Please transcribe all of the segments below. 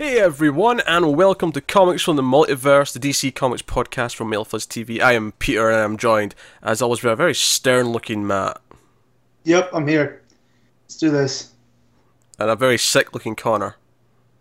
Hey everyone, and welcome to Comics from the Multiverse, the DC Comics podcast from MailFuzz TV. I am Peter, and I'm joined, as always, by a very stern-looking Matt, Yep, I'm here. Let's do this. and a very sick-looking Connor.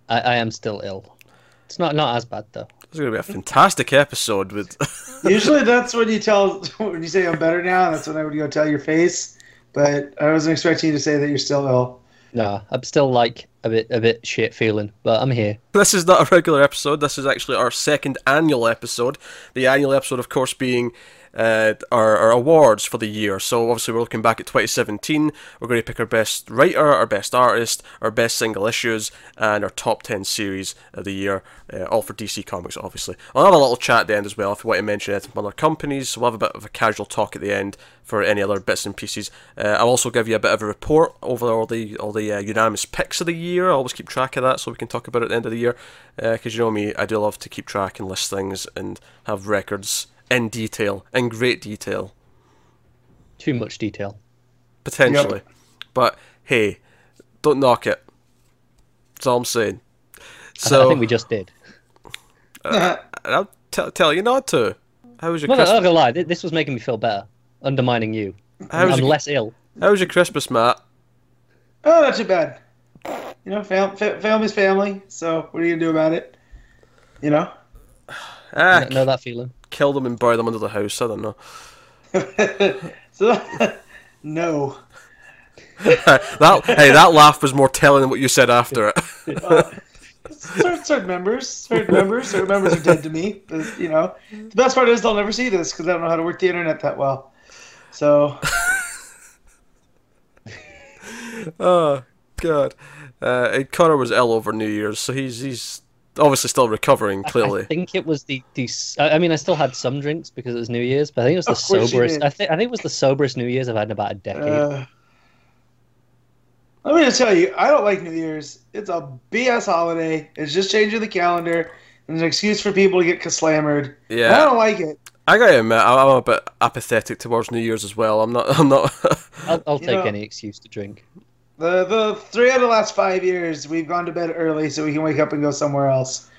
I, I am still ill. It's not not as bad though. This is going to be a fantastic episode with. Usually that's when you tell when you say I'm better now. That's when I would go tell your face. But I wasn't expecting you to say that you're still ill. No, I'm still like a bit a bit shit feeling, but I'm here. this is not a regular episode. This is actually our second annual episode. The annual episode, of course, being uh, our, our awards for the year. So obviously, we're looking back at 2017. We're going to pick our best writer, our best artist, our best single issues, and our top 10 series of the year. Uh, all for DC Comics, obviously. I'll have a little chat at the end as well if you want to mention anything from other companies. So we'll have a bit of a casual talk at the end for any other bits and pieces. Uh, I'll also give you a bit of a report over all the all the uh, unanimous picks of the year. I always keep track of that so we can talk about it at the end of the year. Because you know me, I do love to keep track and list things and have records in detail, in great detail, Too much detail. potentially. But hey, don't knock it. That's all I'm saying. I- So I think we just did. I'll t- tell you not to. How was your No, no, I'm Christmas? not gonna lie. This was making me feel better, undermining you. How was I'm your, less ill. how was your Christmas, Matt? Oh, not too bad. You know, fam- fa- family's family. So what are you gonna do about it? You know. Ah, Know that feeling? Kill them and bury them under the house. I don't know. so no. that hey, that laugh was more telling than what you said after it. Uh, certain, certain members, certain members, certain members are dead to me. But, you know, the best part is they'll never see this because I don't know how to work the internet that well. So oh God, uh, Connor was ill over New Year's, so he's he's obviously still recovering. Clearly, I think it was the, the s- I I mean, I still had some drinks because it was New Year's, but I think it was the Of course you soberest. I think I think it was the soberest New Year's I've had in about a decade. Uh, let me just tell you, I don't like New Year's. It's a BS holiday. It's just changing the calendar. and an excuse for people to get slammered. Yeah, I don't like it. I gotta admit, I- I'm a bit apathetic towards New Year's as well. I'm not. I'm not. I'll, I'll take know- any excuse to drink. The the three out of the last five years, we've gone to bed early so we can wake up and go somewhere else.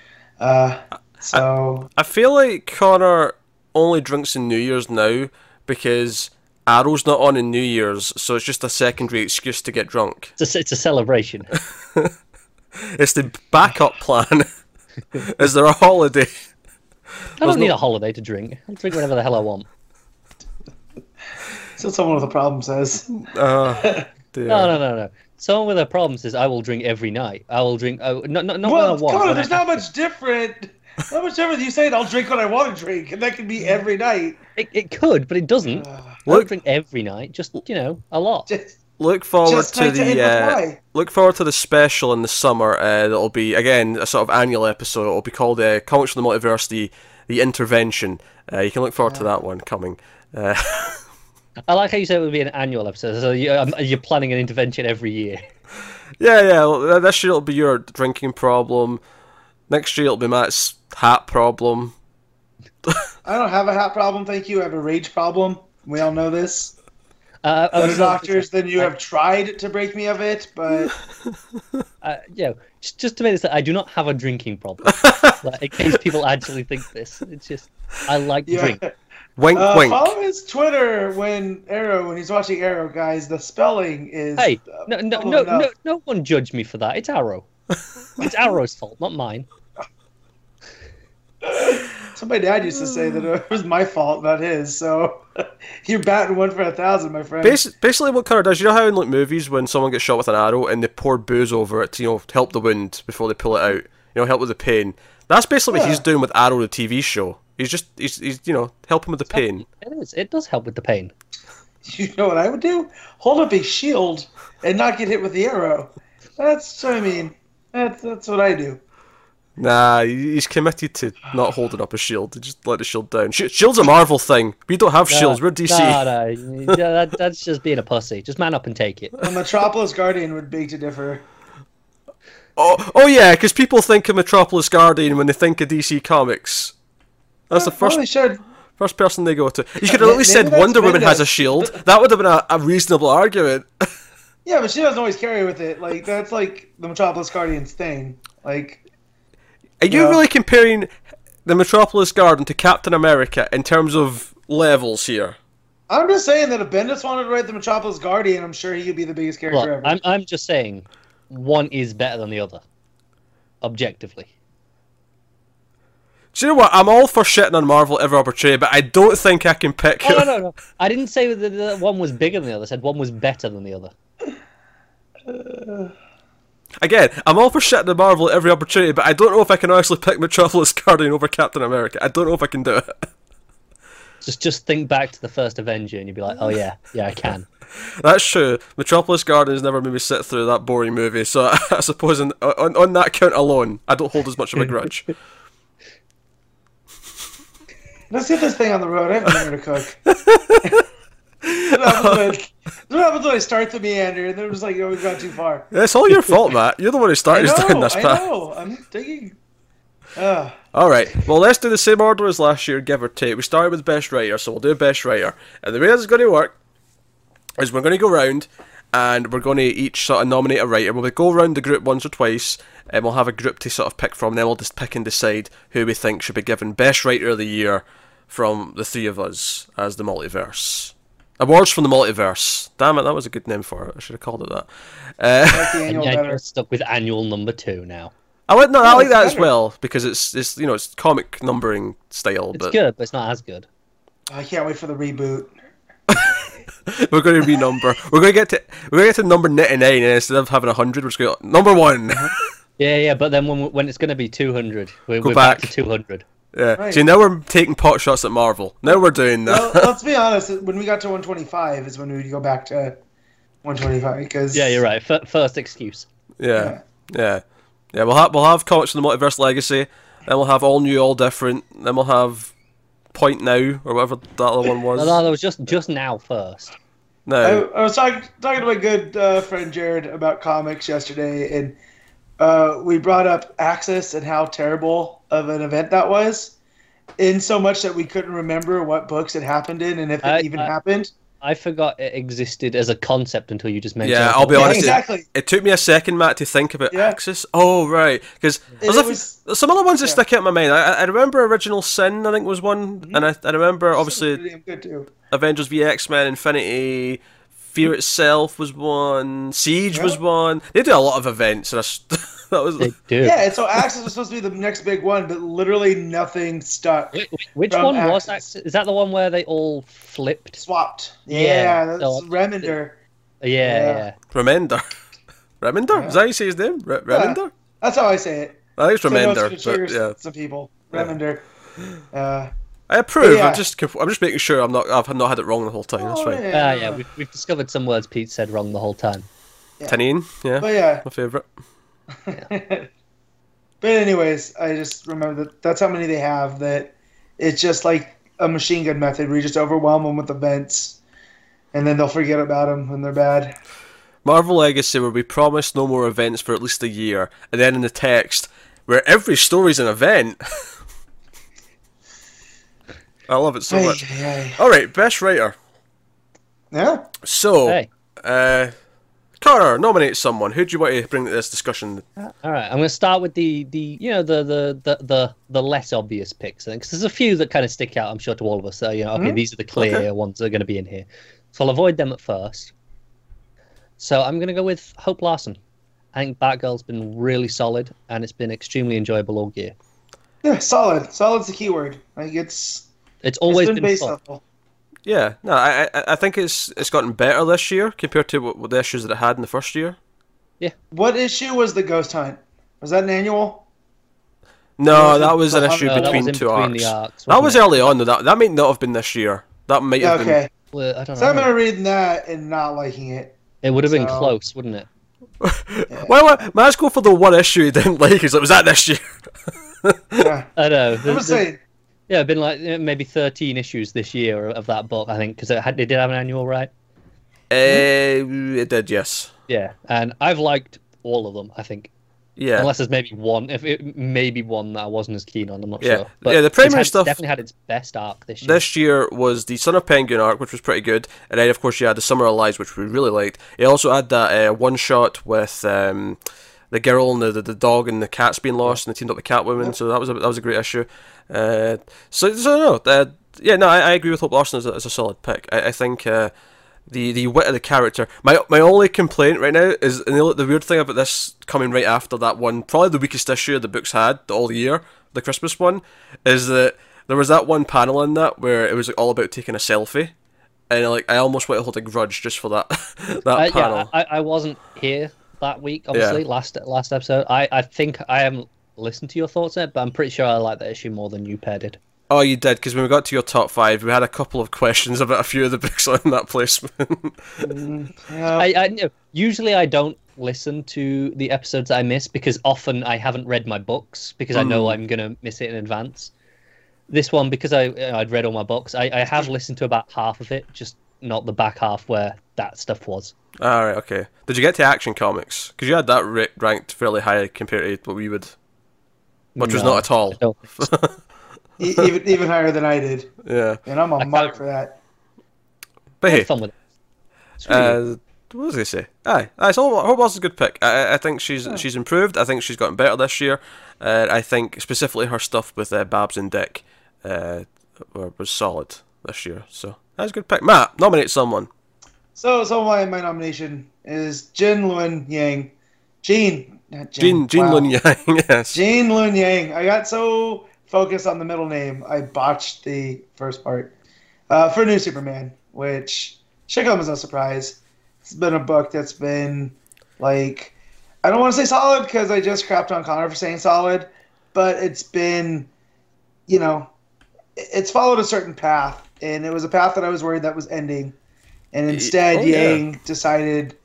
Uh, so I feel like Connor only drinks in New Year's now because Arrow's not on in New Year's, so it's just a secondary excuse to get drunk. It's a, it's a celebration. It's the backup plan. Is there a holiday? I don't no- need a holiday to drink. I'll drink whatever the hell I want. so someone with a problem says. Uh, dear. No, no, no, no. Someone with a problem says, "I will drink every night. I will drink." Oh, no, no, not well, when I want. come on, I there's have not to." much different. Not much different. You saying I'll drink what I want to drink, and that could be every night. It, it could, but it doesn't. I Uh, Look- don't drink every night. Just you know, a lot. just, Look forward just to night to the uh, look forward to the special in the summer. Uh, that'll be again a sort of annual episode. It'll be called uh, Comics from the Multiverse: The, the Intervention. Uh, you can look forward to that one coming. Uh, I like how you said it would be an annual episode. So you, um, you're planning an intervention every year. yeah, yeah. well, This year it'll be your drinking problem. Next year it'll be Matt's hat problem. I don't have a hat problem, thank you. I have a rage problem. We all know this. Uh, I Other doctors than you have tried to break me of it, but Uh, you know, just, just to make this, I do not have a drinking problem. like, in case people actually think this, it's just I like to yeah. drink. Wink, Uh, wink. follow his Twitter when Arrow when he's watching Arrow, guys. The spelling is Hey, uh, no, no, no, enough. no, no one judge me for that. It's Arrow. It's Arrow's fault, not mine. So my dad used to say that it was my fault, not his. So you're batting one for a thousand, my friend. Basi- basically, what Connor does, you know how in like movies when someone gets shot with an arrow and they pour booze over it to you know help the wound before they pull it out, you know, help with the pain. That's basically what he's doing with Arrow, the TV show. He's just he's, he's you know helping with the pain. It is. It does help with the pain. You know what I would do? Hold up a shield and not get hit with the arrow. That's what I mean. That's that's what I do. Nah, he's committed to not holding up a shield. Just let the shield down. Sh- Shield's a Marvel thing. We don't have shields. We're DC. No, no, yeah, that, that's just being a pussy. Just man up and take it. A Metropolis Guardian would beg to differ. Oh, oh yeah, because people think of Metropolis Guardian when they think of DC Comics. That's the first they should. first person they go to. You uh, could have at least said Wonder Woman has a Bendis. shield. That would have been a, a reasonable argument. Yeah, but she doesn't always carry with it. Like that's like the Metropolis Guardians thing. Like Are you Yeah. really comparing the Metropolis Guardian to Captain America in terms of levels here? I'm just saying that if Bendis wanted to write the Metropolis Guardian, I'm sure he could be the biggest character Look, ever. I'm I'm just saying, one is better than the other, objectively. Do you know what? I'm all for shitting on Marvel every opportunity, but I don't think I can pick. Oh, no, no, no. I didn't say that the one was bigger than the other. I said one was better than the other. Again, I'm all for shitting on Marvel every opportunity, but I don't know if I can actually pick Metropolis Guardian over Captain America. I don't know if I can do it. Just just think back to the first Avenger, and you'd be like, oh yeah, yeah, I can. That's true. Metropolis Guardian has never made me sit through that boring movie, so I suppose on, on, on that count alone, I don't hold as much of a grudge. Let's get this thing on the road. I have dinner to cook. what, happens when, I start to meander and then it was like, oh, we've gone too far? it's all your fault, Matt. You're the one who started us down know, this I path. know. I'm thinking. Uh, All right. Well, let's do the same order as last year, give or take. We started with best writer, so we'll do best writer. And the way this is going to work is we're going to go round and we're going to each sort of nominate a writer. We'll go around the group once or twice, and we'll have a group to sort of pick from. Then we'll just pick and decide who we think should be given best writer of the year from the three of us as the multiverse. Awards from the multiverse. Damn it, that was a good name for it. I should have called it that. Uh, And yeah, better. you're stuck with annual number two now. I like no, I like it's that as well because it's it's you know it's comic numbering style, It's but good, but it's not as good. I can't wait for the reboot. We're going to be number. We're going to get to we're going to get to number ninety nine, and instead of having hundred, we're just going to number one. Uh-huh. Yeah, yeah, but then when when it's going to be 200, we're, Go we're back. back. to 200. yeah. Right. See, now we're taking pot shots at Marvel. Now we're doing Well, that. let's be honest. When we got to 125 is when we would go back to 125 because Yeah, you're right. F- first excuse. yeah, yeah, yeah. We'll have we'll have comics from the multiverse legacy. Then we'll have all new, all different. Then we'll have Point Now or whatever that other one was. No, no, that was just just now first. I, No, I was talking talking to my good uh, friend Jared about comics yesterday, and uh, we brought up Axis and how terrible of an event that was. In so much that we couldn't remember what books it happened in and if it I- even I- happened. I forgot it existed as a concept until you just mentioned. It. Yeah, it. I'll be Yeah, honest. it- exactly. It, took me a second, Matt, to think about Yeah. Axis. Oh, right, because was- some other ones that yeah. stick out in my mind. I, I remember Original Sin, I think was one, Mm-hmm. and I, I remember obviously Pretty damn good too. Avengers v X Men, Infinity, Fear itself was one, Siege was one. They do a lot of events, and I s that was They do. Yeah, and so Axis was supposed to be the next big one, but literally nothing stuck. Wh- wh- Which From one was Axis. that? Is that the one where they all flipped? Swapped. Yeah, Yeah, that's so- Remender. Yeah, Yeah. yeah. Remender. Remender? Yeah. Is that how you say his name? Re- Remender? That's how I say it. I think it's So I know it's Remender, gonna trigger but yeah. some people. Yeah. Remender. Uh, I approve. yeah. I'm just I'm just making sure I'm not I've not had it wrong the whole time. That's oh, yeah. Ah, yeah. We've, we've discovered some words Pete said wrong the whole time. Tanine, yeah, But yeah. my favourite. but anyways, I just remember that that's how many they have. That it's just like a machine gun method where you just overwhelm them with events, and then they'll forget about them when they're bad. Marvel Legacy, where we promise no more events for at least a year, and then in the text, where every story's an event. I love it so Ay, much. ay, ay. All right, best writer. Yeah. So, Hey, uh, Connor, nominate someone. Who do you want to bring to this discussion? all right. I'm going to start with the the you know the the the the, the less obvious picks because there's a few that kind of stick out. I'm sure to all of us. So you know, okay, Mhm. these are the clear Okay. ones that are going to be in here. So I'll avoid them at first. So I'm going to go with Hope Larson. I think Batgirl's been really solid and it's been extremely enjoyable all year. Yeah, solid. Solid's the keyword. Like it's It's always it's been, been based fun. on. Yeah, no, I I, I think it's it's gotten better this year compared to what, what the issues that it had in the first year. Yeah. What issue was the Ghost Hunt? Was that an annual? No, that was an issue No, between two between arcs. arcs. That was wasn't early on. Though. That that might not have been this year. That might Yeah, have okay. it? Well, I don't So I know. remember reading that and not liking it. It would have been close, wouldn't it? been. Why? Why? Let's go for the one issue you didn't like. Is it was that this year? Yeah. I know. I There's- was saying. Yeah, been like uh, maybe 13 issues this year of that book, I think, because it, had- it did have an annual, right? Uh, it did, yes. Yeah, and I've liked all of them, I think. Yeah. Unless there's maybe one, if it maybe one that I wasn't as keen on, I'm not Yeah. sure. Yeah, the primary had- stuff- definitely had its best arc this year. This year was the Son of Penguin arc, which was pretty good, and then of course you had the Summer of Lies, which we really liked. He also had that uh, one shot with um, the girl and the, the, the dog and the cat's been lost, and they teamed up with Catwoman. So that was a that was a great issue. Uh, so so no, uh, yeah, no, I, I agree with Hope Larson as a, as a solid pick. I, I think. Uh, the, the wit of the character. My my only complaint right now is and the, the weird thing about this coming right after that one, probably the weakest issue the book's had all year, the Christmas one, is that there was that one panel in that where it was like, all about taking a selfie, and like I almost want to hold a grudge just for that that Uh, panel. yeah, I, I wasn't here that week. Obviously, last last episode. I, I think I haven't listened to your thoughts yet, but I'm pretty sure I like that issue more than you pair did. Oh, you did because when we got to your top five, we had a couple of questions about a few of the books on that placement. Mm, yeah. I, I. Usually, I don't listen to the episodes I miss because often I haven't read my books because I know hmm. I'm gonna miss it in advance. This one, because I I'd read all my books, I, I have listened to about half of it, just not the back half where that stuff was. All right, okay. Did you get to Action Comics? Because you had that ra- ranked fairly high compared to what we would, which was not at all. I don't think so. Even even higher than I did, Yeah, and I'm a mark for that. but hey, Have fun with it. Really Uh, what was I gonna say? Aye, aye. So Hope was a good pick. I, I think she's she's improved. I think she's gotten better this year. Uh, I think specifically her stuff with uh, Babs and Dick uh, were- was solid this year. So that's a good pick. Matt, nominate someone. So so my my nomination is Jin Lun Yang, Jean, not Jean Jean wow. Lun Yang. yes. Gene Luen Yang. I got so focused on the middle name, I botched the first part. Uh, for New Superman, which should come as no surprise. It's been a book that's been like I don't want to say solid because I just crapped on Connor for saying solid, but it's been, you know, it's followed a certain path, and it was a path that I was worried that was ending, and instead oh, yeah. Yang decided,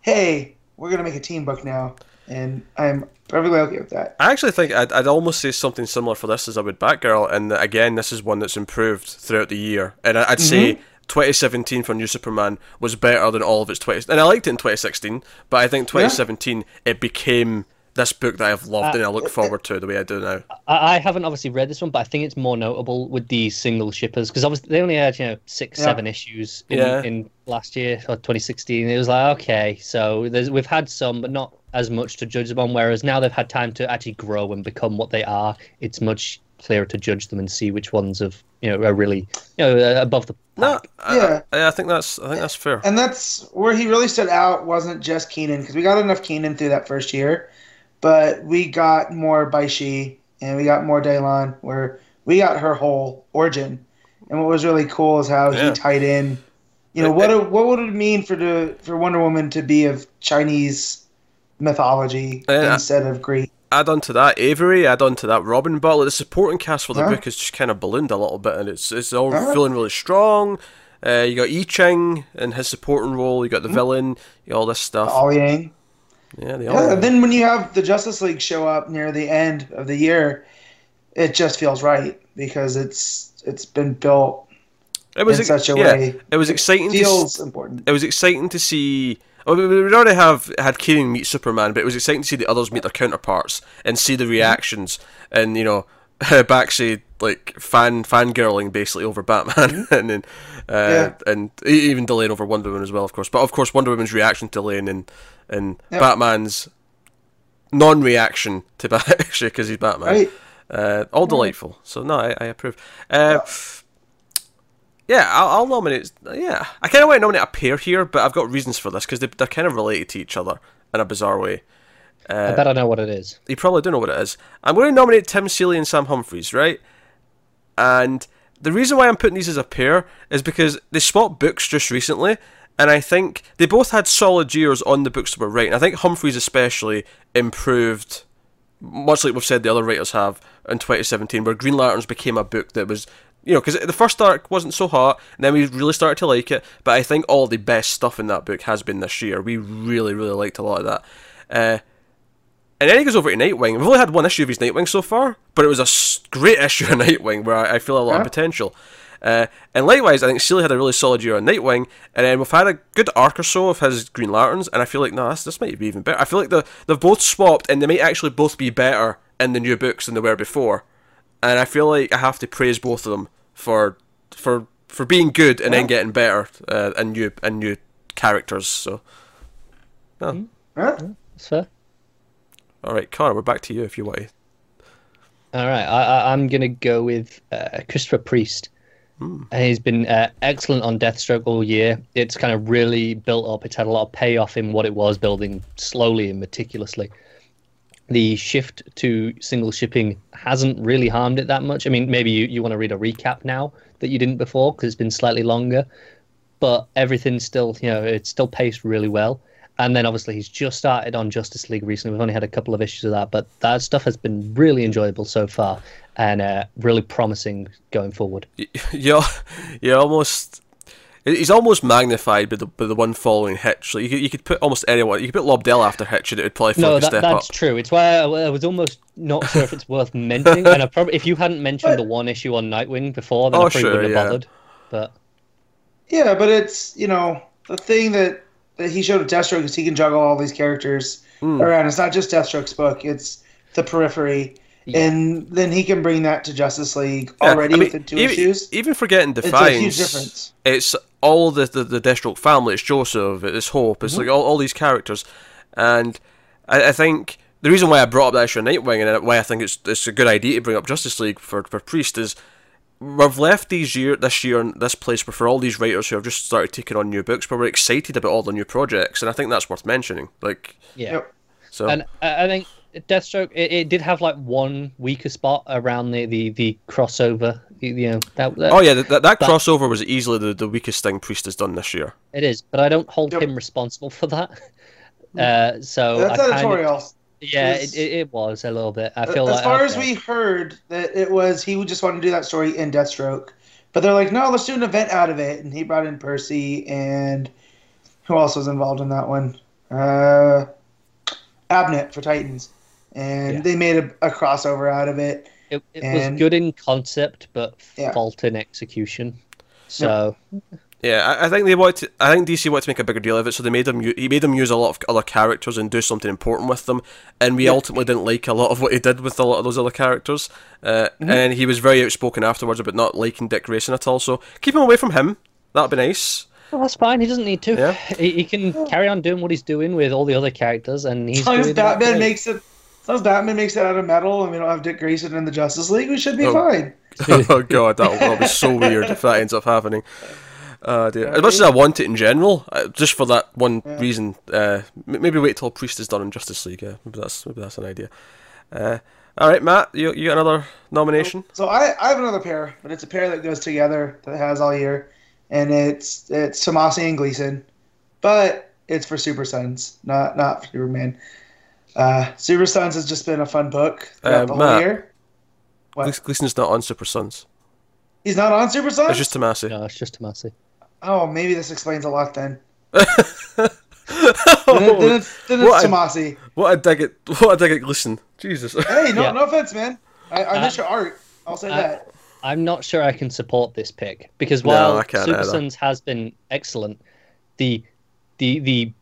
hey, we're gonna make a team book now, and I'm perfectly okay with that. I actually think I'd, I'd almost say something similar for this as I would Batgirl, and that, again, this is one that's improved throughout the year. And I'd mm-hmm. say 2017 for New Superman was better than all of its 20. And I liked it in 2016, but I think 2017 it became this book that I've loved Uh, and I look forward to the way I do now. I, I haven't obviously read this one, but I think it's more notable with these single shippers because obviously they only had you know six, Yeah. seven issues in, Yeah. in last year or 2016. It was like okay, so there's, we've had some, but not as much to judge them on. Whereas now they've had time to actually grow and become what they are. It's much clearer to judge them and see which ones have you know are really you know uh, above the No, pack. I, Yeah. I, I think that's I think that's fair. And that's where he really stood out. Wasn't just Kenan because we got enough Kenan through that first year, but we got more Baixi and we got more Deilan, where we got her whole origin. And what was really cool is how Yeah. he tied in. You know what? What would it mean for the for Wonder Woman to be of Chinese mythology Yeah. instead of Greek? add on to that Avery, add on to that Robin Butler. The supporting cast for the Yeah. book has just kind of ballooned a little bit, and it's it's all Yeah. feeling really strong. Uh, you got I Ching and his supporting role. You got the villain. You got all this stuff. All Yang. Yeah, they Yeah, all. and then when you have the Justice League show up near the end of the year, it just feels right because it's it's been built it was in such a yeah, way. It was exciting. To, s- feels important. it was exciting to see. Well, we we already have had Kieran meet Superman, but it was exciting to see the others meet their counterparts and see the reactions and you know Baixi like fan fangirling basically over Batman and then uh, Yeah. and e- even Deilan over Wonder Woman as well, of course. But of course, Wonder Woman's reaction to Deilan and and Yep. Batman's non-reaction to Baixi because he's Batman. Right. Uh, all delightful. So no, I, I approve. Uh, yeah, I'll, I'll nominate. Yeah, I kind of want to nominate a pair here, but I've got reasons for this because they, they're kind of related to each other in a bizarre way. I bet I know what it is. You probably don't know what it is. I'm going to nominate Tim Seeley and Sam Humphries, right? And the reason why I'm putting these as a pair is because they swapped books just recently, and I think they both had solid years on the books that were writing. I think Humphries especially improved, much like we've said the other writers have in 2017, where Green Lanterns became a book that was, you know, because the first arc wasn't so hot, and then we really started to like it. But I think all the best stuff in that book has been this year. We really, really liked a lot of that. Uh, and then he goes over to Nightwing. We've only had one issue of his Nightwing so far, but it was a great issue of Nightwing where I, I feel a lot of potential. Uh, and likewise, I think Seeley had a really solid year on Nightwing, and then we've had a good arc or so of his Green Lanterns, and I feel like no, this, this might be even better. I feel like the, they've both swapped, and they might actually both be better in the new books than they were before. And I feel like I have to praise both of them for for for being good and then getting better uh, and new and new characters. So, no. Huh? That's fair. All right, Connor, we're back to you if you want to. All right, I, I, I'm gonna go with uh, Christopher Priest. Hmm. Uh, He's been uh, excellent on Deathstroke all year. It's kind of really built up. It's had a lot of payoff in what it was building slowly and meticulously. The shift to single shipping hasn't really harmed it that much. I mean, maybe you, you want to read a recap now that you didn't before because it's been slightly longer, but everything's still, you know, it's still paced really well. And then obviously he's just started on Justice League recently. We've only had a couple of issues of that, but that stuff has been really enjoyable so far and uh, really promising going forward. You, you almost. He's almost magnified by the by the one following Hitch. Like you could you could put almost anyone. You could put Lobdell after Hitch, and it would probably feel No, like a that, step that's up. true. It's why I, I was almost not sure if it's worth mentioning. and I probably, if you hadn't mentioned the one issue on Nightwing before, then Oh, I probably sure, wouldn't yeah. have bothered. But Yeah, but it's you know the thing that, that he showed with Deathstroke is he can juggle all these characters Hmm. around. It's not just Deathstroke's book; it's the periphery, Yeah. and then he can bring that to Justice League Yeah, already I mean, within two even, issues. Even forgetting Defiance, It's Defiance, a huge difference. it's all the the, the Deathstroke family. It's Joseph. It's Hope. Mm-hmm. It's like all, all these characters, and I, I think the reason why I brought up that issue of Nightwing and why I think it's it's a good idea to bring up Justice League for for Priest is we've left these year this year in this place where for all these writers who have just started taking on new books, but we're excited about all the new projects, and I think that's worth mentioning. Like yeah. So, And I I think Deathstroke, it, it did have like one weaker spot around the, the, the crossover. You you know, that, that oh yeah, that, that, that crossover was easily the, the weakest thing Priest has done this year. it is. But I don't hold Yep. him responsible for that. Uh, so That's I kind of- editorial. yeah, it, it, it was a little bit. I feel as like far as we heard that it was he would just want to do that story in Deathstroke, but they're like, no, let's do an event out of it, and he brought in Percy and who else was involved in that one? Uh, Abnett for Titans, and Yeah. they made a, a crossover out of it. It, it And- was good in concept, but Yeah. fault in execution. So Yeah, I, I think they wanted. To, I think DC wanted to make a bigger deal of it, so they made them. u- He made them use a lot of other characters and do something important with them. And we Yeah. ultimately didn't like a lot of what he did with a lot of those other characters. Uh, And he was very outspoken afterwards about not liking Dick Grayson at all. So keep him away from him. That'd be nice. well, that's fine. He doesn't need to. Yeah. He, he can carry on doing what he's doing with all the other characters, and he's As doing that Batman makes it, as long as Batman makes it out of metal, and we don't have Dick Grayson in the Justice League, we should be Oh. fine. oh god, that'll, that'll be so weird if that ends up happening. Uh, dear. As much as I want it in general, uh, just for that one reason, uh, m- maybe wait till Priest is done in Justice League. Yeah, maybe that's maybe that's an idea. Uh, all right, Matt, you you got another nomination? So I, I have another pair, but it's a pair that goes together that has all year, and it's it's Tomasi and Gleason, but it's for Super Sons, not not for Superman. Uh, Super Sons has just been a fun book throughout Uh, the whole Matt. year. What? Gleason's not on Super Sons. He's not on Super Sons. It's just Tomasi. No, it's just Tomasi. Oh, maybe this explains a lot then. Then, it, then it's, then it's What a- Tomasi. What a dig at what a dig at Gleason. Jesus. Hey, no, Yeah. no offense, man. I, I Uh, miss your art. I'll say uh, that. I'm not sure I can support this pick because while I can't Super either. Sons has been excellent, the the the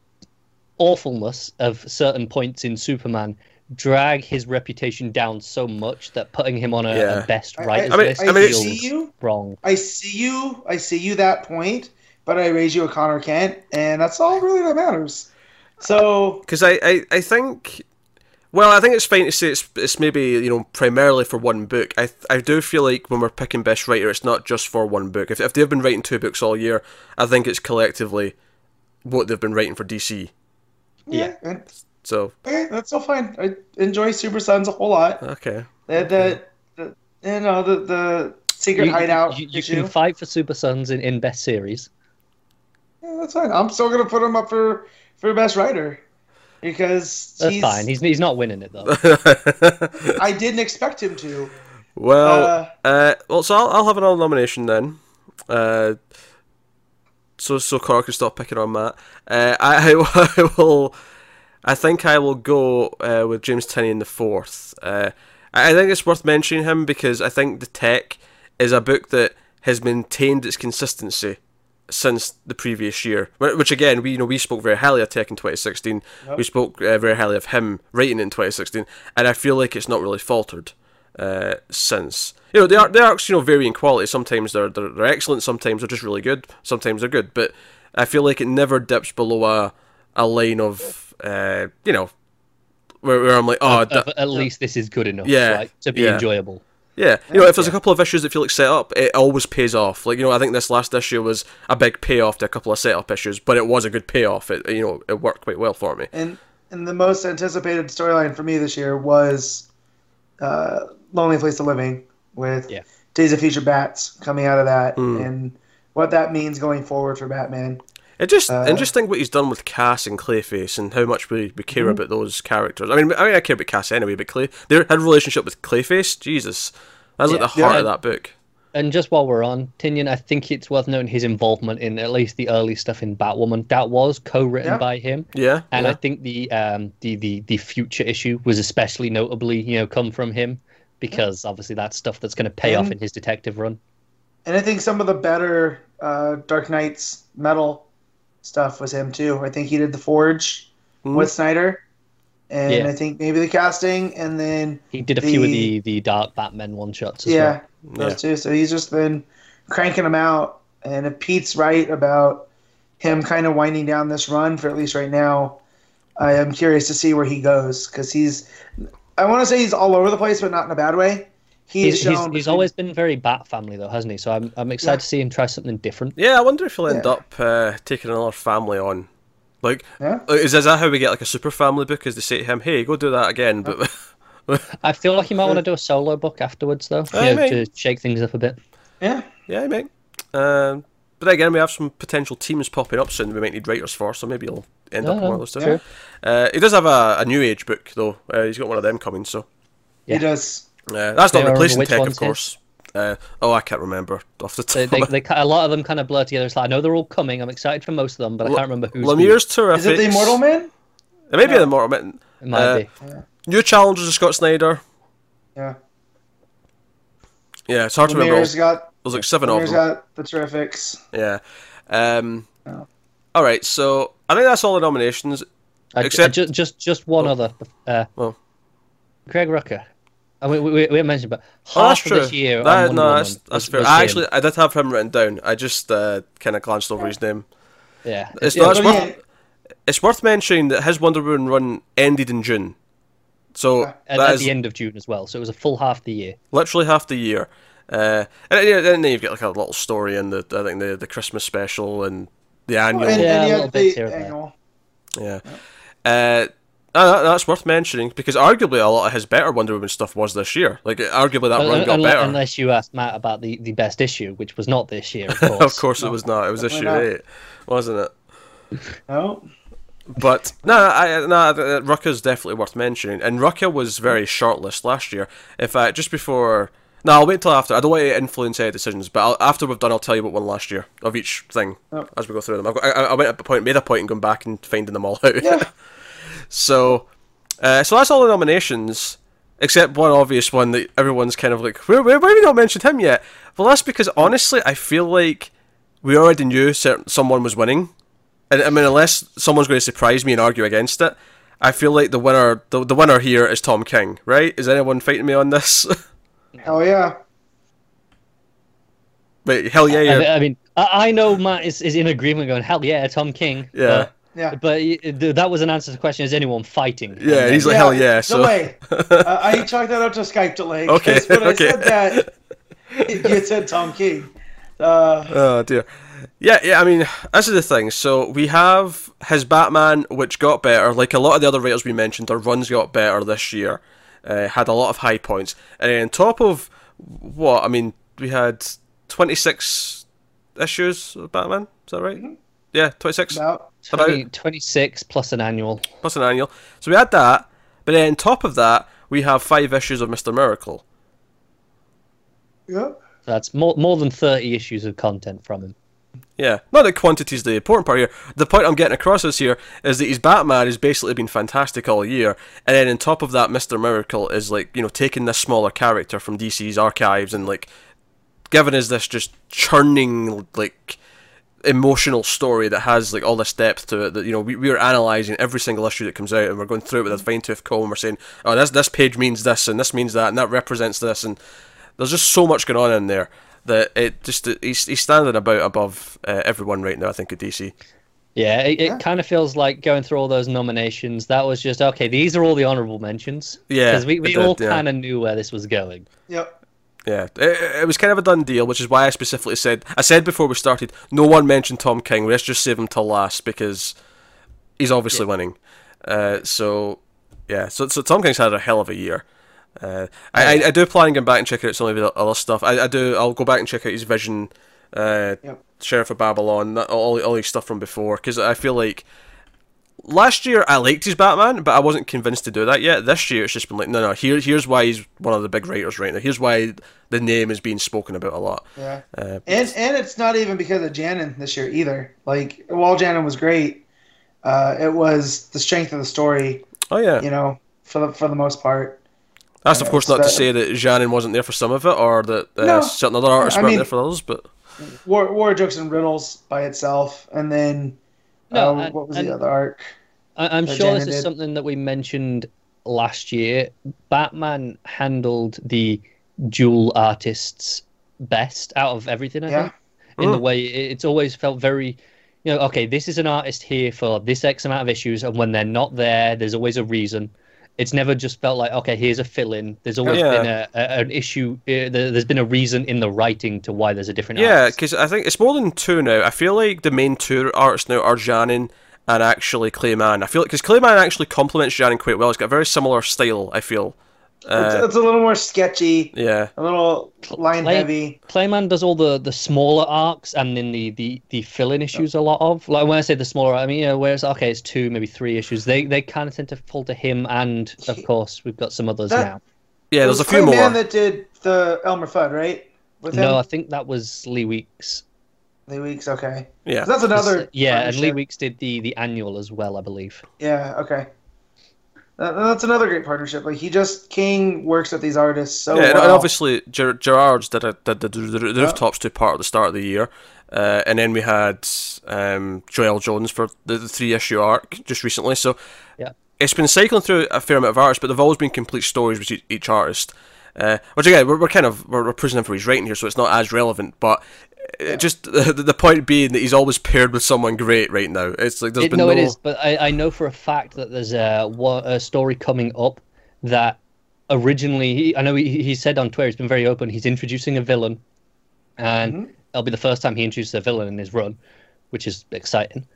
awfulness of certain points in Superman drag his reputation down so much that putting him on a, Yeah. a best I- I- writers I list I mean, it's- feels see you. wrong. I see you. I see you that point, but I raise you a Connor Kent, and that's all really that matters. So Because I, I, I think, well, I think it's fine to say it's, it's maybe you know primarily for one book. I I do feel like when we're picking best writer, it's not just for one book. If if they've been writing two books all year, I think it's collectively what they've been writing for DC. Yeah, and- So okay, that's so fine. I enjoy Super Sons a whole lot. okay, The, the, the you know the the secret You, hideout you, you can fight for Super Sons in, in best series. yeah, that's fine. I'm still gonna put him up for for best writer because That's he's, fine. He's he's not winning it though. I didn't expect him to. well, Uh, uh, well, so I'll, I'll have another nomination then. Uh, so so Cora can stop picking on Matt. Uh, I, I will. I think I will go uh, with James Tynion in the fourth. Uh, I think it's worth mentioning him because I think the Tech is a book that has maintained its consistency since the previous year. Which again, we you know we spoke very highly of Tech in 2016. Yep. We spoke uh, very highly of him writing in 2016, and I feel like it's not really faltered uh, since. You know, the ar- the arcs you know vary in quality. Sometimes they're, they're they're excellent. Sometimes they're just really good. Sometimes they're good. But I feel like it never dips below a a line of uh, you know where, where I'm like, oh, Of- that- at least this is good enough, Yeah, right, to be yeah. enjoyable. yeah. You know, if there's a couple of issues that feel like set up, it always pays off. Like you know, I think this last issue was a big payoff to a couple of setup issues, but it was a good payoff. It you know, it worked quite well for me. And and the most anticipated storyline for me this year was uh, Lonely Place of Living with Yeah. Days of Future Bats coming out of that Mm. and what that means going forward for Batman. It just Uh, and just think what he's done with Cass and Clayface and how much we, we care Mm-hmm. about those characters. I mean, I mean, I care about Cass anyway, but Clay, they had a relationship with Clayface. Jesus, that's like the heart Yeah. of that book. And just while we're on Tynion, I think it's worth noting his involvement in at least the early stuff in Batwoman. That was co-written Yeah. by him, Yeah, and yeah. I think the um the, the the future issue was especially notably you know come from him because obviously that's stuff that's going to pay off in his detective run. And I think some of the better uh, Dark Nights metal stuff was him too. I think he did the Forge Mhm. with Snyder, and Yeah. I think maybe the casting, and then He did a few of The- the the Dark Batman one shots yeah, well. those two. So he's just been cranking them out. And if Pete's right about him kind of winding down this run for at least right now, I am curious to see where he goes because he's. I want to say he's all over the place, but not in a bad way. He's, He's, he's, shown he's always been very Bat family though, hasn't he? So I'm I'm excited Yeah. to see him try something different. Yeah, I wonder if he'll end Yeah. up uh, taking another family on. Like, Yeah. is, is that how we get like a super family book? Is they say to him, "Hey, go do that again," but I feel like he might want to do a solo book afterwards though, you know, to shake things up a bit. yeah. yeah, mate. Um, but again, we have some potential teams popping up soon. We might need writers for, so maybe he'll end up No, one of those two. true. Uh, he does have a, a new age book though. Uh, he's got one of them coming, so Yeah. He does. uh, that's not you remember replacing which Tech, of course. Uh, oh, I can't remember off the top. They, they, they, a lot of them kind of blur together. It's like I know they're all coming. I'm excited for most of them, but I L- can't remember who's. who. Lemire's terrific. Is it the Immortal Man? It may be the Immortal Man. It might uh, be. New challenges of Scott Snyder. Yeah. Yeah, it's hard to remember. Lemire's got. There's like seven of Lemire's them. got the Terrifics. Yeah. Um, Oh. All right, so I think that's all the nominations. I, except- I, just just just one Oh. other. Uh, Oh. Greg Rucka. I mean, we, we, we mentioned, but Oh, that's half of true. this year, That- Wonder no, that's, that's was- fair. was I him. actually, I did have him written down. I just uh, kind of glanced over his name. yeah, It's yeah, not. It's but worth, yeah. it's worth mentioning that his Wonder Woman run ended in June, so Yeah. at, that at is the end of June as well. So it was a full half the year. literally half the year. Uh, and then, then you've got like a little story in the I think the the Christmas special and the annual. And, Yeah, and a little bit the here and annual. Yeah. Uh, uh, that- that's worth mentioning because arguably a lot of his better Wonder Woman stuff was this year. Like arguably that Un- run got unle- better. Unless you asked Matt about the, the best issue, which was not this year, of course. of course, it was not. It was issue not. eight, wasn't it? No. But no, I no, Rucka's definitely worth mentioning, and Rucka was very shortlist last year. In fact, just before. No, I'll wait till after. I don't want to influence any decisions, but I'll, after we've done, I'll tell you what one last year of each thing Oh. as we go through them. I've got, I, I went at a point, made a point, in going back and finding them all out. Yeah. so, uh, so that's all the nominations, except one obvious one that everyone's kind of like, where, where, why have we not mentioned him yet? Well, that's because honestly, I feel like we already knew certain, someone was winning. And I mean, unless someone's going to surprise me and argue against it, I feel like the winner, the, the winner here is Tom King, right? Is anyone fighting me on this? Hell yeah. But hell yeah, I, yeah, mean- I mean, I, I know Matt is, is in agreement, going, "Hell yeah, Tom King." yeah, Yeah. But, but y- th- that was an answer to the question: Is anyone fighting? yeah. He's then- like hell yeah. So Delay. uh, I chalked that up to Skype delay. Okay, When okay. I said that, you said Tom King. Uh, Oh dear. Yeah, yeah. I mean, this is the thing. So we have his Batman, which got better. Like a lot of the other writers we mentioned, their runs got better this year. Uh, had a lot of high points, and then on top of what I mean, we had twenty six issues of Batman. Is that right? Yeah, twenty six about 20 26 plus an annual. plus an annual. So we had that, but then on top of that, we have five issues of Mister Miracle. yeah. That's more more than thirty issues of content from him. Yeah, not that is the important part here. The point I'm getting across is here is that his Batman has basically been fantastic all year, and then on top of that, Mister Miracle is like you know taking this smaller character from DC's archives and like giving us this just churning like emotional story that has like all this depth to it that you know we, we are analyzing every single issue that comes out and we're going through it with a fine tooth comb we're saying oh this this page means this and this means that and that represents this and there's just so much going on in there that it just he's, he's standing about above uh, everyone right now I think at DC Yeah, it, it Yeah. kind of feels like going through all those nominations. That was just okay. These are all the honorable mentions. Yeah, because we, we did, all yeah. kind of knew where this was going. Yep. Yeah, it, it was kind of a done deal, which is why I specifically said I said before we started, no one mentioned Tom King. Let's just save him till last because he's obviously winning. Uh, so yeah, so so Tom King's had a hell of a year. Uh, I, I do plan on going back and checking out some of the other stuff. I, I do. I'll go back and check out his Vision, uh, Yep. Sheriff of Babylon, that- all all his stuff from before. Because I feel like last year I liked his Batman, but I wasn't convinced to do that yet. This year it's just been like, no, no. Here, here's why he's one of the big writers right now. Here's why the name is being spoken about a lot. Yeah. Uh, And and it's not even because of Janin this year either. Like while Janin was great, uh, it was the strength of the story. oh yeah, You know, for the for the most part. That's of course not to say that Janin wasn't there for some of it, or that uh, No. certain other artists I weren't mean- there for others. But War War jokes and riddles by itself, and then No, uh, and- what was and- the other arc? I, I'm that sure this is did. something that we mentioned last year. Batman handled the dual artists best out of everything. I Yeah. think in the Mm. way it- it's always felt very. You know, okay, this is an artist here for this X amount of issues, and when they're not there, there's always a reason. It's never just felt like okay, here's a fill-in. There's always Yeah. been a, a, an issue. Uh, there, there's been a reason in the writing to why there's a different. yeah, because I think it's more than two now. I feel like the main two artists now are Janin and actually Clay Mann. I feel like because Clay Mann actually complements Janin quite well. He's got a very similar style. I feel. It's, Uh, it's a little more sketchy, yeah. a little line Clay- heavy. Clay Mann does all the, the smaller arcs and then the, the, the fill-in issues a lot of. Like when I say the smaller, I mean you know where it's okay, it's two maybe three issues. They they kind of tend to fall to him, and of course we've got some others That- now. Yeah, there's a few Clay more. Man that did the Elmer Fudd, right? With No, I think that was Lee Weeks. Lee Weeks. Okay, Yeah. 'Cause that's another. yeah, and Lee. Weeks did the the annual as well, I believe. Yeah. Okay. That- That's another great partnership. Like he just King works with these artists so yeah, and- well. and obviously Ger- Gerads did, a, did the, the, the rooftops two part at the start of the year, uh, and then we had um, Joëlle Jones for the, the three issue arc just recently. So Yeah. it's been cycling through a fair amount of artists, but they've always been complete stories with each, each artist. Uh, which again, we're, we're kind of we're, we're praising for his writing here, so it's not as relevant. But uh, just the, the point being that he's always paired with someone great right now. It's like there's It, been no, no. it is, but I, I know for a fact that there's a, a story coming up that originally he, I know he, he said on Twitter he's been very open. He's introducing a villain, and Mhm. it'll be the first time he introduces a villain in his run, which is exciting.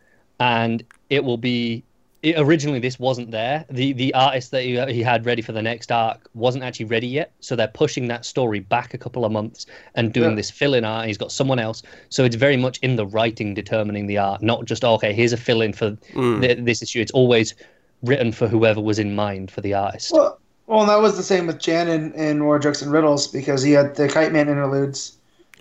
And it will be it, originally this wasn't there. The the artist that he, he had ready for the next arc wasn't actually ready yet, so they're pushing that story back a couple of months and doing Yeah. this fill-in art. He's got someone else, so it's very much in the writing determining the art, not just okay. Here's a fill-in for Mm. th- this issue. It's always written for whoever was in mind for the artist. Well, well, that was the same with Janin, in War Jokes and Riddles because he had the Kite Man interludes.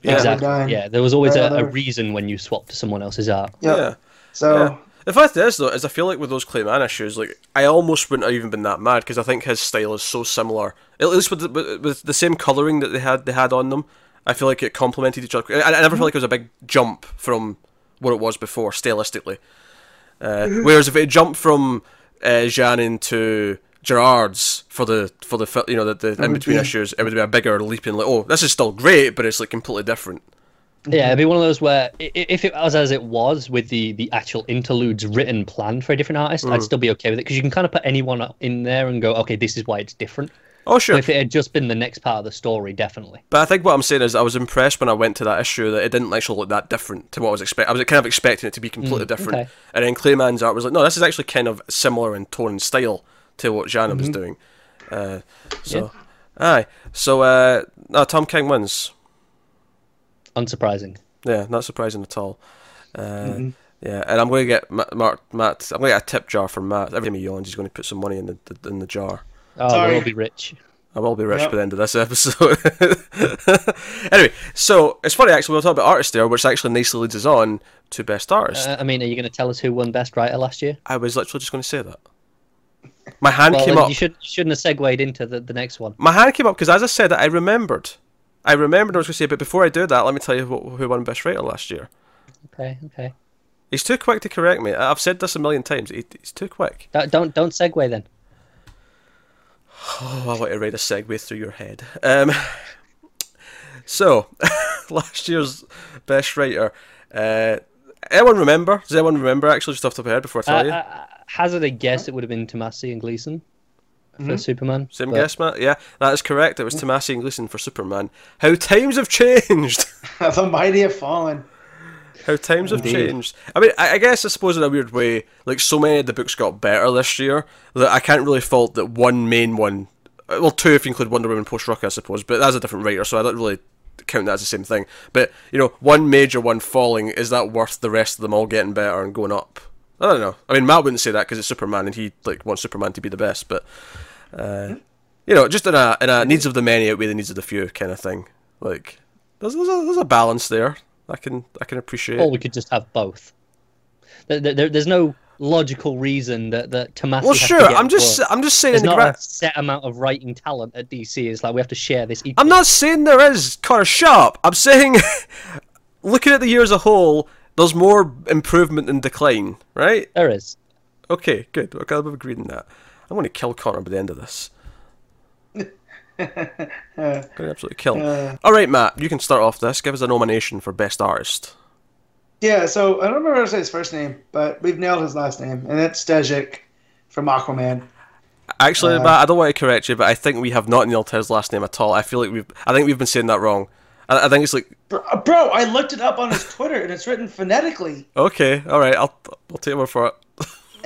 that were exactly. Yeah, there was always a, a reason when you swapped to someone else's art. Yep. Yeah. So Yeah. The fact is, though, is I feel like with those Clay Mann issues, like I almost wouldn't have even been that mad because I think his style is so similar. At least with the, with, with the same coloring that they had they had on them, I feel like it complemented each other. I, I never felt like it was a big jump from what it was before stylistically. Uh, whereas if it jumped from uh, Janin to Gerads for the for the you know the, the in between be- issues, it would be a bigger leap in like oh this is still great, but it's like completely different. Yeah, it'd be one of those where if it was as it was with the the actual interludes written planned for a different artist, Mm. I'd still be okay with it because you can kind of put anyone in there and go, okay, this is why it's different. Oh sure, But if it had just been the next part of the story, definitely. But I think what I'm saying is I was impressed when I went to that issue that it didn't actually look that different to what I was expecting. I was kind of expecting it to be completely Mm, different. okay. And then Clay Mann's art was like, no, this is actually kind of similar in tone and style to what Jana was doing. Uh, so, aye. So, uh, no, Tom King wins. Unsurprising. Yeah, not surprising at all. Uh, Yeah, and I'm going to get Ma- Mark, Matt. I'm going to get a tip jar for Matt. Every time he yawns, he's going to put some money in the, the in the jar. Oh, Sorry. we'll be rich. I will be rich Yep. by the end of this episode. anyway, so it's funny actually. We'll talk about artists there, which actually nicely leads us on to best artist. Uh, I mean, are you going to tell us who won Best Writer last year? I was literally just going to say that. My hand Well, came up. you should, shouldn't have segued into the, the next one. My hand came up because as I said it, I remembered. I remembered what I was going to say, but before I do that, let me tell you who, won best writer last year. Okay, okay. He's too quick to correct me. I've said this a million times. He, he's too quick. Don't don't, don't segue then. Oh, I want to ride a segue through your head. Um, so, last year's best writer, uh, anyone remember? Does anyone remember actually just off the top of their head before I Uh, tell you? uh, hazard a guess, it would have been Tomasi and Gleason Mm-hmm. for Superman. Same but- guess, Matt? Yeah, that is correct. It was Tomasi and Gleason for Superman. How times have changed! How the mighty have fallen. How times have changed. I mean, I, I guess I suppose in a weird way, like so many of the books got better this year that I can't really fault that one main one. Well, two if you include Wonder Woman post Rock, I suppose, but that's a different writer, so I don't really count that as the same thing. But you know, one major one falling is that worth the rest of them all getting better and going up? I don't know. I mean, Matt wouldn't say that because it's Superman and he like wants Superman to be the best, but uh, you know, just in a in a needs of the many outweigh the needs of the few kind of thing. Like, there's there's a, there's a balance there. I can I can appreciate. Or we could just have both. There, there, there's no logical reason that that Tomasi. Well, sure. I'm just work. I'm just saying There's the not gra- a set amount of writing talent at DC. It's like we have to share this equally. I'm not saying there is, Connor. Shut up. I'm saying, looking at the year as a whole, there's more improvement than decline, right? There is. Okay, good. Okay, I've agreed on that. I'm going to kill Connor by the end of this. I'm going to absolutely kill him. Uh, All right, Matt, you can start off this. Give us a nomination for best artist. yeah, so I don't remember how to say his first name, but we've nailed his last name, and it's Sejic from Aquaman. Actually, Uh, Matt, I don't want to correct you, but I think we have not nailed his last name at all. I feel like we've. I think we've been saying that wrong. I, I think it's like Bro, bro, I looked it up on his Twitter, and it's written phonetically. okay, all right. I'll I'll take one for it.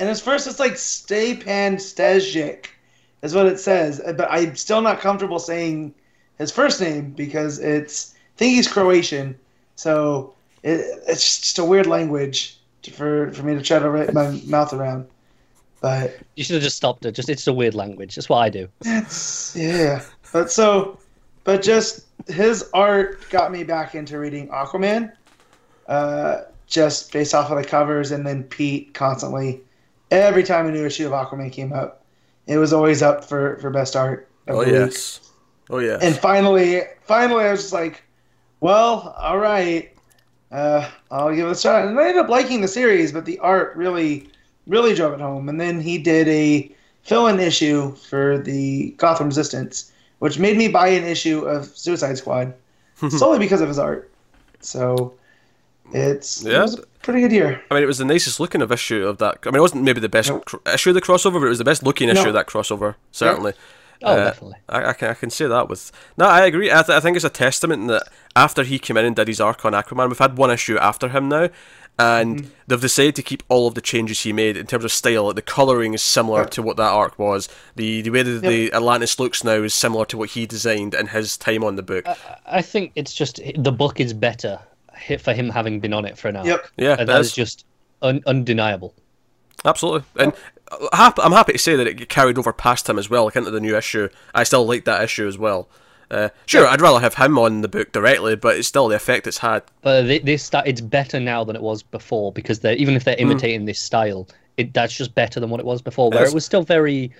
And his first, it's like Stepan Sejic, is what it says. But I'm still not comfortable saying his first name because it's. I think he's Croatian, so it, it's just a weird language for for me to try to wrap my mouth around. But You should have just stopped it. Just it's a weird language. That's what I do. It's yeah, but so, but just his art got me back into reading Aquaman, uh, just based off of the covers, and then Pete constantly, every time a new issue of Aquaman came up, it was always up for for best art. of Oh the week. yes. Oh yes. And finally, finally, I was just like, well, all right, uh, I'll give it a shot. And I ended up liking the series, but the art really, really drove it home. And then he did a fill-in issue for the Gotham Resistance, which made me buy an issue of Suicide Squad solely because of his art. So it's Yeah. it was pretty good year. I mean, it was the nicest looking of issue of that. I mean, it wasn't maybe the best No. cr- issue of the crossover, but it was the best looking issue No. of that crossover. Certainly. Oh, Uh, definitely. I, I can I can say that with no, I agree. I, th- I think it's a testament that after he came in and did his arc on Aquaman, we've had one issue after him now, and Mm-hmm. they've decided to keep all of the changes he made in terms of style. Like the coloring is similar to what that arc was. The the way that the Atlantis looks now is similar to what he designed in his time on the book. I think it's just the book is better hi- for him having been on it for an hour. Yep. yeah, And that is. is just un- undeniable. Absolutely, and I'm happy to say that it carried over past him as well, like into the new issue. I still like that issue as well. Uh, sure, I'd rather have him on the book directly, but it's still the effect it's had. But thi- this sta- it's better now than it was before because they're even if Hmm. they're imitating this style, it that's just better than what it was before. Where Yes. it was still very,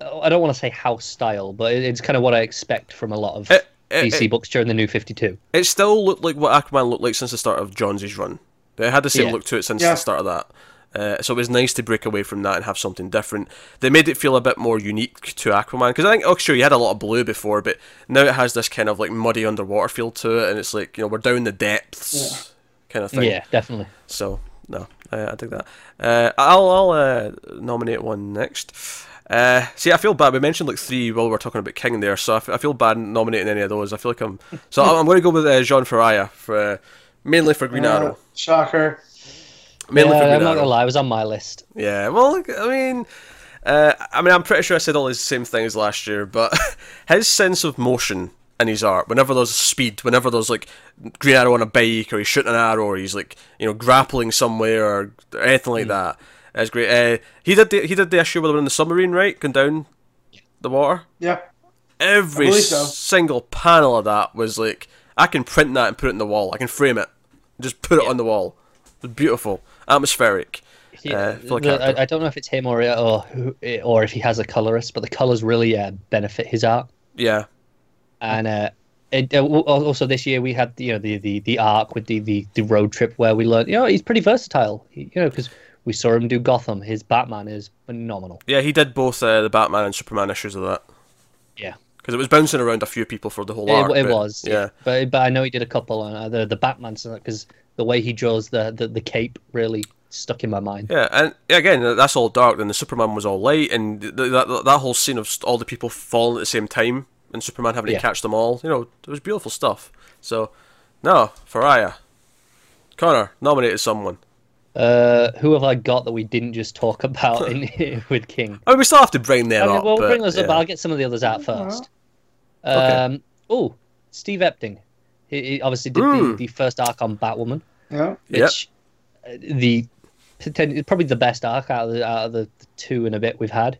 I don't want to say house style, but it's kind of what I expect from a lot of It- it- DC it- books during the New Fifty Two. It still looked like what Aquaman looked like since the start of Jones's run. It had the same Yeah. look to it since Yeah. the start of that. Uh, so it was nice to break away from that and have something different. They made it feel a bit more unique to Aquaman because I think, oh, sure, you had a lot of blue before, but now it has this kind of like muddy underwater feel to it, and it's like you know we're down the depths kind of thing. Yeah, definitely. So no, I, I dig that. Uh, I'll I'll uh, nominate one next. Uh, see, I feel bad. We mentioned like three while we were talking about King there, so I, f- I feel bad nominating any of those. I feel like I'm so I'm, I'm going to go with uh, Juan Ferreyra for uh, mainly for Green Uh, Arrow. shocker. Mainly Yeah, for I'm Green not gonna lie, it was on my list. Yeah, well, I mean, uh, I mean, I'm pretty sure I said all the same things last year, but his sense of motion in his art, whenever there's speed, whenever there's like Green Arrow on a bike, or he's shooting an arrow, or he's like you know grappling somewhere, or anything like that, is great. Uh, he did the he did the issue where they were in the submarine, right, going down the water. Yeah. Every so. single panel of that was like, I can print that and put it in the wall. I can frame it, just put it on the wall. It was beautiful, atmospheric. Yeah, Uh, the the- I, I don't know if it's him or or or if he has a colorist, but the colors really uh, benefit his art. Yeah, And uh, it, uh, also this year we had you know the, the, the arc with the, the, the road trip where we learned you know he's pretty versatile. You know because we saw him do Gotham. His Batman is phenomenal. Yeah, he did both uh, the Batman and Superman issues of that Yeah, because it was bouncing around a few people for the whole it, arc. it but- was. Yeah, but but I know he did a couple on uh, the the Batman because The way he draws the, the, the cape really stuck in my mind. Yeah, and again, that's all dark. Then the Superman was all light, and th- that that whole scene of all the people falling at the same time, and Superman having Yeah. to catch them all. You know, it was beautiful stuff. So, no, Ferreyra, Connor nominated someone. Uh, who have I got that we didn't just talk about in here with King? Oh, we still have to bring them I mean, up. well, but, bring those up. yeah. but I'll get some of the others out first. Okay. Um, Oh, Steve Epting. He, he obviously did the, Mm. the first arc on Batwoman, Yeah. Yep. which uh, the probably the best arc out of the, out of the two and a bit we've had.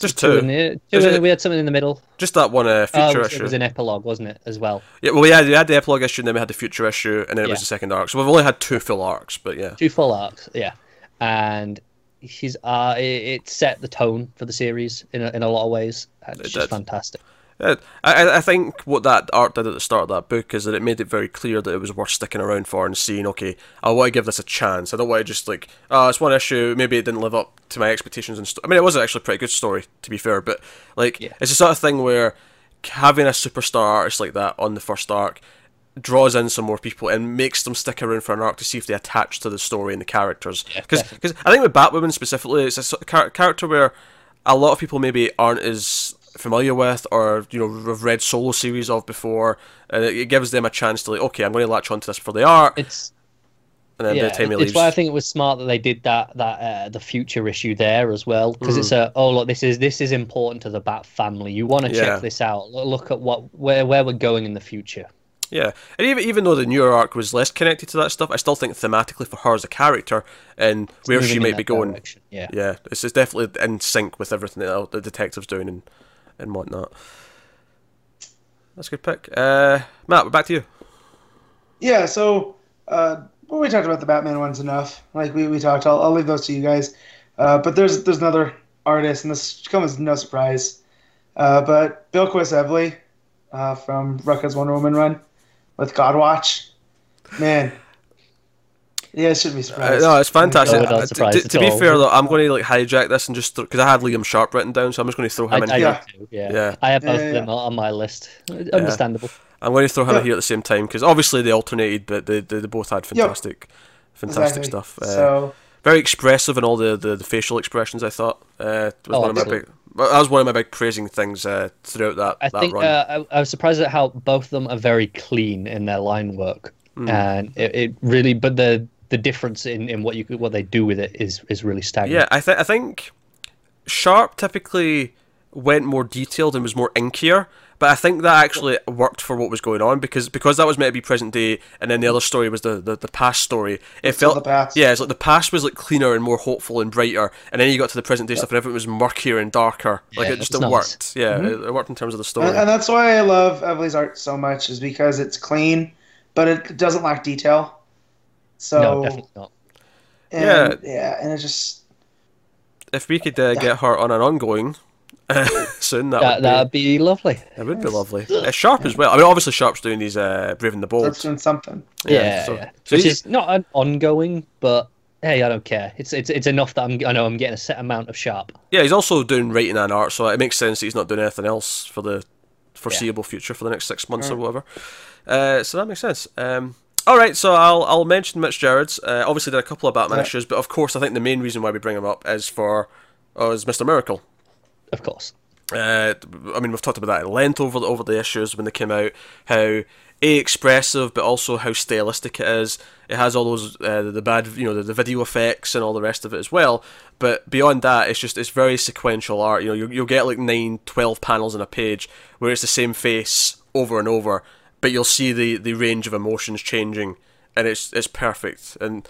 Just Two two. in the, two in we had something in the middle. Just that one uh, Oh, future was- issue. it was an epilogue, wasn't it, as well? Yeah, well, yeah, we had the epilogue issue, and then we had the future issue, and then it was the second arc. So we've only had two full arcs, but yeah. Two full arcs, yeah. And his uh, it, it set the tone for the series in a, in a lot of ways. It's It just did. fantastic. Uh, yeah, I, I- think what that art did at the start of that book is that it made it very clear that it was worth sticking around for and seeing, okay, I want to give this a chance. I don't want to just like, oh, it's one issue, maybe it didn't live up to my expectations. And st-. I mean, it was actually a pretty good story, to be fair, but like, Yeah. it's the sort of thing where having a superstar artist like that on the first arc draws in some more people and makes them stick around for an arc to see if they attach to the story and the characters. Yeah, Because definitely. I think with Batwoman specifically, it's a sort of character where a lot of people maybe aren't as familiar with or you know have read solo series of before, and it, it gives them a chance to like, okay, I'm going to latch onto this for the art, It's and then yeah, the time he it's leaves, why I think it was smart that they did that that uh, the future issue there as well because Mm. it's a oh look this is this is important to the Bat family. You want to Yeah. check this out. Look- at what where where we're going in the future. yeah, and even even though the newer arc was less connected to that stuff, I still think thematically for her as a character and where she might be going, direction, Yeah. yeah, it's, it's definitely in sync with everything that the detective's doing and and whatnot. That's a good pick, uh, Matt. We're back to you. Yeah, so uh, well, we talked about the Batman ones enough. Like we, we talked, I'll, I'll leave those to you guys. Uh, but there's there's another artist, and this comes as no surprise. Uh, but Bilquis Evely uh, from Rucka's Wonder Woman run with Godwatch, man. Yeah, it should be Uh, surprised. no, it's fantastic. No, Uh, surprise to, to be all. fair though, I'm going to like hijack this and just because I had Liam Sharp written down, so I'm just going to throw I, him in I here. Yeah. too, yeah. Yeah. I have both yeah, of them on my list. Understandable. I'm going to throw him Yeah. in here at the same time because obviously they alternated, but they, they, they both had fantastic, fantastic Exactly. stuff. Uh, So very expressive in all the, the, the facial expressions. I thought uh, was Oh, one of my big. well, That was one of my big praising things uh, throughout that I that think run. uh, I, I was surprised at how both of them are very clean in their line work, Hmm. and it, it really. But the the difference in, in what you what they do with it is is really staggering. Yeah, I think I think Sharp typically went more detailed and was more inkier, but I think that actually worked for what was going on because because that was meant to be present day, and then the other story was the the, the past story. It Still felt the past. yeah, it's like the past was like cleaner and more hopeful and brighter, and then you got to the present day stuff and everything was murkier and darker. like Yeah, it just it nice. worked. Yeah, mm-hmm. it, it worked in terms of the story. and, and that's why I love Evely's art so much is because it's clean, but it doesn't lack detail. So no, definitely not. and, Yeah. yeah, and it just if we could uh, get her on an ongoing soon, that, That would that'd be lovely. be it would be lovely. Uh, Sharp as well. I mean, obviously Sharp's doing these uh, Brave and the Bold. that's doing something. Yeah, so- yeah. so which you- is not an ongoing, but hey, I don't care. It's it's it's enough that I'm I know I'm getting a set amount of sharp. Yeah, he's also doing writing and art, so it makes sense that he's not doing anything else for the foreseeable future for the next six months or whatever. Uh, so that makes sense. Um, all right, so I'll I'll mention Mitch Gerads. Uh, obviously, did a couple of Batman Yeah. issues, but of course, I think the main reason why we bring him up is for oh, is Mister Miracle. Of course. Uh, I mean, we've talked about that at length over the, over the issues when they came out. How a expressive, but also how stylistic it is. It has all those uh, the bad, you know, the, the video effects and all the rest of it as well. But beyond that, it's just it's very sequential art. You know, you, you'll get like nine, 12 panels in a page where it's the same face over and over, but you'll see the, the range of emotions changing, and it's it's perfect. And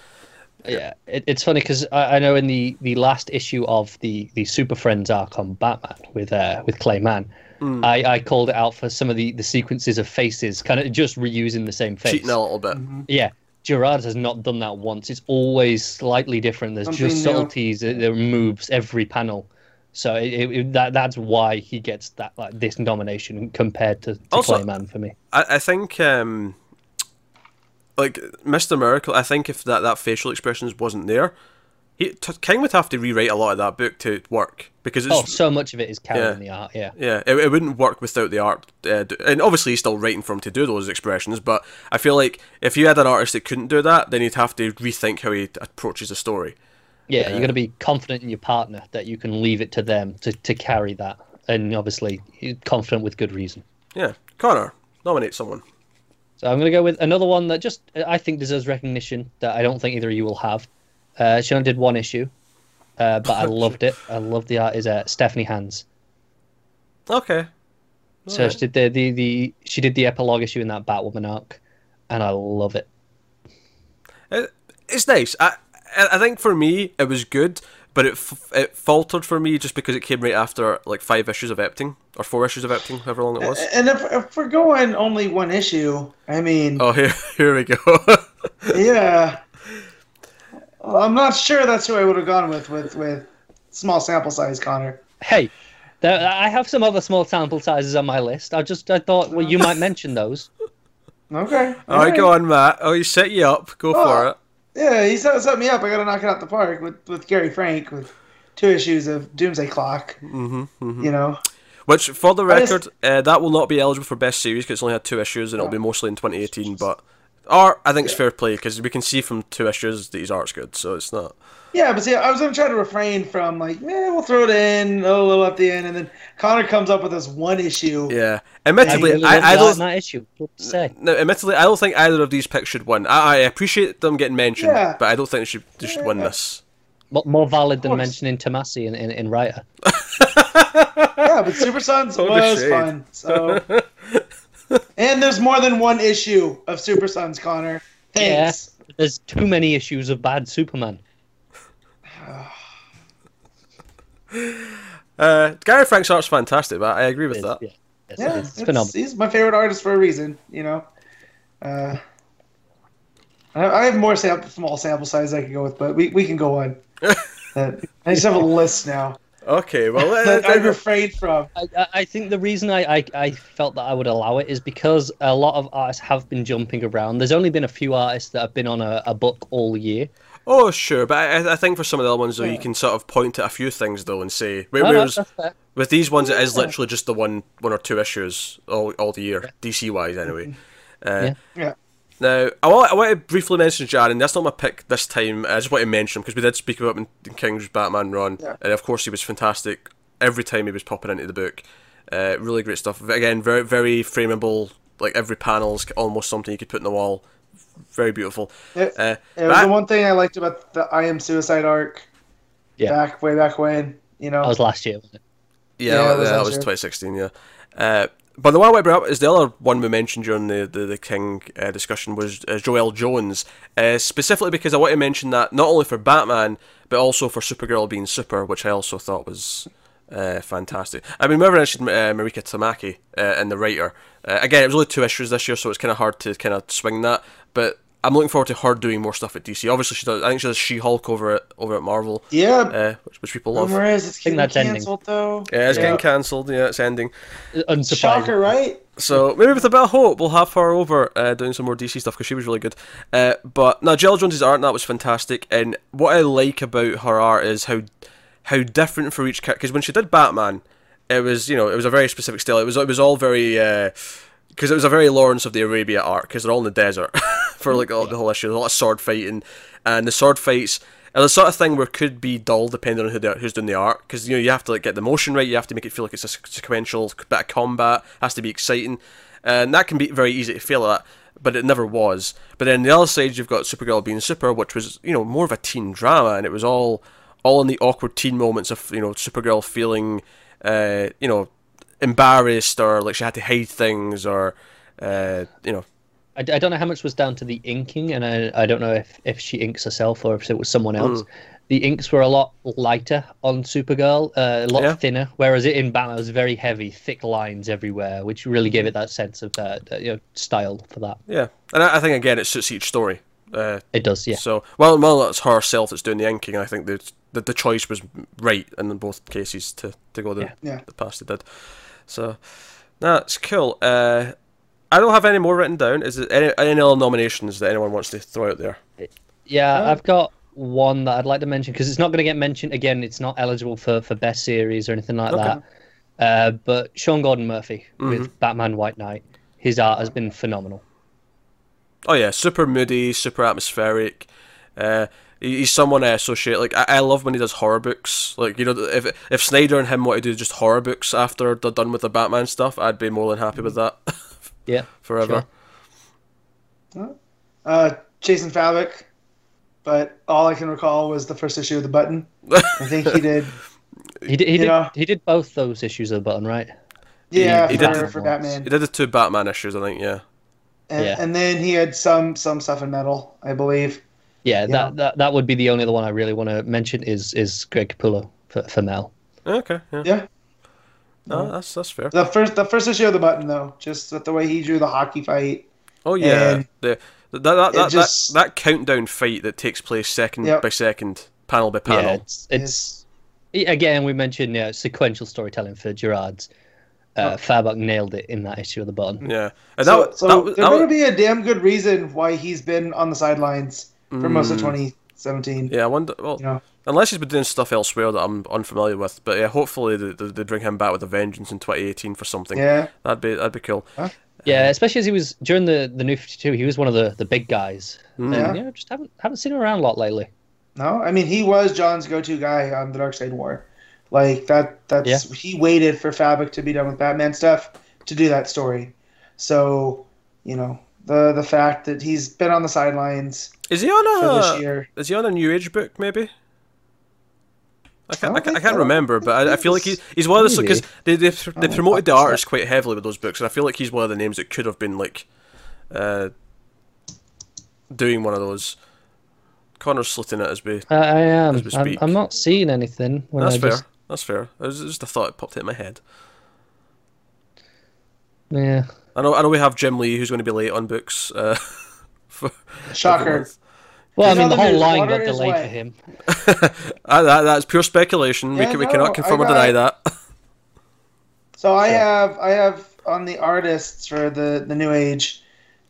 Yeah, it, it's funny because I, I know in the, the last issue of the, the Super Friends arc on Batman with uh, with Clay Mann, Hmm. I, I called it out for some of the, the sequences of faces, kind of just reusing the same face. cheating a little bit. Yeah, Gerads has not done that once. It's always slightly different. There's Something just subtleties. It, it moves every panel. So it, it, that that's why he gets that like this nomination compared to, to Also- Clay Mann for me. I, I think um, like Mr. Miracle, I think if that, that facial expressions wasn't there, he t- King would have to rewrite a lot of that book to work because it's Oh, so much of it is carrying the art. Yeah. yeah, it, it wouldn't work without the art. Uh, and obviously, he's still writing for him to do those expressions. But I feel like if you had an artist that couldn't do that, then he'd have to rethink how he approaches the story. Yeah, you're going to be confident in your partner that you can leave it to them to, to carry that. And obviously, confident with good reason. Yeah, Connor, nominate someone. So I'm going to go with another one that just I think deserves recognition that I don't think either of you will have. Uh, she only did one issue, uh, but I loved it. I loved the art. Is uh, Stephanie Hans. Okay. So Alright. she did the, the the she did the epilogue issue in that Batwoman arc, and I love it. It, it's nice. I I I think for me it was good, but it f- it faltered for me just because it came right after like five issues of Epting or four issues of Epting, however long it was. And if, if we're going only one issue, I mean, Oh, here here we go. yeah. Well, I'm not sure that's who I would have gone with with with small sample size, Connor. Hey, there, I have some other small sample sizes on my list. I just I thought well you might mention those. Okay. All right, go on, Matt. Oh, you set you up. Go Oh. for it. Yeah, he set, set me up. I got to knock it out the park with with Gary Frank with two issues of Doomsday Clock. Mm-hmm, You know. Which, for the I just- record, uh, that will not be eligible for best series because it's only had two issues and it'll be mostly in 2018. But art, I think it's fair play because we can see from two issues that his art's good, so it's not. Yeah, but see, I was gonna try to refrain from like, yeah, we'll throw it in a little at the end, and then Connor comes up with this one issue. Yeah, admittedly, really I, I the art in don't. that issue. Say? No, admittedly, I don't think either of these picks should win. I, I appreciate them getting mentioned, Yeah. but I don't think they should they should win this. Mo- More valid than mentioning Tomasi in, in, in Writer. Yeah, but Super Sons Holy was shade. fun. So, and there's more than one issue of Super Sons, Connor. Thanks. There's too many issues of bad Superman. Uh, Gary Frank's art's fantastic, but I agree with that. Yeah, yes, Yeah, it is. It's it's- phenomenal. he's my favorite artist for a reason. You know. Uh, I I have more sample, small sample size I could go with, but we, we can go on. Uh, I just have a list now Okay, well, that I refrained from. I, I- I think the reason I, I, I felt that I would allow it is because a lot of artists have been jumping around. There's only been a few artists that have been on a, a book all year. oh sure, but I, I think for some of the other ones though, you can sort of point at a few things though and say, No, no, whereas that's with these ones, it is literally just the one one or two issues all all the year, DC wise anyway. Uh, Yeah. Yeah. Now, I want, I want to briefly mention Janin. That's not my pick this time. I just want to mention him because we did speak about him in King's Batman run, Yeah. and of course he was fantastic every time he was popping into the book. Uh, really great stuff. Again, very very frameable. Like every panel's almost something you could put in the wall. Very beautiful. It, Uh, it was but- the one thing I liked about the I Am Suicide arc. Yeah. Back way back when, you know. That was last year. Wasn't it? Yeah, Yeah, that, it was that was year. 2016. Yeah, uh, but the one I bring up is the other one we mentioned during the the, the King uh, discussion was uh, Joëlle Jones, uh, specifically because I want to mention that not only for Batman but also for Supergirl being super, which I also thought was. Uh, fantastic. I mean, whoever mentioned uh, Mariko Tamaki uh, and the writer. Uh, again, it was only two issues this year, so it's kind of hard to kind of swing that. But I'm looking forward to her doing more stuff at DC. Obviously, she does. I think she does She Hulk over at over at Marvel, yeah. uh, which, which people love. Rumor is it's getting that's ending. canceled though. Yeah, it's Yeah. getting cancelled. Yeah, it's ending. Unsurprising. Shocker, right? So maybe with a bit of hope, we'll have her over uh, doing some more DC stuff because she was really good. Uh, but now Joëlle Jones's art and that was fantastic. And what I like about her art is how how different for each character. Because when she did Batman, it was you know it was a very specific style. It was it was all very because it was a very Lawrence of the Arabia art because they're all in the desert for like all, the whole issue. There's a lot of sword fighting, and the sword fights. are the sort of thing where it could be dull depending on who the, who's doing the art because you know you have to like get the motion right. You have to make it feel like it's a sequential bit of combat. Has to be exciting, and that can be very easy to feel at. But it never was. But then the other side, you've got Supergirl being super, which was you know more of a teen drama, and it was all all in the awkward teen moments of you know Supergirl feeling uh, you know embarrassed or like she had to hide things or uh, you know I, I don't know how much was down to the inking, and I, I don't know if, if she inks herself or if it was someone else. The inks were a lot lighter on Supergirl, uh, a lot Yeah. thinner, whereas it in Batman was very heavy, thick lines everywhere, which really gave it that sense of uh, uh, you know, style for that. yeah. And I, I think again it suits each story. Uh, It does, yeah. So well, well, that's herself that's doing the inking. I think that the, the choice was right in both cases to, to go the Yeah. Yeah. the past they did. So that's cool. Uh, I don't have any more written down. Is there any, any other nominations that anyone wants to throw out there? Yeah, Yeah. I've got one that I'd like to mention because it's not going to get mentioned again. It's not eligible for, for best series or anything like Okay. that. Uh, but Sean Gordon Murphy Mm-hmm. with Batman White Knight, his art has been phenomenal. Oh yeah, super moody, super atmospheric. Uh, he- he's someone I associate. Like I, I love when he does horror books. Like you know, if if Snyder and him want to do just horror books after they're done with the Batman stuff, I'd be more than happy with that Yeah, forever. Uh, Jason Fabok, but all I can recall was the first issue of the Button. I think he did. he did. He did, know- he did both those issues of the button, right? Yeah, he for, did- for Batman, He did the two Batman issues, I think. Yeah. and, Yeah. and then he had some some stuff in metal, I believe. Yeah, Yeah. That, that that would be the only other one I really want to mention is is Greg Capullo for, for Mel. Okay. Yeah. Yeah. No, that's that's fair. The first the first issue of the Button though, just with the way he drew the hockey fight. Oh yeah. and The that that, that, just- that that countdown fight that takes place second Yep. by second, panel by panel. Yeah, it's, it's again we mentioned yeah, sequential storytelling for Gerads. Uh, Fabok nailed it in that issue of the button. Yeah. And So, that, so that, was- there's going to be a damn good reason why he's been on the sidelines for most of 2017. Mm. Yeah, I wonder. Well, You know, unless he's been doing stuff elsewhere that I'm unfamiliar with, but yeah, hopefully they, they, they bring him back with a vengeance in 2018 for something. yeah. That'd be that'd be cool. Yeah, especially as he was during the the new Fifty Two, he was one of the, the big guys. And Yeah. you know, just haven't haven't seen him around a lot lately. No, I mean he was Johns' go-to guy on the Darkseid War. Like that. That's he waited for Fabok to be done with Batman stuff to do that story. So, you know, the the fact that he's been on the sidelines Is he on for this a year. is he on a New Age book maybe? I can't, I, don't can't, I can't so. remember, but I, I feel like he's he's one of the because they they, they promoted the fuck, artist quite heavily with those books, and I feel like he's one of the names that could have been like uh, doing one of those. Connor's slitting it as we. I, I am. As we I'm. I'm not seeing anything. When That's I fair. just, That's fair. It was just a thought that popped into my head. Yeah. I know. I know we have Jim Lee who's going to be late on books. Uh, for Shocker. Well, I mean, the whole line got delayed for him. Uh, that that's pure speculation. we Yeah, can, we cannot confirm I or deny got- that. So I have I have on the artists for the the new age,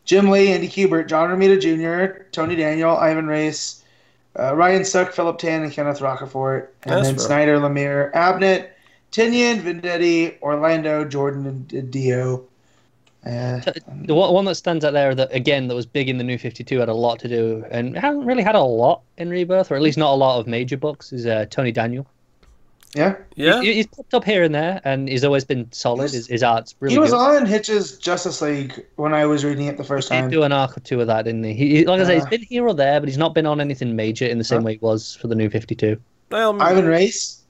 Jim Lee, Andy Kubert, John Romita Jr., Tony Daniel, Ivan Reis, uh, Ryan Sook, Philip Tan, and Kenneth Rocafort, and That's then fair. Snyder, Lemire, Abnett, Tynion, Venditti, Orlando, Jordan, and, and Dio. Uh, The one, one that stands out there that again that was big in the New Fifty Two had a lot to do and hasn't really had a lot in Rebirth, or at least not a lot of major books. Is uh, Tony Daniel. yeah, Yeah. He- he's popped up here and there, and he's always been solid. His, his art's really he was good. on Hitch's Justice League when I was reading it the first He did time. do an arc or two of that, didn't he? he he- like I say, he's Uh, been here or there, but he's not been on anything major in the same Huh? way he was for the New Fifty Two. Well, Ivan Reis,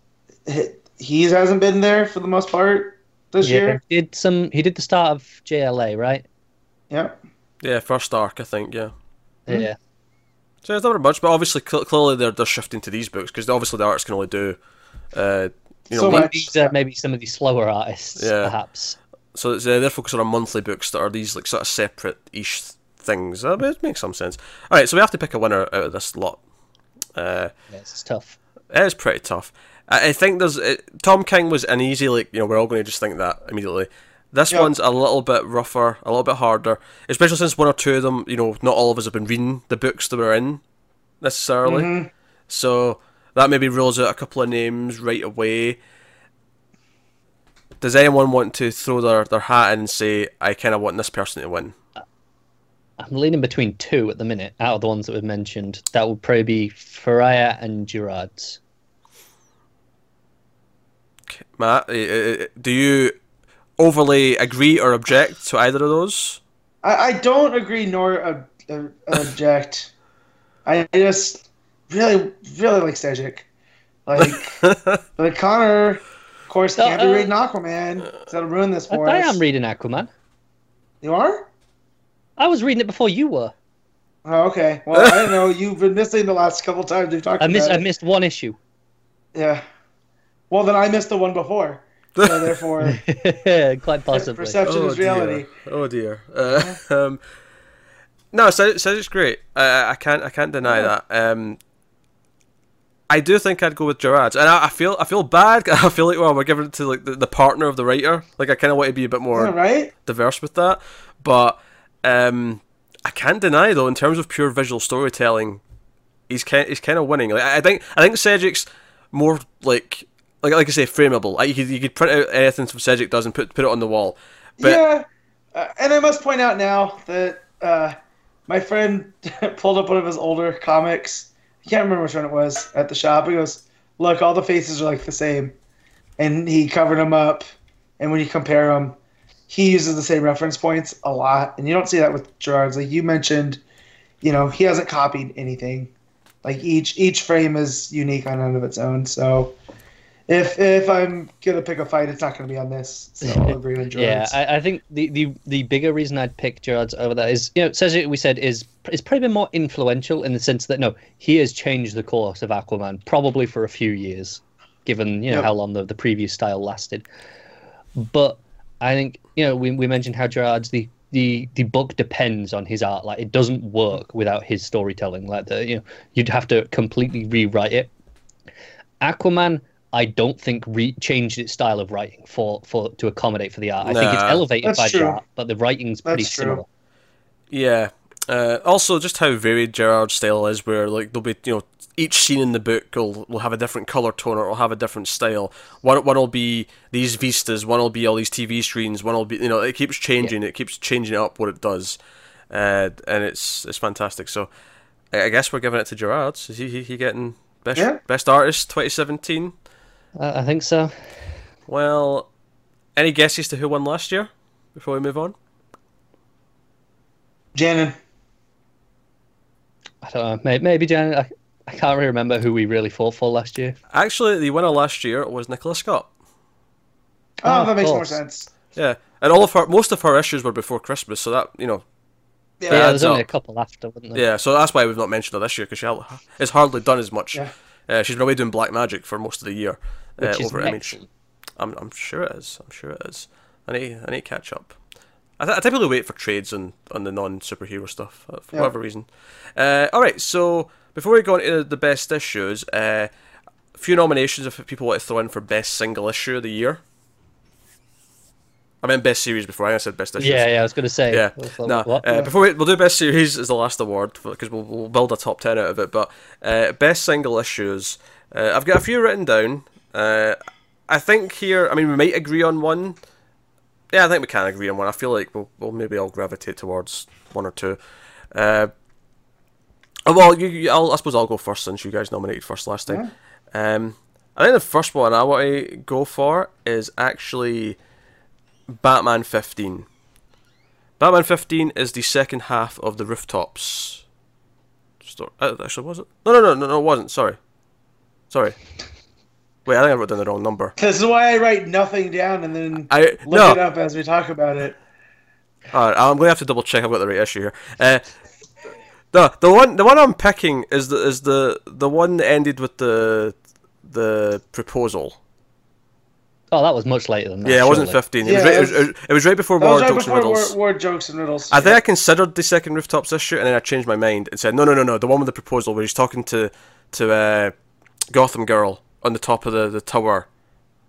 he, he hasn't been there for the most part this year. he did some. He did the start of JLA, right? Yeah. yeah, first arc, I think. Yeah. Hmm. Yeah. So it's not very much, but obviously, cl- clearly they're they're shifting to these books because obviously the artists can only do, uh, you know, So mon- much. These are maybe some of these slower artists, Yeah. perhaps. so it's, uh, they're focusing on monthly books that are these like sort of separate each things. Uh, but it makes some sense. All right, so we have to pick a winner out of this lot. Uh, Yes, it's tough. it is pretty tough. I, I think there's uh, Tom King was an easy like you know we're all going to just think that immediately. This Yep. one's a little bit rougher, a little bit harder, especially since one or two of them, you know, not all of us have been reading the books that we're in necessarily. Mhm. So that maybe rules out a couple of names right away. Does anyone want to throw their, their hat in and say, I kind of want this person to win? I'm leaning between two at the minute out of the ones that we've mentioned. That would probably be Ferreyra and Gerads. Matt, uh, uh, do you overly agree or object to either of those? I, I don't agree nor ob- ob- object. I just really, really like Sejic. Like, like Connor, of course, No, can't be uh, reading Aquaman. It's gonna ruin this I, for I us. am reading Aquaman. You are? I was reading it before you were. Oh, okay. Well, I don't know. You've been missing the last couple times we've talked I missed. I about it. missed one issue. Yeah. Well, then I missed the one before. So therefore, Quite possibly. perception is reality. Dear. Oh dear. Uh, um, no, so so it's great. I I can't I can't deny that. Um, I do think I'd go with Gerads, and I, I feel I feel bad. I feel like well, we're giving it to like the, the partner of the writer. Like I kind of want to be a bit more Yeah, right? diverse with that, but um, I can't deny though, in terms of pure visual storytelling, he's kind he's kind of winning. Like, I think I think Sejic's more like like like I say frameable. Like, you could you could print out anything from Sejic does and put put it on the wall. But yeah, uh, and I must point out now that uh, my friend pulled up one of his older comics. I can't remember which one it was at the shop. He goes, "Look, all the faces are like the same," and he covered them up. And when you compare them, he uses the same reference points a lot, and you don't see that with Gerads. Like you mentioned, you know, he hasn't copied anything. Like each each frame is unique on and of its own. So if if I'm gonna pick a fight, it's not gonna be on this. So I'll agree with Yeah, I, I think the, the the bigger reason I'd pick Gerads over that is you know Sejic we said is is probably been more influential in the sense that no he has changed the course of Aquaman probably for a few years, given you know Yep. how long the, the previous style lasted. But I think you know we we mentioned how Gerads the the the book depends on his art like it doesn't work without his storytelling like the you know you'd have to completely rewrite it aquaman I don't think re- changed its style of writing for, for to accommodate for the art. I nah. think it's elevated by true. the art, but the writing's That's pretty true. similar. Yeah. Uh, also, just how varied Gerads' style is, where like there'll be you know each scene in the book will, will have a different color tone or will have a different style. One one will be these vistas, one will be all these TV screens, one will be you know it keeps changing, yeah. it keeps changing up what it does, uh, and it's it's fantastic. So I guess we're giving it to Gerads. Is he he, he getting best yeah. best artist 2017? I, think so. Well, any guesses to who won last year before we move on? Janin. I don't know. Maybe Janin. I, I can't really remember who we really fought for last year. Actually, the winner last year was Nicola Scott. Oh, oh that makes more sense. Yeah, and all of her, most of her issues were before Christmas, so that you know. Yeah, yeah there's only a couple after, wouldn't there? Yeah, so that's why we've not mentioned her this year because she it's hardly done as much. Yeah. Uh, she's been away doing Black Magic for most of the year uh, over. Image. I'm, I'm sure it is. I'm sure it is. I need, I need to catch up. I, th- I typically wait for trades on, on the non superhero stuff uh, for Yeah. whatever reason. Uh, all right, so before we go into the best issues, uh, a few nominations if people want to throw in for best single issue of the year. I meant best series before I said best issues. yeah yeah i was going to say Yeah. Like, No, what? uh, before we, we'll do best series as the last award because we'll, we'll build a top ten out of it. But uh, best single issues, uh, I've got a few written down. Uh, I think here, I mean, we might agree on one. Yeah, I think we can agree on one. I feel like we'll, we'll maybe all gravitate towards one or two. Uh, oh, well, you, you, I'll, I suppose I'll go first since you guys nominated first last time. Um, I think the first one I want to go for is actually Batman 15. Batman 15 is the second half of the Rooftops story. Uh, actually, was it? No, no, no, no, no, it wasn't. Sorry. Sorry. Wait, I think I wrote down the wrong number. This is why I write nothing down and then I look no. it up as we talk about it. Alright, I'm gonna have to double check I've got the right issue here. Uh, the the one the one I'm picking is the is the the one that ended with the the proposal. Oh that was much later than that Yeah, it wasn't surely. 15. It, was Yeah, right, it, it was, was- it was- it was right before That War was right Jokes and before Riddles. war, war jokes and riddles. I think I considered the second rooftops issue, and then I changed my mind and said, no, no, no, no, the one with the proposal where he's talking to to uh, Gotham Girl on the top of the, the tower,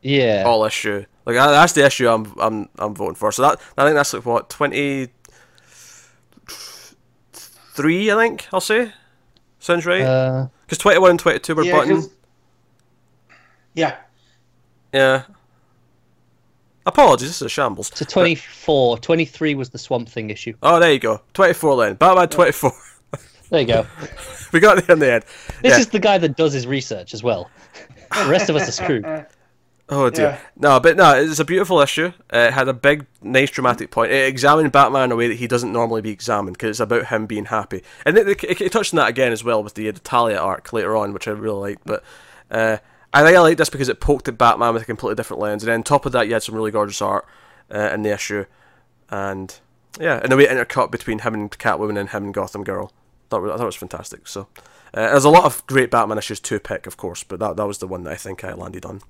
yeah all issue. Like that's the issue I'm I'm I'm voting for. So that I think that's like what twenty three. I think I'll say sounds right uh, because twenty one and twenty two were yeah, button. 'cause- yeah. Yeah. Apologies, this is a shambles. So 24, 23 was the Swamp Thing issue. Oh, there you go. Twenty four then. Batman twenty four. There you go. we got there in the end. This Yeah. is the guy that does his research as well. The rest of us are screwed. Oh dear. Yeah. No, but no, it's a beautiful issue. Uh, it had a big, nice, dramatic point. It examined Batman in a way that he doesn't normally be examined because it's about him being happy. And it, it, it touched on that again as well with the, Italia arc later on, which I really liked. But uh, I think I liked this because it poked at Batman with a completely different lens. And then on top of that, you had some really gorgeous art uh, in the issue, and yeah, and the way it intercut between him and Catwoman and him and Gotham Girl. Thought, I thought it was fantastic. So uh, there's a lot of great Batman issues to pick, of course, but that that was the one that I think I landed on.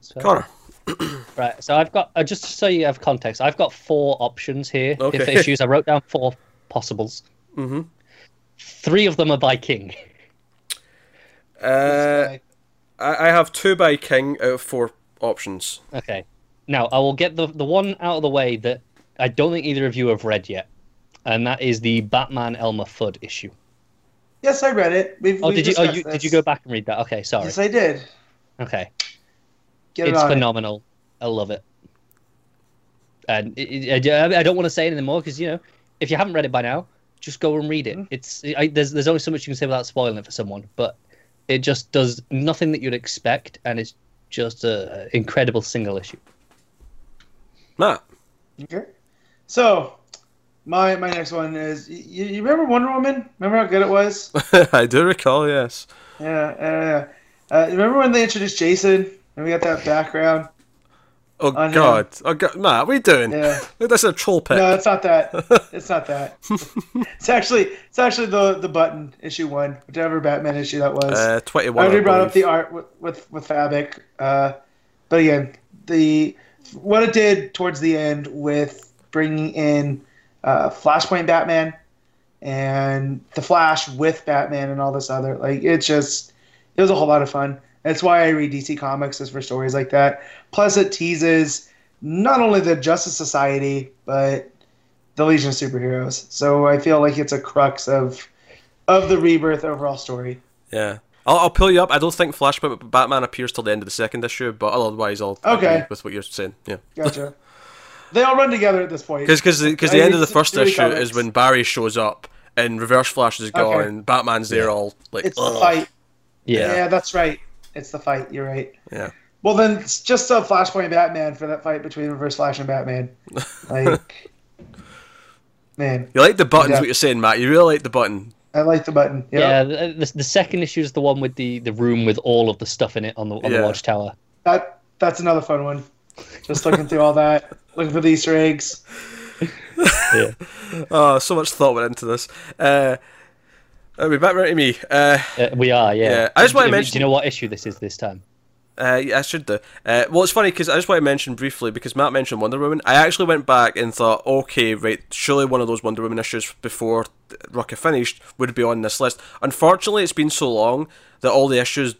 So- Connor. Right. So I've got uh, just so you have context. I've got four options here. Okay. If issues, I wrote down four possibles. Mm-hmm. Three of them are by King. Uh, I, I have two by King out of four options. Okay. Now I will get the the one out of the way that I don't think either of you have read yet, and that is the Batman Elmer Fudd issue. Yes, I read it. We've, Oh, we've did you? Oh, discussed you, did you go back and read that? Okay, sorry. Yes, I did. Okay, Get it's it. phenomenal. I love it. And it, it, I I don't want to say anything more because you know, if you haven't read it by now, just go and read it. Mhm. It's I, there's there's only so much you can say without spoiling it for someone, but it just does nothing that you'd expect, and it's just an incredible single issue. Matt. Okay. So, my my next one is you, you remember Wonder Woman? Remember how good it was? I do recall, yes. Yeah, yeah, yeah. Uh, remember when they introduced Jason and we got that background? Oh On him. god. Oh god, Matt, what are you doing? Yeah. That's a troll pick. No, it's not that. It's not that. It's actually it's actually the the button issue one, whichever Batman issue that was. uh, I twenty-one. already I brought up the art with with, with Fabok, uh, but again, the what it did towards the end with bringing in uh, Flashpoint Batman and the Flash with Batman and all this other like it's just it was a whole lot of fun. That's why I read DC Comics is for stories like that. Plus, it teases not only the Justice Society but the Legion of Superheroes. So I feel like it's a crux of of the rebirth overall story. Yeah. I'll, I'll pull you up. I don't think Flashpoint Batman appears till the end of the second issue, but otherwise I'll Okay. agree with what you're saying. Yeah. Gotcha. they all run together at this point. Because because I the end of the first issue comics. is when Barry shows up and Reverse Flash is gone Okay. and Batman's there all like It's the fight. Yeah, Yeah. that's right. It's the fight. You're right. Yeah. Well, then it's just a Flashpoint Batman for that fight between Reverse Flash and Batman. Like, man, You like the buttons? Yeah. What you're saying, Matt? You really like the button? I like the button. Yep. yeah. The, the, the second issue is the one with the, the room with all of the stuff in it on the on Yeah. the watchtower. That that's another fun one. Just looking through all that, looking for the Easter eggs. Yeah. Oh, so much thought went into this. Uh, I'll be back right to me. Uh, Uh, we are, yeah. Yeah, I just wanna mention- Do you know what issue this is this time? Uh, yeah, I should do. Uh, well, it's funny because I just want to mention briefly because Matt mentioned Wonder Woman. I actually went back and thought, okay, right, surely one of those Wonder Woman issues before Rucka finished would be on this list. Unfortunately, it's been so long that all the issues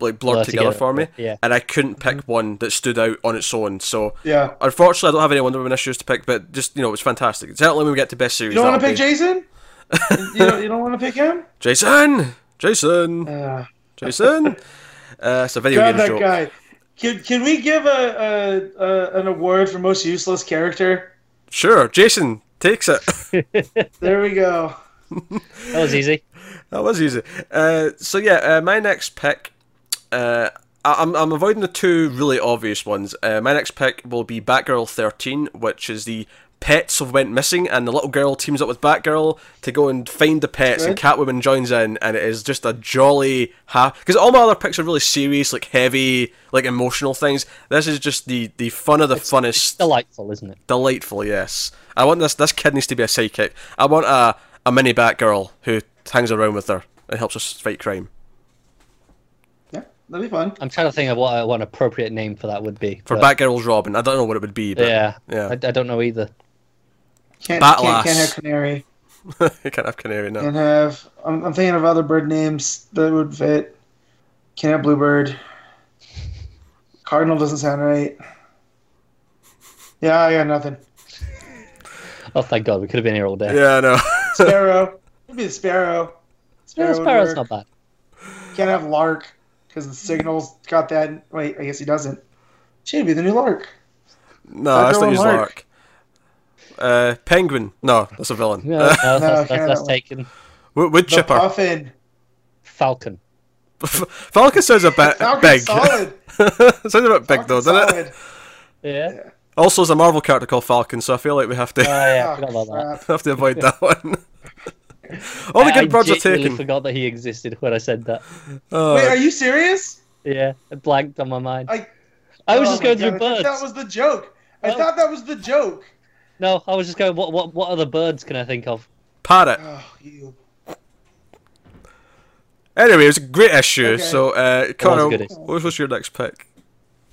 like blurred Blur together, together, for me, yeah. and I couldn't pick one that stood out on its own. So, Yeah. unfortunately, I don't have any Wonder Woman issues to pick, but just you know, it's fantastic. Certainly, when we get to best series, You don't want to pick be- Jason? you don't, you don't want to pick him? Jason, Jason, Uh, Jason. uh, it's a video God, game that joke. guy. Can, can we give a, a, a an award for most useless character? Sure, Jason takes it. There we go. That was easy. That was easy. Uh, so yeah, uh, my next pick. Uh, I- I'm I'm avoiding the two really obvious ones. Uh, my next pick will be Batgirl 13, which is the pets have went missing, and the little girl teams up with Batgirl to go and find the pets, and Catwoman joins in, and it is just a jolly ha. Because all my other picks are really serious, like heavy, like emotional things. This is just the the fun of the funnest Delightful, isn't it? delightful. Yes, I want this. This kid needs to be a sidekick. I want a a mini Batgirl who hangs around with her and helps us fight crime. Yeah, that'd be fun. I'm trying to think of what, what an appropriate name for that would be. For but- Batgirl's Robin, I don't know what it would be, but Yeah, yeah. I, I don't know either. Can't, Bat can't, can't have Canary. you can't have Canary now. Can't have. I'm, I'm thinking of other bird names that would fit. Can't have Bluebird. Cardinal doesn't sound right. Yeah, I got nothing. Oh, thank God, we could have been here all day. Yeah, I know. Sparrow. Maybe the Sparrow. Yeah, would Sparrow's not bad. Can't have Lark because the signal's got that. Wait, I guess he doesn't. She'd be the new Lark. no, that's Batgirl not use Lark. Lark. Uh, Penguin. No, that's a villain. No, no, that's, can't that's, that's taken. Wood, wood chipper. Puffin. Falcon. Falcon sounds a bit Falcon's big. solid. sounds a bit big though, doesn't it? solid. Yeah. Also, there's a Marvel character called Falcon, so I feel like we have to Oh, yeah, I Oh, forgot about that. have to avoid that one. All the good birds I are genuinely taken. forgot that he existed when I said that. Oh, Wait, are you serious? Yeah, it blanked on my mind. I, I was oh just going God, through I thought birds. That was the joke. I Oh. thought that was the joke. No, I was just going. What what what other birds can I think of? Parrot. Oh, you. Anyway, it was a great issue. Okay. So, uh, Connor, what was your next pick?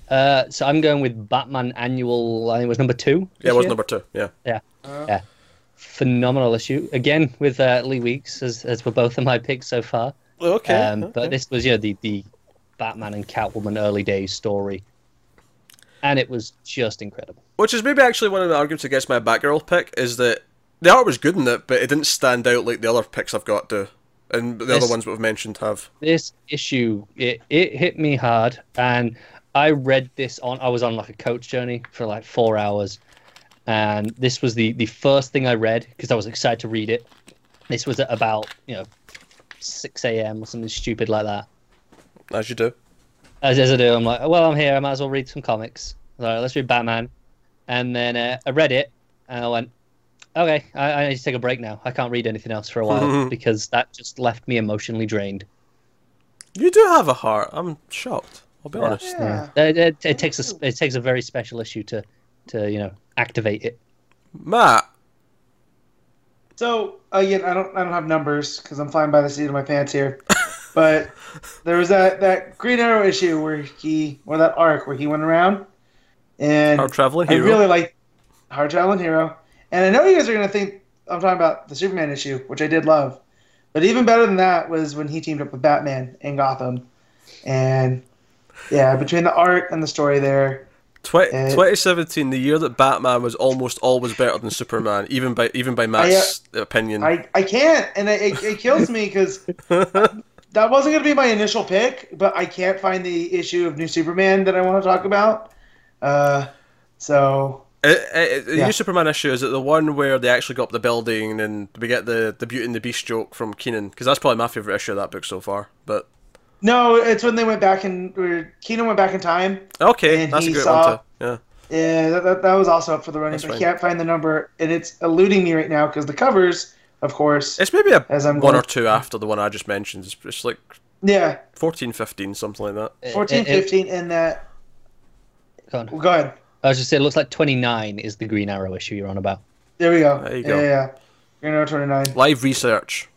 Uh, so I'm going with Batman Annual. I think it was number two. Yeah, it was year. number two. Yeah. Yeah. Uh, Yeah. Phenomenal issue again with uh, Lee Weeks as as for both of my picks so far. Okay. Um, But this was you know the the Batman and Catwoman early days story, and it was just incredible. Which is maybe actually one of the arguments against my Batgirl pick is that the art was good in it, but it didn't stand out like the other picks I've got do. and the This- other ones we've mentioned have. this issue it, it hit me hard and i read this on i was on like a coach journey for like four hours and this was the the first thing i read because i was excited to read it this was at about you know 6 a.m or something stupid like that As you do. As, as i do i'm like well i'm here i might as well read some comics all right let's read batman and then uh, i read it and i went okay I, I need to take a break now i can't read anything else for a while because that just left me emotionally drained You do have a heart. I'm shocked. I'll be Yeah. honest. Yeah. It, it, it takes a it takes a very special issue to to you know activate it. Matt, So again, I don't I don't have numbers because I'm flying by the seat of my pants here. But there was that that Green Arrow issue where he or that arc where he went around, and Hard traveling I hero. really like Hard Traveling Hero. And I know you guys are gonna think I'm talking about the Superman issue, which I did love. But even better than that was when he teamed up with Batman in Gotham. And yeah, between the art and the story there, Tw- Uh, 2017, the year that Batman was almost always better than Superman, even by even by Matt's opinion. I, I can't, and it, it, it kills me because that wasn't going to be my initial pick, but I can't find the issue of New Superman that I want to talk about. Uh, so Uh, uh, the Yeah. new Superman issue is it the one where they actually go up the building and we get the the Beauty and the Beast joke from Kenan? Because that's probably my favorite issue of that book so far. But no, it's when they went back in. Or Kenan went back in time. okay, that's a great saw- one too. Yeah, Yeah, that, that, that was also up for the running. That's but I can't find the number, and it's eluding me right now because the covers, of course. it's maybe a As I'm one going- or two after the one I just mentioned. It's, it's like Yeah, 14, 15, something like that. 14, It- it- in that. go on. Go ahead. I was just saying, it looks like 29 is the Green Arrow issue you're on about. There we go. There you yeah, go. Yeah, yeah. Green Arrow 29. Live research.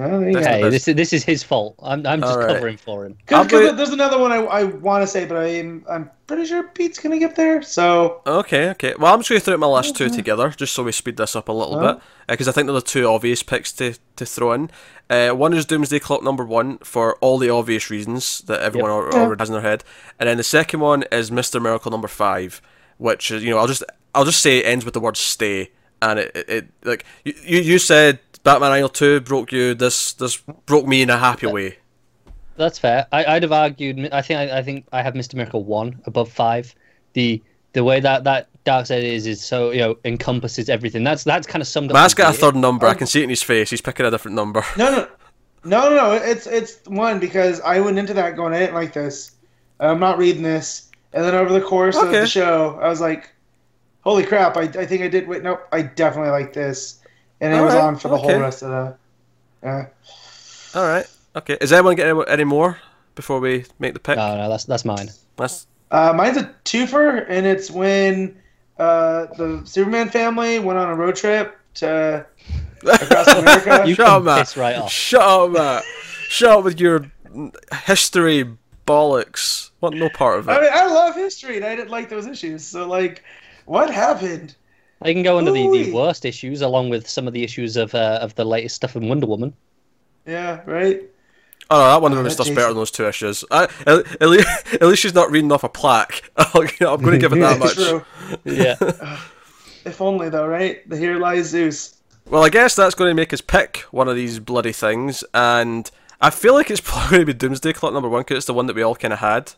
Oh, there you That's go. the Hey, this is this is his fault. I'm I'm just All right. covering for him. Cause, I'll 'cause be- there's another one I, I want to say, but I'm I'm pretty sure Pete's gonna get there. So Okay, okay. Well, I'm just going to throw out my last two together, just so we speed this up a little Oh. bit, because I think they're the two obvious picks to, to throw in. Uh, one is Doomsday Clock number one for all the obvious reasons that everyone al- Yeah. already has in their head, and then the second one is Mister Miracle number five, which is you know I'll just I'll just say it ends with the word stay, and it it, it like you you you said Batman Annual two broke you. This this broke me in a happy way. That's fair. I, I'd have argued. I think I, I think I have Mr. Miracle one above five. The the way that that Darkseid is is so you know encompasses everything. That's that's kind of summed up. Matt's the got a third number. I oh. can see it in his face. He's picking a different number. no, no, no, no, no. It's it's one because I went into that going I didn't like this. I'm not reading this, and then over the course of the show, I was like, "Holy crap!" I, I think I did. Wait, nope. I definitely like this, and it was Alright, on for the okay. whole rest of the. Yeah. All right. Okay. Is anyone getting any, any more before we make the pick? No, no, that's that's mine. That's Uh, mine's a twofer, and it's when uh, the Superman family went on a road trip to across America. You Shut can up, Matt. right off. Shut up, Matt. Shut up with your history bollocks. What? no part of it. I it. mean, I love history, and I didn't like those issues. So, like, what happened? I can go into the, the worst issues along with some of the issues of uh, of the latest stuff in Wonder Woman. Yeah, right. Oh, no, that Wonder Woman that stuff's Jason- better than those two issues. I, at, at, least, at least she's not reading off a plaque. I'm going to give it that much. Yeah. If only, though, right? The here lies Zeus. Well, I guess that's going to make us pick one of these bloody things, and I feel like it's probably going to be Doomsday Clock number one because it's the one that we all kind of had.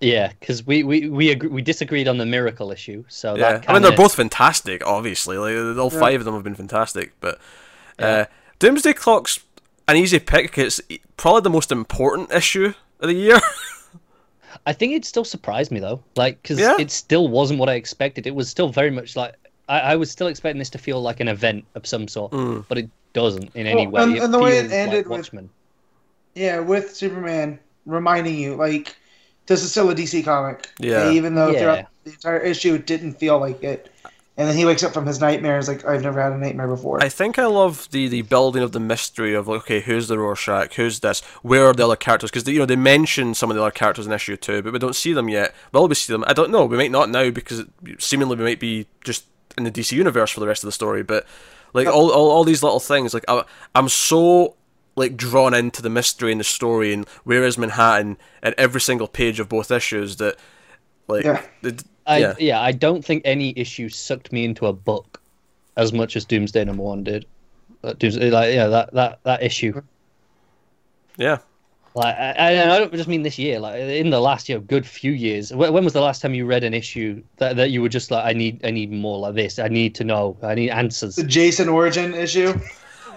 Yeah, because we we we, agree, we disagreed on the miracle issue, so Yeah, that I mean they're both fantastic. Obviously, like all Yeah. five of them have been fantastic. But uh, Yeah. Doomsday Clock's an easy pick. 'cause It's probably the most important issue of the year. I think it still surprised me though, like because Yeah? it still wasn't what I expected. It was still very much like I, I was still expecting this to feel like an event of some sort, Mm. but it doesn't in any Well, way. and- and the way it ended like with- Watchmen. Yeah, with Superman reminding you, like, this is still a DC comic. Yeah. Even though Yeah. throughout the entire issue it didn't feel like it. And then he wakes up from his nightmare. nightmares like, I've never had a nightmare before. I think I love the, the building of the mystery of like, okay, who's the Rorschach? Who's this? Where are the other characters? Because you know they mention some of the other characters in issue two, but we don't see them yet. Will we see them? I don't know. We might not now because it, seemingly we might be just in the DC universe for the rest of the story. But like all, all, all these little things, like I, I'm so like drawn into the mystery and the story and where is Manhattan at every single page of both issues that like Yeah. the- I, yeah. yeah. I don't think any issue sucked me into a book as much as Doomsday number one did. That does- like yeah, that that that issue. Yeah. Like, I, I I don't just mean this year. Like in the last year, good few years. When, when was the last time you read an issue that, that you were just like, I need, I need more like this. I need to know. I need answers. The Jason origin issue.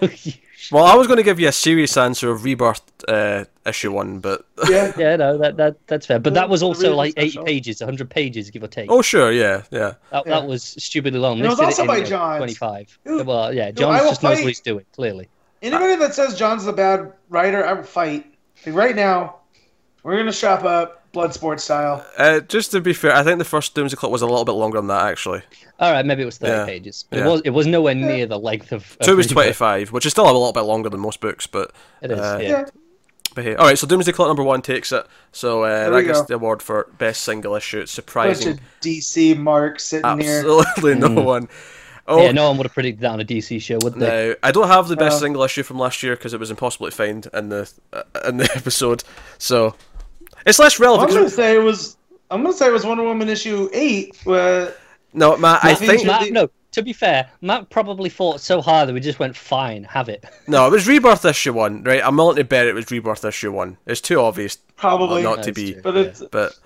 Well, I was going to give you a serious answer of Rebirth uh, issue one, but Yeah. yeah, no, that that that's fair. But that was also reason like eighty special. pages, hundred pages, give or take. oh sure, yeah, yeah. that, yeah. that was stupidly long. And it was also by like, Johns. Twenty-five. Who- well, yeah, I Johns will just knows fight- what he's doing. Clearly. Anybody that says John's the bad writer, I will fight. Like right now, we're gonna strap up Bloodsport style. Uh, just to be fair, I think the first Doomsday Clock was a little bit longer than that actually. All right, maybe it was thirty Yeah. pages, but Yeah. it was it was nowhere near the length of. of Two was twenty five, which is still a little bit longer than most books, but It is. Uh, yeah. Yeah. but hey, all right. So Doomsday Clock number one takes it. So uh, There that we gets go. the award for best single issue. It's Bunch surprising. of DC mark sitting here. Absolutely no Mm. one. Oh Yeah, no one would have predicted that on a DC show, would they? no, I don't have the best Uh, single issue from last year because it was impossible to find in the uh, in the episode. So it's less relevant. I'm gonna say it was. I'm gonna say it was Wonder Woman issue eight. Uh, no, Matt, I think Matt- Matt, no. To be fair, Matt probably fought so hard that we just went fine, have it. no, it was Rebirth issue one, right? I'm willing to bet it was Rebirth issue one. It's too obvious probably. not That's to be, true. but it's. but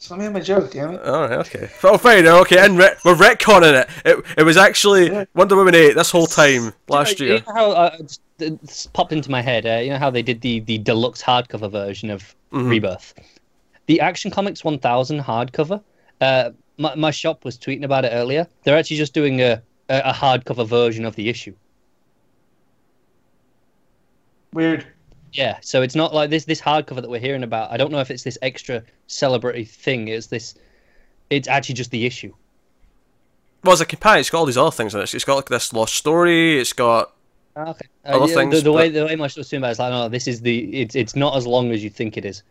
Just let me have my joke, damn it. all right, okay. Oh, fine, okay. And re- we're retconning it. It it was actually Yeah. Wonder Woman eight this whole time last You year. know how uh, just, it's popped into my head? Uh, you know how they did the, the deluxe hardcover version of Mhm. Rebirth? The Action Comics 1000 hardcover. Uh, my, my shop was tweeting about it earlier. They're actually just doing a, a, a hardcover version of the issue. Weird. Yeah, so it's not like this this hardcover that we're hearing about. I don't know if it's this extra celebrity thing. It's this. It's actually just the issue. Well, it's a companion. It's got all these other things in it. It's got like this lost story. It's got ah, Okay. Other uh, yeah, things, the, the way the way my was doing about it is like, no, this is the. It's it's not as long as you think it is.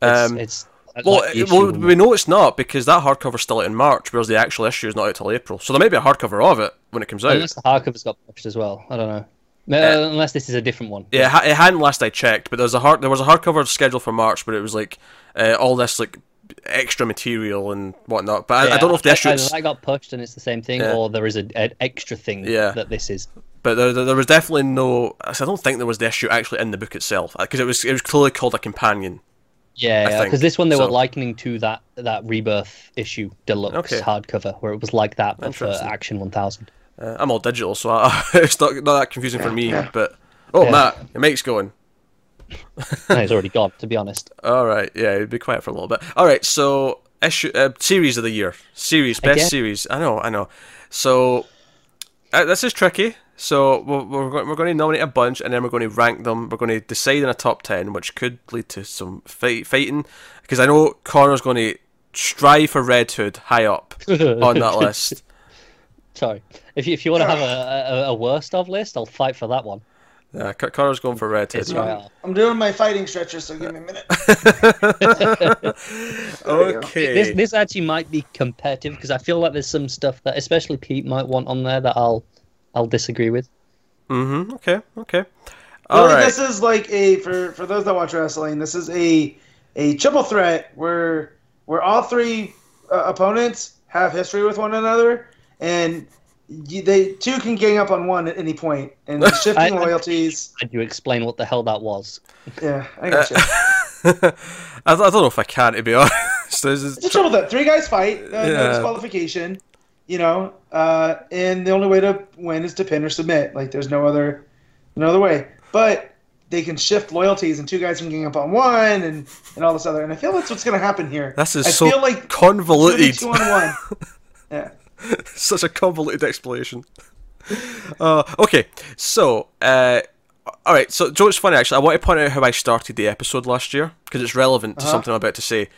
It's, um. it's uh, Well, like it- well, we know it's not because that hardcover's still out in March, whereas the actual issue is not out till April. So there may be a hardcover of it when it comes out. Unless the hardcover's got pushed as well. I don't know. Uh, unless this is a different one. Yeah, it, ha- it hadn't last I checked, but there was a hard there was a hardcover schedule for March, but it was like uh, all this like extra material and whatnot. But I, I don't know if the issue. I, that got pushed and it's the same thing, Yeah. or there is a, an extra thing Yeah. that this is. But there, there, there was definitely no. I don't think there was the issue actually in the book itself because it was it was clearly called a companion. Yeah, because this one they So- were likening to that that rebirth issue deluxe Okay. hardcover where it was like that but for Action 1000. Uh, I'm all digital, so I, it's not not that confusing for me. But oh, Yeah. Matt, your mic's going. no, it's already gone. To be honest, All right, yeah, he'd be quiet for a little bit. All right, so issue uh, series of the year, series best Again? series. I know, I know. So uh, this is tricky. So we're we're, go- we're going to nominate a bunch, and then we're going to rank them. We're going to decide in a top ten, which could lead to some fight fighting, because I know Connor's going to strive for Red Hood high up on that list. Sorry, if you, if you want to have a, a, a worst of list, I'll fight for that one. Yeah, Con- Connor's going for Red Hood. It's right. I'm doing my fighting stretcher, so give me a minute. Okay. This this actually might be competitive because I feel like there's some stuff that especially Pete might want on there that I'll I'll disagree with. Mm-hmm. Okay. Okay. Well, All right. This is like a for for those that watch wrestling. This is a a triple threat where where all three uh, opponents have history with one another, and you, they two can gang up on one at any. And shifting I- I- loyalties. Could you explain what the hell that was? Yeah, I got you. I, don't- I don't know if I can, to be honest. This is- It's a triple threat. Three guys fight. Uh, No disqualification. You know, uh, and the only way to win is to pin or submit. Like there's no other, no other way. But they can shift loyalties, and two guys can gang up on one, and and all this other. And I feel that's what's going to happen here. This is I so feel like it's gonna be convoluted. two on one. Yeah. Such a convoluted explanation. Uh, okay, so uh, all right. So, Joe, it's funny actually. I want to point out how I started the episode last year because it's relevant to Uh-huh. something I'm about to say.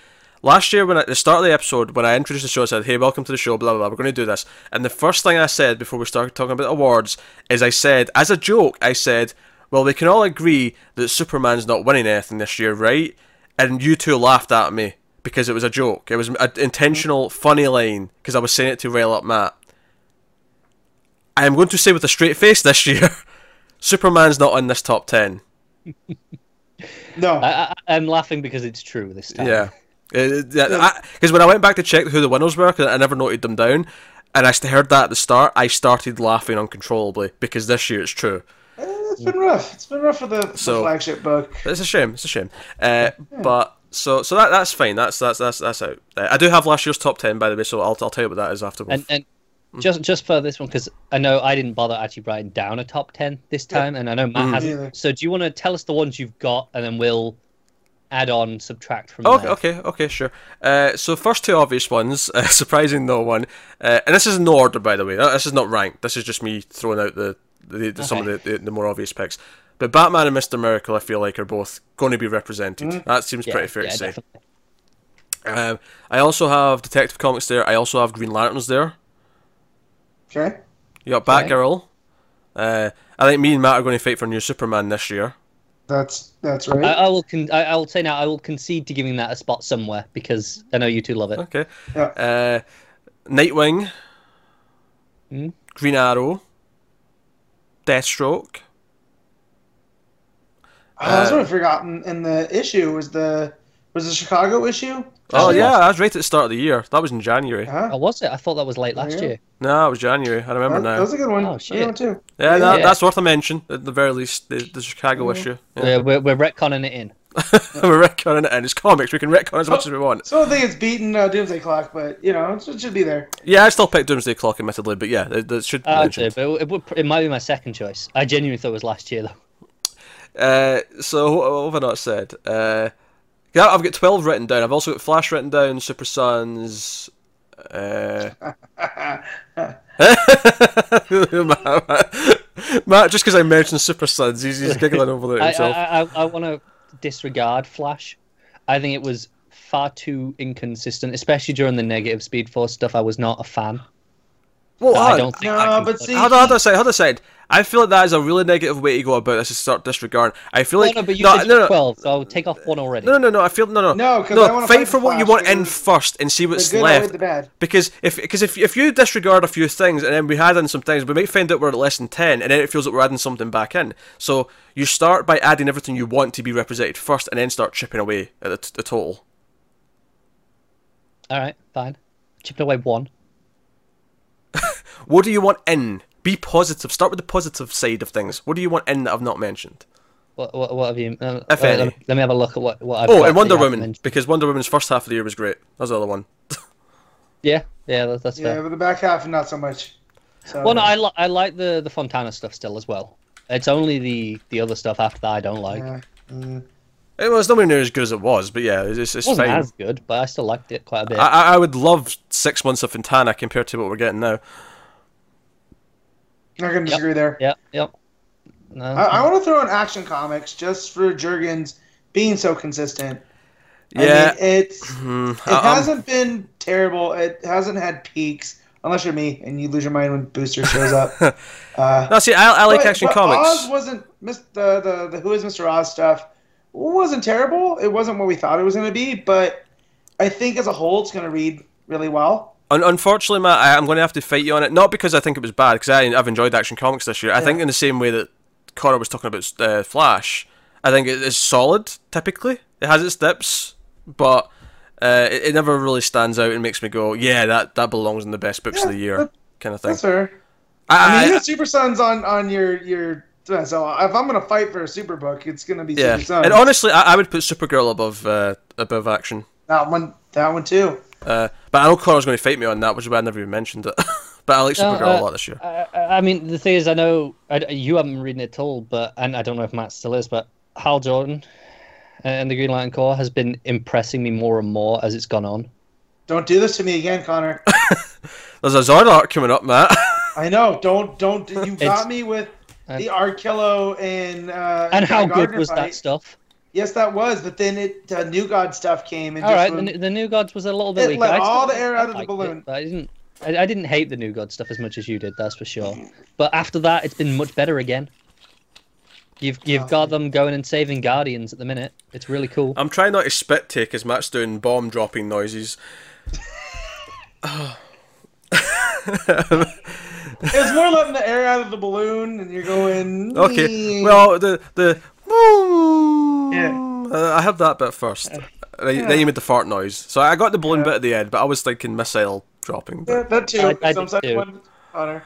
Last year, when at the start of the episode, when I introduced the show, I said, "Hey, welcome to the show." Blah blah blah. We're going to do this, and the first thing I said before we started talking about awards is I said, as a joke, I said, "Well, we can all agree that Superman's not winning anything this year, right?" And you two laughed at me because it was a joke. It was an intentional, funny line because I was saying it to rail up Matt. I am going to say with a straight face this year, Superman's not in this top ten. No. I, I, I'm laughing because it's true this time. Yeah. Because when I went back to check who the winners were, 'cause I never noted them down, and I st- heard that at the start, I started laughing uncontrollably because this year it's true. Eh, It's been rough. It's been rough for the, the flagship book. It's a shame. It's a shame. Uh, But so so that that's fine. That's that's that's that's out. Uh, I do have last year's top ten by the way, so I'll I'll tell you what that is after. And and just just for this one, because I know I didn't bother actually writing down a top ten this time, and I know Matt Mhm. hasn't. Neither. So do you want to tell us the ones you've got, and then we'll add on, subtract from Okay, there. okay, okay, sure. Uh, so first two obvious ones, uh, surprising no one, uh, and this is in no order by the way. Uh, This is not ranked. This is just me throwing out the, the, the some of the, the, the more obvious picks. But Batman and Mister Miracle, I feel like, are both going to be represented. That seems Yeah, pretty fair yeah, to say. Um, I also have Detective Comics there. I also have Green Lanterns there. Okay. You got Okay. Batgirl. Uh, I think me and Matt are going to fight for New Superman this year. That's that's right. I, I will. Con- I, I will say now. I will concede to giving that a spot somewhere because I know you two love it. Okay. Yeah. Uh, Nightwing. Hmm? Green Arrow. Deathstroke. Oh, that's what I forgotten in the issue was the was the Chicago issue. Oh Oh, yeah, yeah. I was right at the start of the year. That was in January. Huh? Oh, was it? I thought that was late last yeah. year. No, it was January. I remember that, that now. was a good one. Oh, shit. one too. Yeah, no, Yeah. that's worth a mention at the very least. The, the Chicago issue. Yeah. We're, we're, we're retconning it in. We're retconning it, and it's comics. We can retcon as much as we want. So I think it's beaten uh, Doomsday Clock, but you know it should, should be there. Yeah, I still pick Doomsday Clock, admittedly, but yeah, it, it should be Uh, mentioned. but it, it, would, it might be my second choice. I genuinely thought it was last year though. Uh, so what, have I not said? Uh, yeah, I've got twelve written down. I've also got Flash written down. Super Sons. Uh... Matt, just because I mentioned Super Sons, he's, he's giggling over there I, himself. I, I, I want to disregard Flash. I think it was far too inconsistent, especially during the negative Speed Force stuff. I was not a fan. Well, I hold- don't think. No, I can but put- see- Hold on, hold on a second, hold on a second. I feel like that is a really negative way to go about this to start disregarding. I feel No, like no, but you no, said no, no, twelve, so I'll take off one already. no, no, no. I feel no, no, No, 'cause I wanna Fight fight for what you want in first and see what's The good left. the bad. Because if because if if you disregard a few things and then we add in some things, we might find out we're at less than ten, and then it feels like we're adding something back in. So you start by adding everything you want to be represented first, and then start chipping away at the, t- the total. All right, fine. Chipping away one. What do you want in? Be positive. Start with the positive side of things. What do you want in that I've not mentioned? What, what, what have you? Uh, If uh, any. let, me, let me have a look at what, what I've Oh, got and Wonder Woman mentioned. because Wonder Woman's first half of the year was great. That's the other one. Yeah, yeah, that's, that's Yeah, fair. but the back half not so much. So, Well, no, I, li- I like the the Fontana stuff still as well. It's only the the other stuff after that I don't like. yeah. Mm. It was nowhere near as good as it was, but yeah, it's, it's It wasn't fine. as good, but I still liked it quite a bit. I, I I would love six months of Fontana compared to what we're getting now. Not gonna disagree there. yeah, yep. No, I, I want to throw in Action Comics just for Jurgens being so consistent. Yeah, I mean, it's Hmm, it I- I'm- hasn't been terrible. It hasn't had peaks, unless you're me and you lose your mind when Booster shows up. Uh, No, see, I, I like but- Action but Comics. Oz wasn't mis- the, the the Who is Mr. Oz stuff wasn't terrible. It wasn't what we thought it was going to be, but I think as a whole, it's going to read really well. Un- unfortunately, Matt, I, I'm going to have to fight you on it. Not because I think it was bad, because I've enjoyed Action Comics this year. I think in the same way that Connor was talking about uh, Flash, I think it is solid. Typically, it has its dips, but uh, it, it never really stands out and makes me go, "Yeah, that that belongs in the best books of the year," that- kind of thing. That's fair. I, I mean, I- Super Sons on on your your. So if I'm going to fight for a super book, it's going to be yeah, Super Sons. and honestly, I, I would put Supergirl above uh, above Action. that one, that one too. Uh, but I know Connor's going to fight me on that, which is why I never even mentioned it. but I like No, Supergirl a uh, lot this year. I, I I mean, the thing is, I know I, you haven't been reading it at all, but and I don't know if Matt still is, but Hal Jordan and the Green Lantern Corps has been impressing me more and more as it's gone on. Don't do this to me again, Connor. There's a Zord arc coming up, Matt. I know. Don't don't. You got It's- me with the Arkillo and uh, And how Guy good was fight. that stuff? Yes, that was. But then it uh, New God stuff came and All just right, the, new- the New Gods was a little bit It weak. let I all the air out of the balloon. it, I didn't. I, I didn't hate the New God stuff as much as you did. That's for sure. But after that, it's been much better again. You've you've Oh. got them going and saving Guardians at the minute. It's really cool. I'm trying not to spit take as Matt's doing bomb dropping noises. It was more letting the air out of the balloon, and you're going. Okay, well the the Yeah. uh, I had that bit first. Then, then you made the fart noise, so I got the balloon Yeah. bit at the end, but I was thinking missile dropping. Yeah, that too. I- I Some did side too. one honor.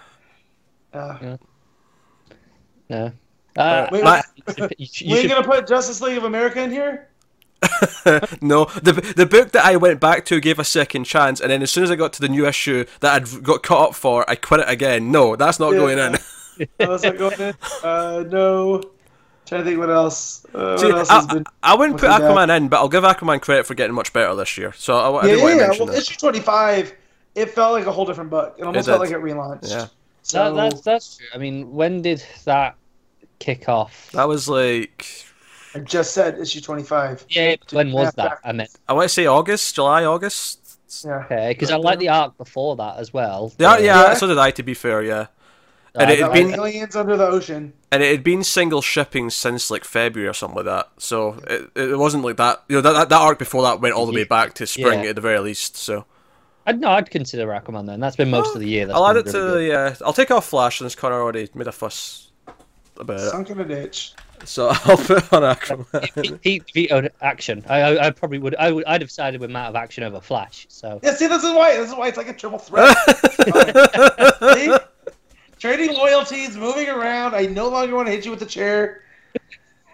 Uh, No. Uh, Wait, my- you, sh- we you should, gonna put Justice League of America in here. no, the the book that I went back to gave a second chance, and then as soon as I got to the new issue that I'd got caught up for, I quit it again. No, that's not Yeah. going in. Oh, that's not going in. Uh, no. Trying to think what else. Uh, See, what else has I, been? I wouldn't put looking Aquaman in, but I'll give Aquaman credit for getting much better this year. So I, I Yeah, do want yeah, to yeah. Well, that. issue twenty-five, it felt like a whole different book. It almost It felt like it relaunched. Yeah. So that, that's that's true. I mean, when did that kick off? That was like I just said issue twenty-five. yeah, when was that? back- I meant I want to say August, July, August. Yeah. okay, because I like the arc before that as well. Yeah, yeah, Yeah. so did I. To be fair, yeah, uh, And it had been- aliens under the ocean. and it had been single shipping since like February or something like that. So it, it wasn't like that. You know, that, that that arc before that went all the way back to spring Yeah. at the very least. So I'd no, I'd consider Aquaman then. That's been most of the year. That's I'll add been it to really the. Uh, I'll take off Flash since Connor already made a fuss about it. Sunk in a ditch. So I'll put on Aquaman. good. he, he vetoed action. I, I, I probably would. I would. I'd have sided with Matt of action over Flash. So Yeah, see, this is why. This is why it's like a triple threat. see? Trading loyalties, moving around. I no longer want to hit you with the chair.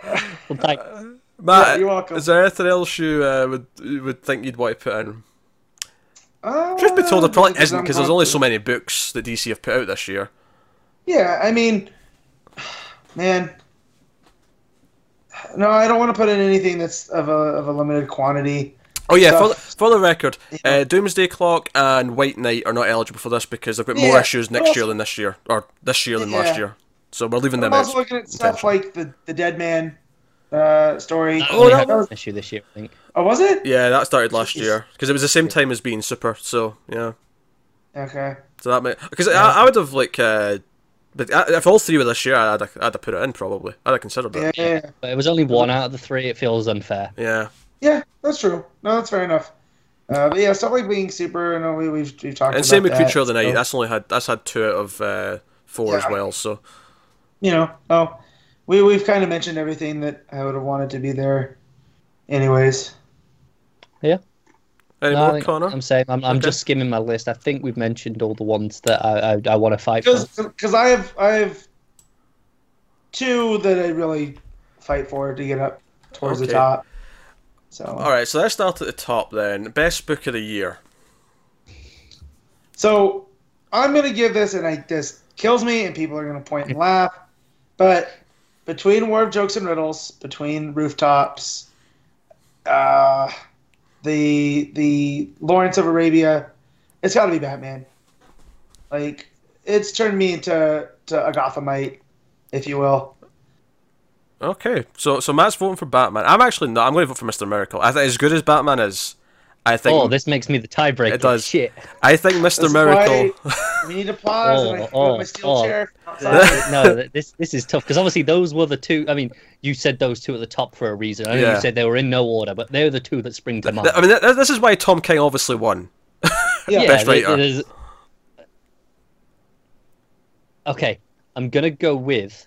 well, thank, Matt, Yeah, you're welcome. is there anything else you uh, would you would think you'd want to put in? Uh, Truth be told, there probably because isn't because there's only so many books that DC have put out this year. Yeah, I mean, man. No, I don't want to put in anything that's of a of a limited quantity. Oh yeah, for the, for the record, Yeah. uh, Doomsday Clock and White Knight are not eligible for this because they've got more Yeah, issues next also- year than this year, or this year than Yeah. last year. So we're leaving I'm them out. also looking at stuff like the the Dead Man uh, story. that Oh, that was- an issue this year, I think. Oh, was it? Yeah, that started last Jeez. year because it was the same time as being Super. So yeah, Okay. so that might because I, I would have like, uh, but uh, if all three were this year, I'd have, I'd have put it in probably. I'd have considered Yeah, it. yeah, yeah. But it was only one out of the three. It feels unfair. Yeah. Yeah, that's true. No, that's fair enough. Uh, but yeah, stuff like being super. I know we, we've we've talked And about same with that, Creature of the Night. so, That's only had that's had two out of uh, four as well. So you know. Oh, we we've kind of mentioned everything that I would have wanted to be there. Anyways, Yeah. any No, I more, think Connor? I'm saying I'm, I'm Okay. just skimming my list. I think we've mentioned all the ones that I I, I want to fight for. because because I have I have two that I really fight for to get up towards the top. So All right, so let's start at the top then. Best book of the year. So I'm gonna give this, and I this kills me, and people are gonna point and laugh. But between War of Jokes and Riddles, between Rooftops, uh, the the Lawrence of Arabia, it's got to be Batman. Like it's turned me into to a Gothamite, if you will. Okay, so so Matt's voting for Batman. I'm actually not. I'm going to vote for Mister Miracle. I think as good as Batman is, I think Oh, this makes me the tiebreaker. It does. Shit. I think Mister Miracle. we need applause. pause, and I Oh, oh, my steel oh. chair no, this this is tough because obviously those were the two. I mean, you said those two at the top for a reason. I know Yeah. you said they were in no order, but they're the two that spring to mind. I mean, this is why Tom King obviously won. Yeah. best there- writer. there's- Okay, I'm gonna go with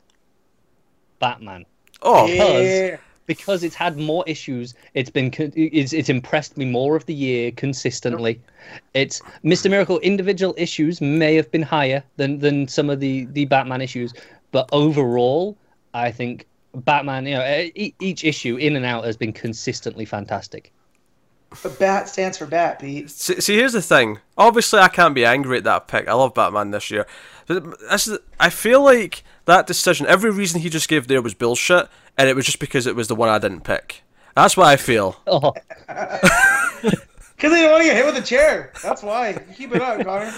Batman Oh, Yeah. because it's had more issues. It's been it's it's impressed me more of the year consistently. It's Mr. Miracle individual issues may have been higher than than some of the the Batman issues, but overall, I think Batman, you know, e- each issue in and out has been consistently fantastic. But Bat stands for Bat, Pete. see, see, here's the thing. Obviously, I can't be angry at that pick. I love Batman this year. But this is, I feel like that decision, every reason he just gave there was bullshit, and it was just because it was the one I didn't pick. That's what I feel. Oh, Because they don't want to get hit with a chair. That's why. Keep it up, Connor.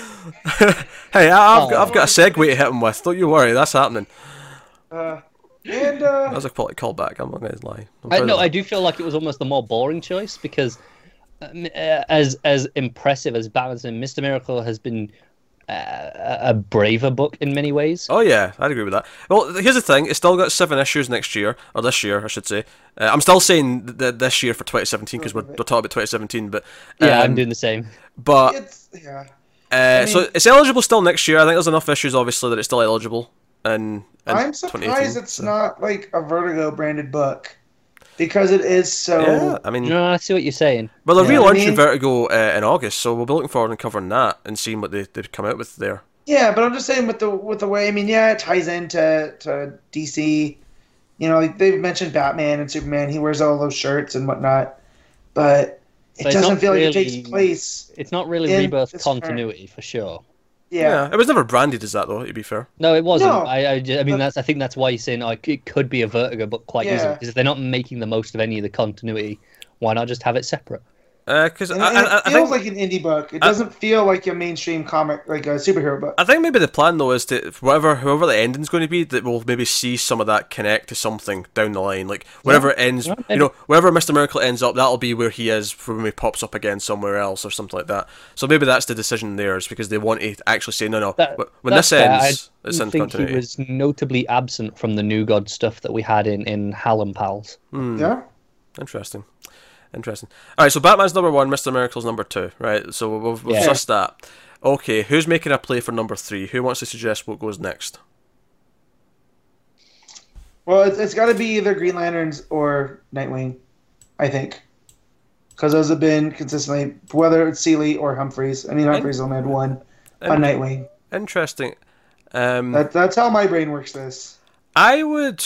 Hey, I, I've, got, Oh. I've got a segue to hit him with. Don't you worry, that's happening. Uh, and uh, That's a quality callback. I'm not going to lie. I'm I, proud no, I do feel like it was almost the more boring choice because, um, uh, as as impressive as Batman's and Mister Miracle has been, uh, a a braver book in many ways. Oh yeah, I'd agree with that. Well, here's the thing: it's still got seven issues next year, or this year, I should say. Uh, I'm still saying th- th- this year for 2017 because we're, we're talking about 2017, but yeah, I'm um, doing the same. but it's yeah. uh, so mean- it's eligible still next year. I think there's enough issues, obviously, that it's still eligible. And I'm surprised it's not like a Vertigo branded book. Because it is so. Yeah, I mean, No, I see what you're saying. well, they're Yeah. relaunching I mean- Vertigo uh, in August, so we'll be looking forward to covering that and seeing what they they come out with there. Yeah, but I'm just saying with the with the way I mean, yeah, it ties into to DC. You know, they've mentioned Batman and Superman. He wears all those shirts and whatnot, but it So doesn't not feel like it takes place. It's not really In rebirth this current- continuity for sure. Yeah, it was never branded as that though. To be fair, No, it wasn't. No, I, I, ju- I mean, that's. I think that's why you're saying oh, it- it could be a Vertigo, but quite Yeah. easily because if they're not making the most of any of the continuity, why not just have it separate? Because and, I, and I, it I feels think like an indie book. It I- doesn't feel like a mainstream comic, like a superhero book. I think maybe the plan though is to whatever whoever the ending's going to be that we'll maybe see some of that connect to something down the line. Like wherever it ends, Yeah, you know, wherever Mister Miracle ends up, that'll be where he is for when he pops up again somewhere else or something like that. So maybe that's the decision there is because they want to actually say no, no. That- wh- when this fair. ends, I it's didn't in think continuity. he was notably absent from the New God stuff that we had in in and Pals. Hmm. Yeah, Interesting. Interesting. All right, so Batman's number one, Mister Miracle's number two, right? So we've, we've Yeah. discussed that. Okay, who's making a play for number three? Who wants to suggest what goes next? well, it's, it's got to be either Green Lanterns or Nightwing, I think, because those have been consistently whether it's Seeley or Humphries. I mean, Humphries only had one on Nightwing. Interesting. Um, That, that's how my brain works. This. I would.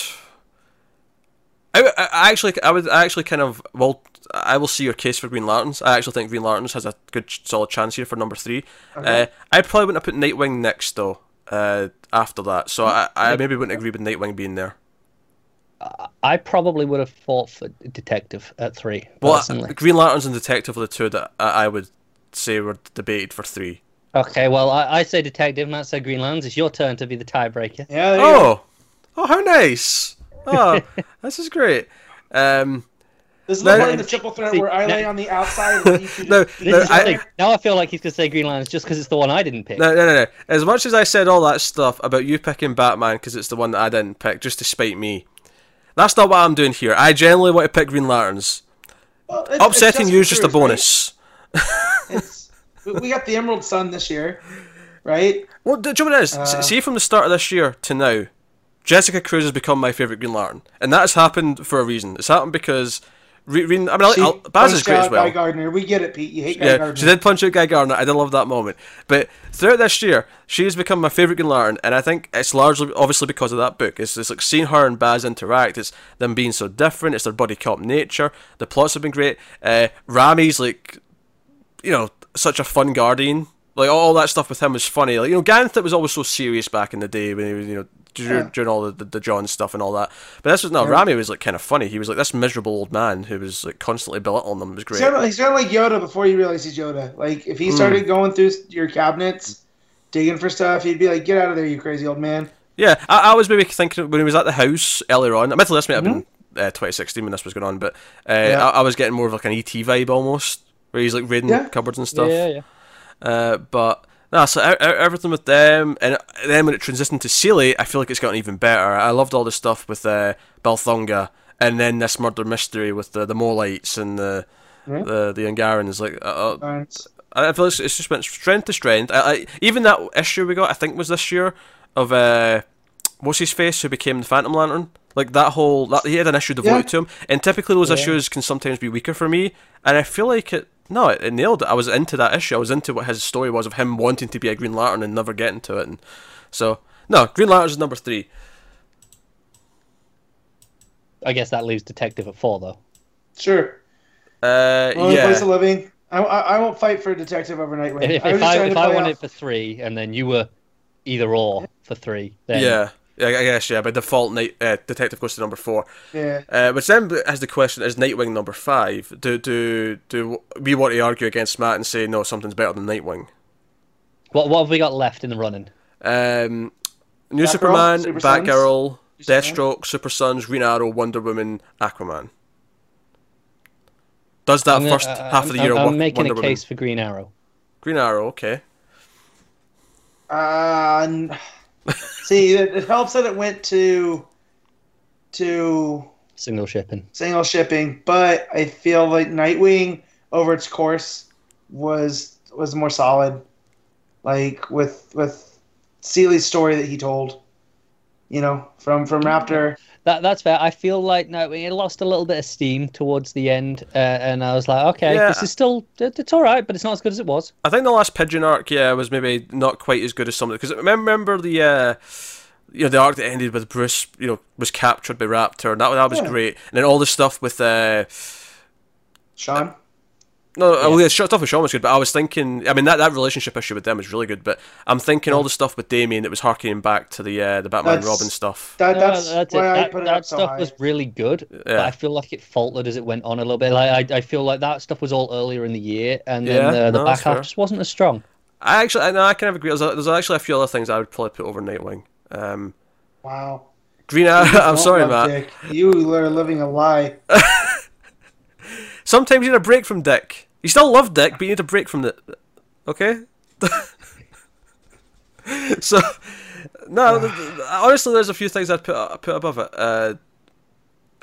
I, I I actually, I would I actually kind of well, I will see your case for Green Lanterns. I actually think Green Lanterns has a good, solid chance here for number three. Okay. Uh, I probably wouldn't have put Nightwing next though. Uh, after that, so I, I maybe wouldn't agree with Nightwing being there. I probably would have fought for Detective at three. Well, Personally. Green Lanterns and Detective are the two that I, I would say were debated for three. Okay, well, I, I say Detective, Matt said Green Lanterns. It's your turn to be the tiebreaker. Yeah. There go. Oh, oh, how nice! Oh, this is great. Um, This is No, the part in the triple threat see, where I no- lay on the outside. And No, no, I- thing. Now I feel like he's going to say Green Lanterns just because it's the one I didn't pick. No, no, no, no. As much as I said all that stuff about you picking Batman because it's the one that I didn't pick, just to spite me, that's not what I'm doing here. I generally want to pick Green Lanterns. Well, it's- it's Upsetting you is just a Cruz, right? bonus. We- we got the Emerald Sun this year, right? Well, do you know what it is? Uh. See, from the start of this year to now, Jessica Cruz has become my favourite Green Lantern. And that has happened for a reason. It's happened because. Re- re- I mean, I, She I, Baz is punched great as well. Guy Gardner. We get it, Pete. You hate Guy Yeah, Gardner. she did punch out Guy Gardner. I did love that moment. But throughout this year, she has become my favourite Green Lantern, and I think it's largely, obviously, because of that book. It's, it's like seeing her and Baz interact. It's them being so different. It's their buddy cop nature. The plots have been great. Uh, Rami's like, you know, such a fun guardian. Like all that stuff with him was funny. Like you know, Ganthet was always so serious back in the day when he was, you know, during, Yeah. all the, the, the John stuff and all that. But this was no, Rami was like kind of funny. He was like this miserable old man who was like constantly belittling them. It was great. He's kind, of, he's kind of like Yoda before you realize he's Yoda. Like if Hmm. he started going through your cabinets, digging for stuff, he'd be like, "Get out of there, you crazy old man." Yeah, I, I was maybe thinking when he was at the house earlier on. Admittedly, this might have been uh, 2016 when this was going on, but uh, Yeah. I, I was getting more of like an ET vibe almost, where he's like raiding Yeah. cupboards and stuff. Yeah, yeah. Uh, but no, so everything with them, and then when it transitioned to Seeley, I feel like it's gotten even better. I loved all the stuff with uh, and then this murder mystery with the the Molites and the Yeah. the the Angarans. Like, uh, uh, I feel like it's just went strength to strength. I, I, even that issue we got, I think, was this year of uh, what's his face who became the Phantom Lantern. Like that whole that he had an issue devoted Yeah. to him, and typically those Yeah. issues can sometimes be weaker for me. And I feel like it. No, it, it nailed it. I was into that issue. I was into what his story was of him wanting to be a Green Lantern and never getting to it. And so, no, Green Lantern's is number three. I guess that leaves Detective at four, though. sure, Uh, only place of living. I, I, I won't fight for a detective over Nightwing. If, if, I was if I trying if I play won off- it for three, and then you were either or for three, then yeah, yeah. I guess yeah. By default, night uh, detective goes to number four. yeah, Uh, which then has the question: Is Nightwing number five? Do do do we want to argue against Matt and say no, something's better than Nightwing? what what have we got left in the running? Um, New Batgirl, Superman, Super Batgirl, Superman. Deathstroke, Super Sons, Green Arrow, Wonder Woman, Aquaman. Does that I'm gonna- first uh, half of the year? I'm, I'm making Wonder a Woman? case for Green Arrow. Green Arrow, okay. Uh, n- see, it, it helps that it went to to Single shipping. single shipping, but I feel like Nightwing over its course was was more solid. Like with with Seeley's story that he told, you know, from from Raptor. That that's fair. I feel like no, it lost a little bit of steam towards the end, uh, and I was like, okay, Yeah. this is still it- it's all right, but it's not as good as it was. I think the last Pigeon arc, yeah, was maybe not quite as good as some of because remember the. Uh, you know the arc that ended with Bruce, you know, was captured by Raptor, and that that was Yeah. great. And then all the stuff with uh, Shawn. No, well, yeah, stuff with Shawn was good, but I was thinking. I mean, that, that relationship issue with them was really good, but I'm thinking all the stuff with Damian that was harkening back to the uh, the Batman That's- Robin stuff. That, No, that's, that's it. I That, it that so stuff high. was really good, but I feel like it faltered as it went on a little bit. Like I, I feel like that stuff was all earlier in the year, and then Yeah, uh, the no, back that's fair. half just wasn't as strong. I actually, I, no, I kind of agree. There's, a, there's actually a few other things I would probably put over Nightwing. Um, Wow. Green Arrow. I'm sorry, Matt. Dick. You are living a lie. Sometimes you need a break from Dick. You still love Dick, but you need a break from it. Okay. so, no, th- th- honestly, there's a few things I'd put put above it. Uh,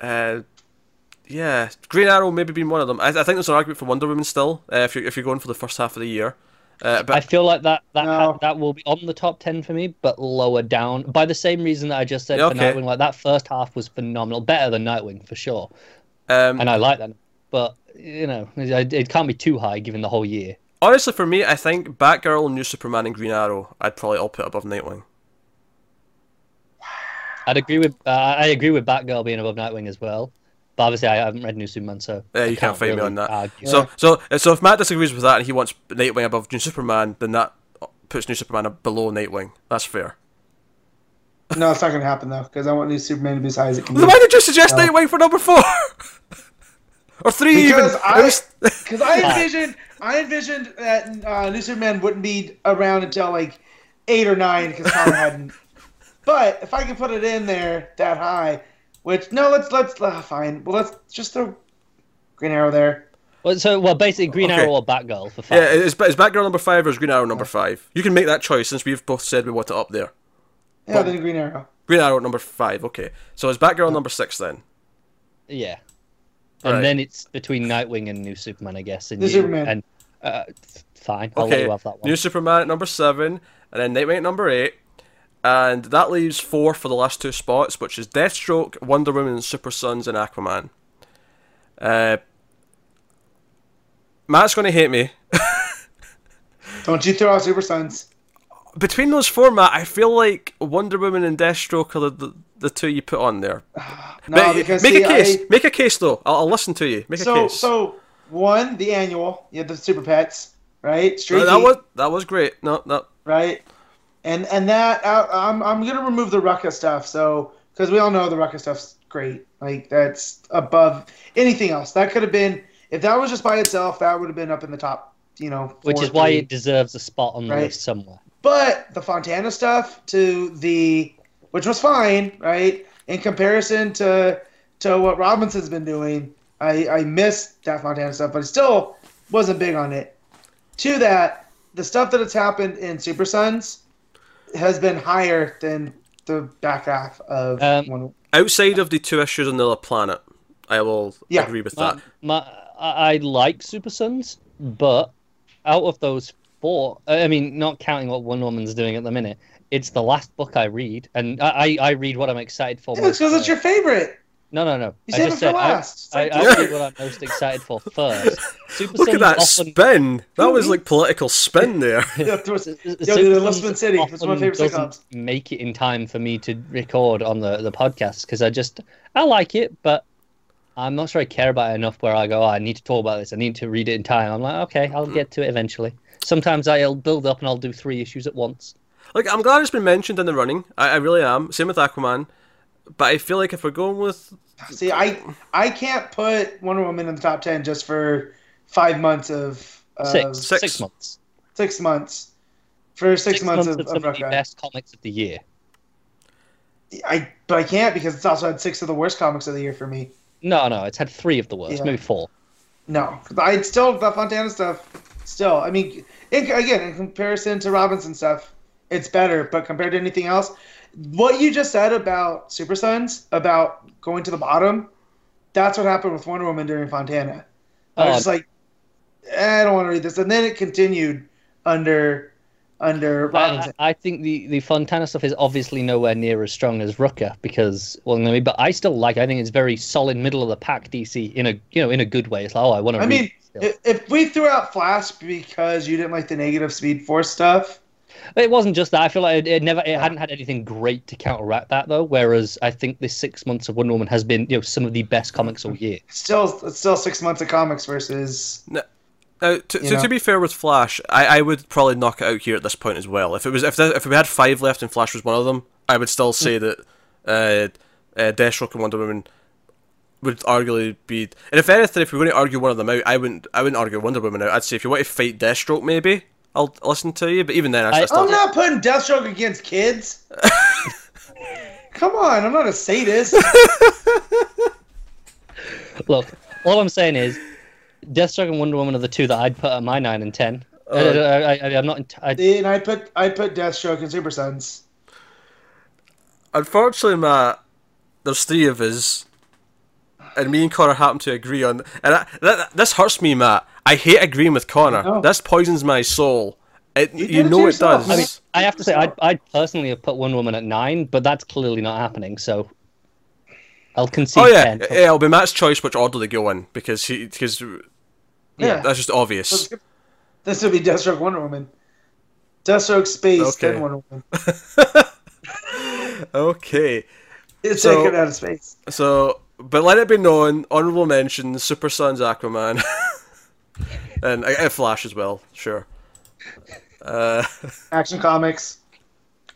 uh, yeah, Green Arrow maybe being one of them. I, I think there's an argument for Wonder Woman still. Uh, if you're if you're going for the first half of the year, uh, but I feel like that that No. that will be on the top ten for me, but lower down by the same reason that I just said Yeah, for okay. Nightwing. Like that first half was phenomenal, better than Nightwing for sure, um, and I like that. But you know, it, it can't be too high given the whole year. honestly, for me, I think Batgirl, New Superman, and Green Arrow, I'd probably all put above Nightwing. I'd agree with uh, I agree with Batgirl being above Nightwing as well. But obviously, I haven't read New Superman, so Yeah, I you can't fight me on that. argue. So, so, so if Matt disagrees with that and he wants Nightwing above New Superman, then that puts New Superman up below Nightwing. That's fair. No, it's not going to happen, though, because I want New Superman to be as high as it can be. Why did you suggest No. Nightwing for number four? or three Because even? I- Because I envisioned, I envisioned that uh, New Superman wouldn't be around until like eight or nine because Connor hadn't. But if I can put it in there that high, which no, let's let's uh, fine. Well, let's just throw Green Arrow there. Well, so well, basically, Green Okay. Arrow or Batgirl for five. yeah, is, is Batgirl number five or is Green Arrow number five? You can make that choice since we've both said we want it up there. Yeah, then Green Arrow. Green Arrow at number five, okay. So is Batgirl number six then? Yeah. And Right. then it's between Nightwing and New Superman, I guess. And New you- Superman. And uh, fine, I'll let Okay, you have that one. New Superman at number seven, and then Nightwing at number eight, and that leaves four for the last two spots, which is Deathstroke, Wonder Woman, Super Sons, and Aquaman. Uh, Matt's going to hate me. Don't you throw out Super Sons? Between those four, Matt, I feel like Wonder Woman and Deathstroke are the, the, the two you put on there. No, But because make see, a case. I- Make a case, though. I'll, I'll listen to you. Make a so case. so one the annual, you have the Super Pets, right? Street that, that was that was great. No, no. right? And and that uh, I'm I'm gonna remove the Rucka stuff. So because we all know the Rucka stuff's great. Like that's above anything else. That could have been if that was just by itself, that would have been up in the top. You know, which four, is why it deserves a spot on the Right. list somewhere. But the Fontana stuff to the which was fine, right? In comparison to to what Robinson's been doing, I I missed that Fontana stuff, but I still wasn't big on it. To that, the stuff that has happened in Super Sons has been higher than the back half of Um, one. Outside of the two issues on the other planet, I will Yeah. agree with My, that. my, I I like Super Sons, but out of those four, I mean, not counting what Wonder Woman's doing at the minute, it's the last book I read, and I, I, I read what I'm excited for. Yeah, most because it's your favorite. No, no, no. You I saved just it said I- last. It's I, I read what I'm most excited for first. Super Look Sons at that often, spin. That was mm-hmm. like political spin there. Yeah, there was- S- Yo, Super dude, City. It's one of my often favorite doesn't sitcoms. Make it in time for me to record on the the podcast because I just I like it, but I'm not sure I care about it enough. Where I go, oh, I need to talk about this. I need to read it in time. I'm like, okay, I'll mm. get to it eventually. Sometimes I'll build up and I'll do three issues at once. Like, I'm glad it's been mentioned in the running. I, I really am. Same with Aquaman. But I feel like if we're going with. See, I I can't put Wonder Woman in the top ten just for five months of, of Six, Six. six months. six months for six, months, of, of some of the best comics of the year. I but I can't because it's also had six of the worst comics of the year for me. No, no, it's had three of the worst, Yeah. maybe four. No, I still the Fontana stuff. Still, I mean, in, again, in comparison to Robinson stuff, it's better. But compared to anything else, what you just said about Super Sons about going to the bottom, that's what happened with Wonder Woman during Fontana. I was Oh, just like, eh, I don't want to read this, and then it continued under under I, Robinson. I think the, the Fontana stuff is obviously nowhere near as strong as Rucka because well, I mean, but I still like. I think it's very solid, middle of the pack DC in a you know in a good way. It's like oh, I want to. I mean, if, if we threw out Flash because you didn't like the negative Speed Force stuff, It wasn't just that. I feel like it, it never, it hadn't had anything great to counteract that though. Whereas I think this six months of Wonder Woman has been, you know, some of the best comics all year. still it's still six months of comics versus No. to, to, You know? to be fair with Flash, I, I would probably knock it out here at this point as well. If it was if the, if we had five left and Flash was one of them, I would still say that uh, uh, Deathstroke and Wonder Woman would arguably be. And if anything, if we were going to argue one of them out, I wouldn't I wouldn't argue Wonder Woman out. I'd say if you want to fight Deathstroke, maybe I'll listen to you. But even then, I, I I- still I'm not putting Deathstroke against kids. Come on, I'm not a sadist. Look, all I'm saying is, Deathstroke and Wonder Woman are the two that I'd put at my nine and ten. Uh, I, I, am not. I, and I put I put Deathstroke and Super Sons. Unfortunately, Matt, there's three of us, and me and Connor happen to agree on. And I, that, this hurts me, Matt. I hate agreeing with Connor. This poisons my soul. It, You you, did it know it does. I mean, I have to say, I'd, I'd personally have put Wonder Woman at nine, but that's clearly not happening. So I'll concede oh yeah, ten. yeah, it'll be Matt's choice which order they go in because he because Yeah. that's just obvious. This would be Deathstroke Wonder Woman. Deathstroke Space, Okay. then Wonder Woman. Okay, It's So- taken out of space. so but let it be known, honorable mention: Super Sons, Aquaman, and uh, Flash as well. Sure. Uh, Action Comics.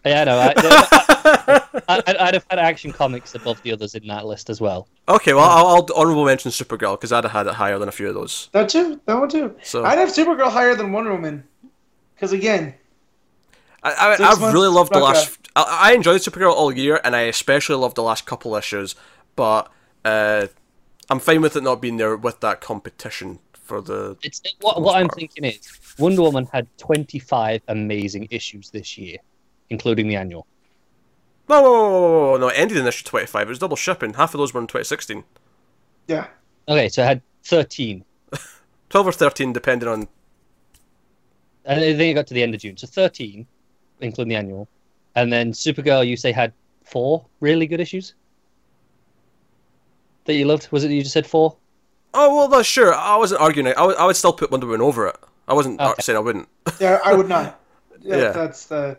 Yeah, no, I, I, I'd, I'd have had Action Comics above the others in that list as well. okay, well I'll, I'll honorable mention Supergirl because I'd have had it higher than a few of those. That too. That one too. So- I'd have Supergirl higher than Wonder Woman. Because again, I, I, I've months, really loved the last. I, I enjoyed Supergirl all year, and I especially loved the last couple issues. But uh, I'm fine with it not being there with that competition for the. It's what, what I'm thinking is Wonder Woman had 25 amazing issues this year, including the annual. No, no, no, no, no, no, it ended in issue 25. It was double shipping. Half of those were in 2016. yeah. Okay, so I had 13, 12 or 13, depending on. and then it got to the end of June. So 13, including the annual, and then Supergirl, you say had four really good issues that you loved. Was it you just said four? Oh, well, no, sure. I wasn't arguing. it. I would, I would still put Wonder Woman over it. I wasn't uh, Okay. saying I wouldn't. Yeah, I would not. Yeah, Yeah. That's the.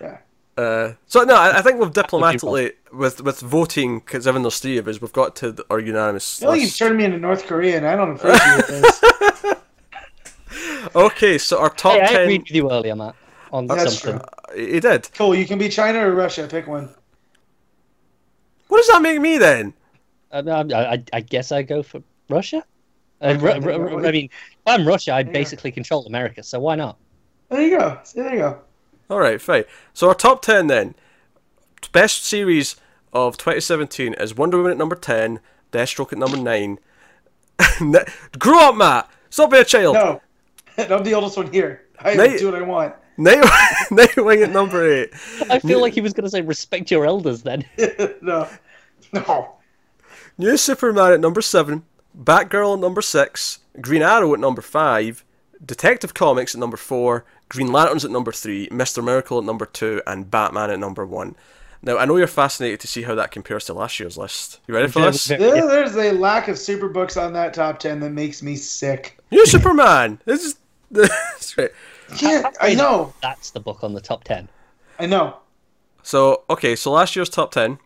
Yeah. Uh, so no, I, I think we've diplomatically with with voting because even there's three of us, we've got to our unanimous. I feel like you've turned me into North Korea, and I don't appreciate this. Okay, so our top Hey, I ten. agreed with you earlier, Matt, on That's something. He did. cool. You can be China or Russia. Pick one. What does that make me then? I, I, I- I guess I go for Russia. Uh, Okay, Ru- Ru- Ru- I mean, if I'm Russia, I'd Yeah. basically control America, so why not? There you go. See, there you go. All right, fine. So our top ten then. Best series of 2017 is Wonder Woman at number 10, Deathstroke at number 9. Grow up, Matt! Stop being a child! No, I'm the oldest one here. I Night- do what I want. Night- Nightwing at number 8. I feel like he was going to say respect your elders then. no, no. New Superman at number 7, Batgirl at number 6, Green Arrow at number 5, Detective Comics at number 4, Green Lanterns at number 3, Mr. Miracle at number 2, and Batman at number 1. Now, I know you're fascinated to see how that compares to last year's list. You ready for Very- this? very- there's a lack of super books on that top ten that makes me sick. New Superman! This is. That's great. Yeah, I know. That's the book on the top 10. I know. So, okay, so last year's top 10.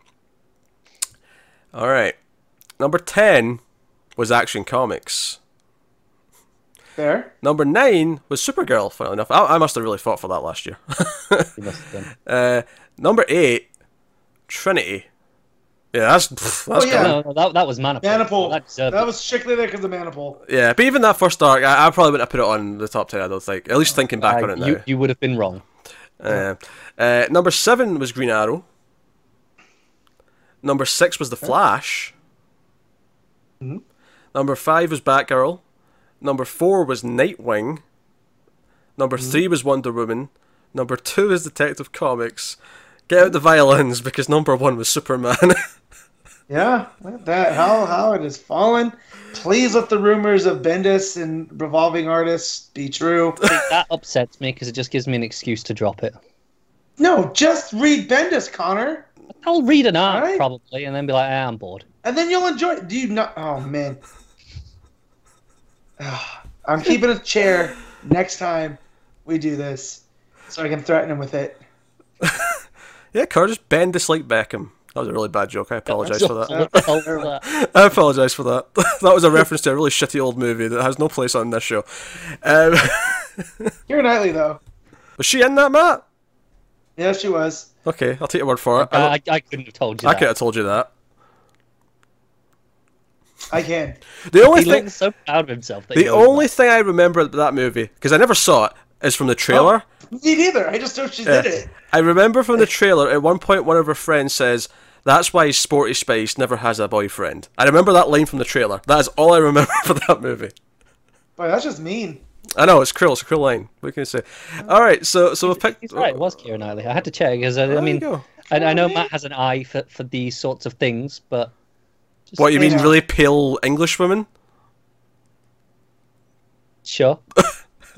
Alright. Number 10 was Action Comics. Fair. Number 9 was Supergirl, funnily enough. I, I must have really fought for that last year. You must have done. uh, number 8, Trinity. Yeah, that's. pff, that's Oh, yeah. No, no, that, that was Manapul. Manapul. That That was strictly there because of Manapul. Yeah, but even that first arc, I, I probably wouldn't have put it on the top 10, I don't think. At least thinking back Uh, on it now. you, you would have been wrong. Uh, uh, number seven was Green Arrow. Number six was The Flash. Number five was Batgirl. Number four was Nightwing. Number three was Wonder Woman. Number two is Detective Comics. Get out the violins because number one was Superman. Yeah, look at that. How how it has fallen. Please let the rumors of Bendis and revolving artists be true. That upsets me because it just gives me an excuse to drop it. No, just read Bendis, Connor, I'll read an arc Alright. probably, and then be like, ah, I'm bored. and then you'll enjoy it. Do you not? Oh man, I'm keeping a chair next time we do this, so I can threaten him with it. Yeah, Curtis, Bendis Like Beckham. That was a really bad joke. I apologise for that. What the hell was that? I apologise for that. that was a reference to a really shitty old movie that has no place on this show. Um, Keira Knightley though. was she in that, Matt? Yeah, she was. Okay, I'll take your word for it. I, I, I couldn't have told you I that. could have told you that. I can. The only He thing, looks so proud of himself. That the he knows only thing I remember about that movie because I never saw it is from the trailer. Oh, me neither. I just know she Yeah. did it. I remember from the trailer at one point one of her friends says, "That's why Sporty Spice never has a boyfriend." I remember that line from the trailer. That is all I remember for that movie. Boy, that's just mean. I know it's cruel. It's a cruel line. What can you say? Oh. All right, so so we picked. He's right. It was Keira Knightley. I had to check because uh, I, I mean, go. I, I know Matt has an eye for, for these sorts of things, but What you mean, now. really pale English women? sure.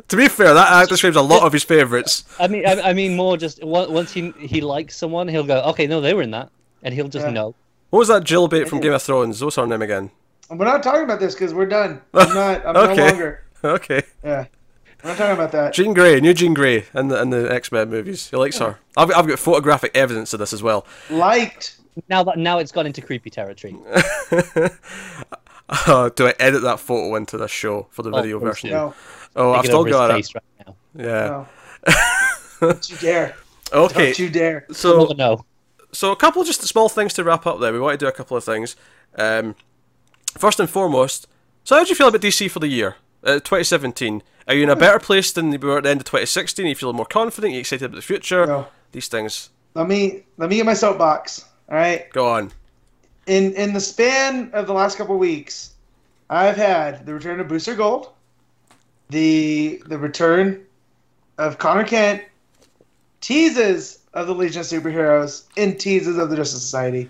To be fair, that act describes a lot of his favourites. I mean, I, I mean more just once he he likes someone, he'll go, okay, no, they were in that, and he'll just Yeah. know. What was that Jill bait from Game of Thrones? What's her name again? We're not talking about this because we're done. I'm not. I'm Okay. no longer. Okay, Yeah, we're not talking about that. Jean Grey, new Jean Grey, in the in the X Men movies. He likes her. I've I've got photographic evidence of this as well. Liked. Now that now it's gone into creepy territory. Uh, do I edit that photo into the show for the Oh, video version? No, Oh, I've still got it. face right now. Yeah. no. Don't you dare. Okay. Don't you dare. So no. so a couple of just small things to wrap up there. We want to do a couple of things. Um, first and foremost, so how do you feel about DC for the year, uh, 2017? Are you in a better place than you were at the end of 2016? Are you feeling more confident? Are you excited about the future? No. These things. Let me let me get my soapbox. All right. Go on. In in the span of the last couple weeks, I've had the return of Booster Gold, the the return of Connor Kent, teases of the Legion of Superheroes, and teases of the Justice Society.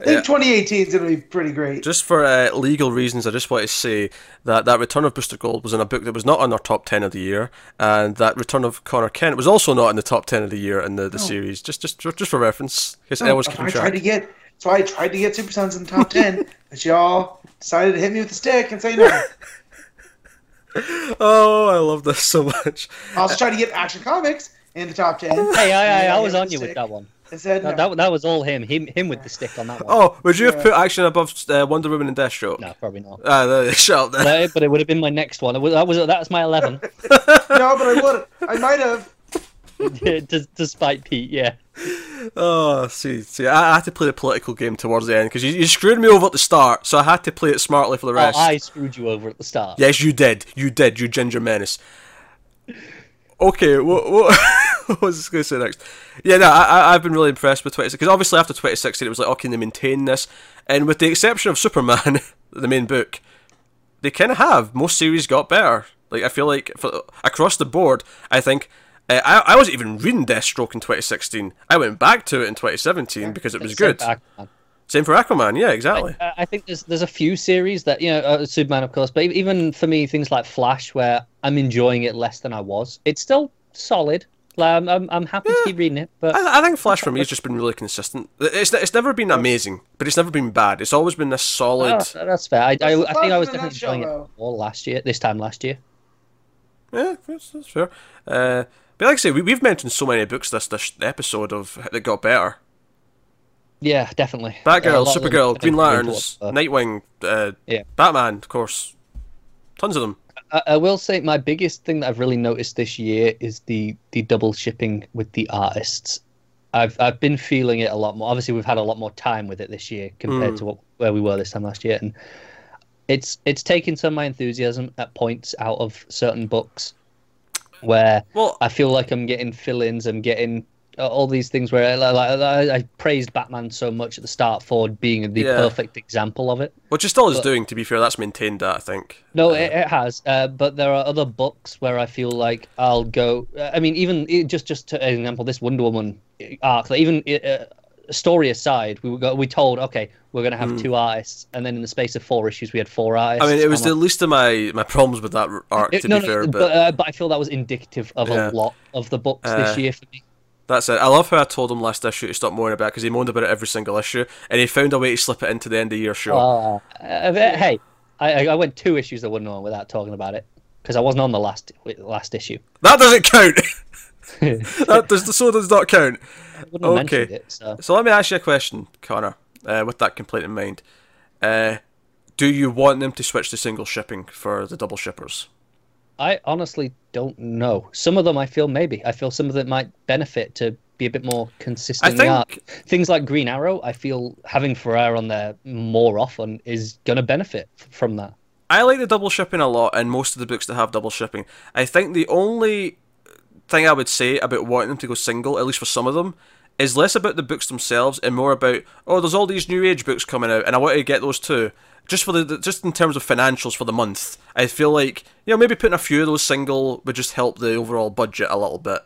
I think Yeah. 2018 is going to be pretty great. Just for uh, legal reasons, I just want to say that that Return of Booster Gold was in a book that was not on our top 10 of the year, and that Return of Connor Kent was also not in the top 10 of the year in the, the series. Just just just for reference, because I was That's keeping why I tried track. to get. That's why I tried to get Super Sons in the top 10, but y'all decided to hit me with a stick and say no. Oh, I love this so much. I also tried to get Action Comics in the top 10. Hey, I, I, I was on the you with that one. And said no. That, that, that was all him. Him him with the stick on that one. Oh, would you have Yeah. put action above uh, Wonder Woman and Deathstroke? No, probably not. Ah, there, shut up there. But it, but it would have been my next one. It was, that was that was my eleven. no, but I would. I might have. Despite Pete, yeah. Oh, see, see, I, I had to play the political game towards the end because you, you screwed me over at the start, so I had to play it smartly for the Oh, rest. I screwed you over at the start. Yes, you did. You did. You ginger menace. Okay, what, what, what was I going to say next? Yeah, no, I, I've been really impressed with 2016 because obviously after 2016 it was like, oh, can they maintain this? And with the exception of Superman, the main book, they kind of have. Most series got better. Like I feel like for, across the board, I think. Uh, I, I wasn't even reading Deathstroke in 2016. I went back to it in 2017 because it was Same good. Same for Aquaman, yeah, exactly. I, I think there's there's a few series that you know uh, Superman of course, but even for me things like Flash where I'm enjoying it less than I was. It's still solid. Like, I'm, I'm I'm happy to keep reading it, but I, I think Flash for me has just been really consistent. It's it's never been amazing, but it's never been bad. It's always been this solid. Oh, that's fair. I, I, I think I was definitely nutshell, enjoying it though. all last year. This time last year. Yeah, that's, that's fair. Uh, but like I say, we, we've mentioned so many books this this episode of that got better. Yeah, definitely. Batgirl, a lot of them Supergirl, Green don't go into Lanterns, Nightwing, uh, Yeah. Batman, of course, tons of them. I, I will say my biggest thing that I've really noticed this year is the the double shipping with the artists. I've I've been feeling it a lot more. Obviously, we've had a lot more time with it this year compared Mm. to what, where we were this time last year, and it's it's taken some of my enthusiasm at points out of certain books where Well, I feel like I'm getting fill-ins. I'm getting all these things where I, like, I, I praised Batman so much at the start for being the Yeah. perfect example of it. which it still is but- doing. To be fair, that's maintained that I think. No, Uh, it, it has. Uh, but there are other books where I feel like I'll go. I mean, even just just to an example, this Wonder Woman arc, like even uh, story aside, we got we told okay we're going to have two artists, and then in the space of four issues we had four artists. I mean, it was I'm the least of my, my problems with that arc, like- to no, be no, fair. but But uh, but I feel that was indicative of Yeah. a lot of the books Uh, this year for me. That's it. I love how I told him last issue to stop moaning about it because he moaned about it every single issue, and he found a way to slip it into the end of year show. Uh, uh, hey, I, I- went two issues that wouldn't on without talking about it because I wasn't on the last last issue. that doesn't count. That does so does not count. Okay. it. So. So let me ask you a question, Connor. Uh, with that complaint in mind, uh, do you want them to switch to single shipping for the double shippers? I honestly don't know. Some of them I feel maybe. I feel some of them might benefit to be a bit more consistent. I think Things like Green Arrow, I feel having Ferreyra on there more often is going to benefit f- from that. I like the double shipping a lot in most of the books that have double shipping. I think the only thing I would say about wanting them to go single, at least for some of them, is less about the books themselves and more about oh, there's all these new age books coming out, and I want to get those too. Just for the just in terms of financials for the month, I feel like you know maybe putting a few of those single would just help the overall budget a little bit.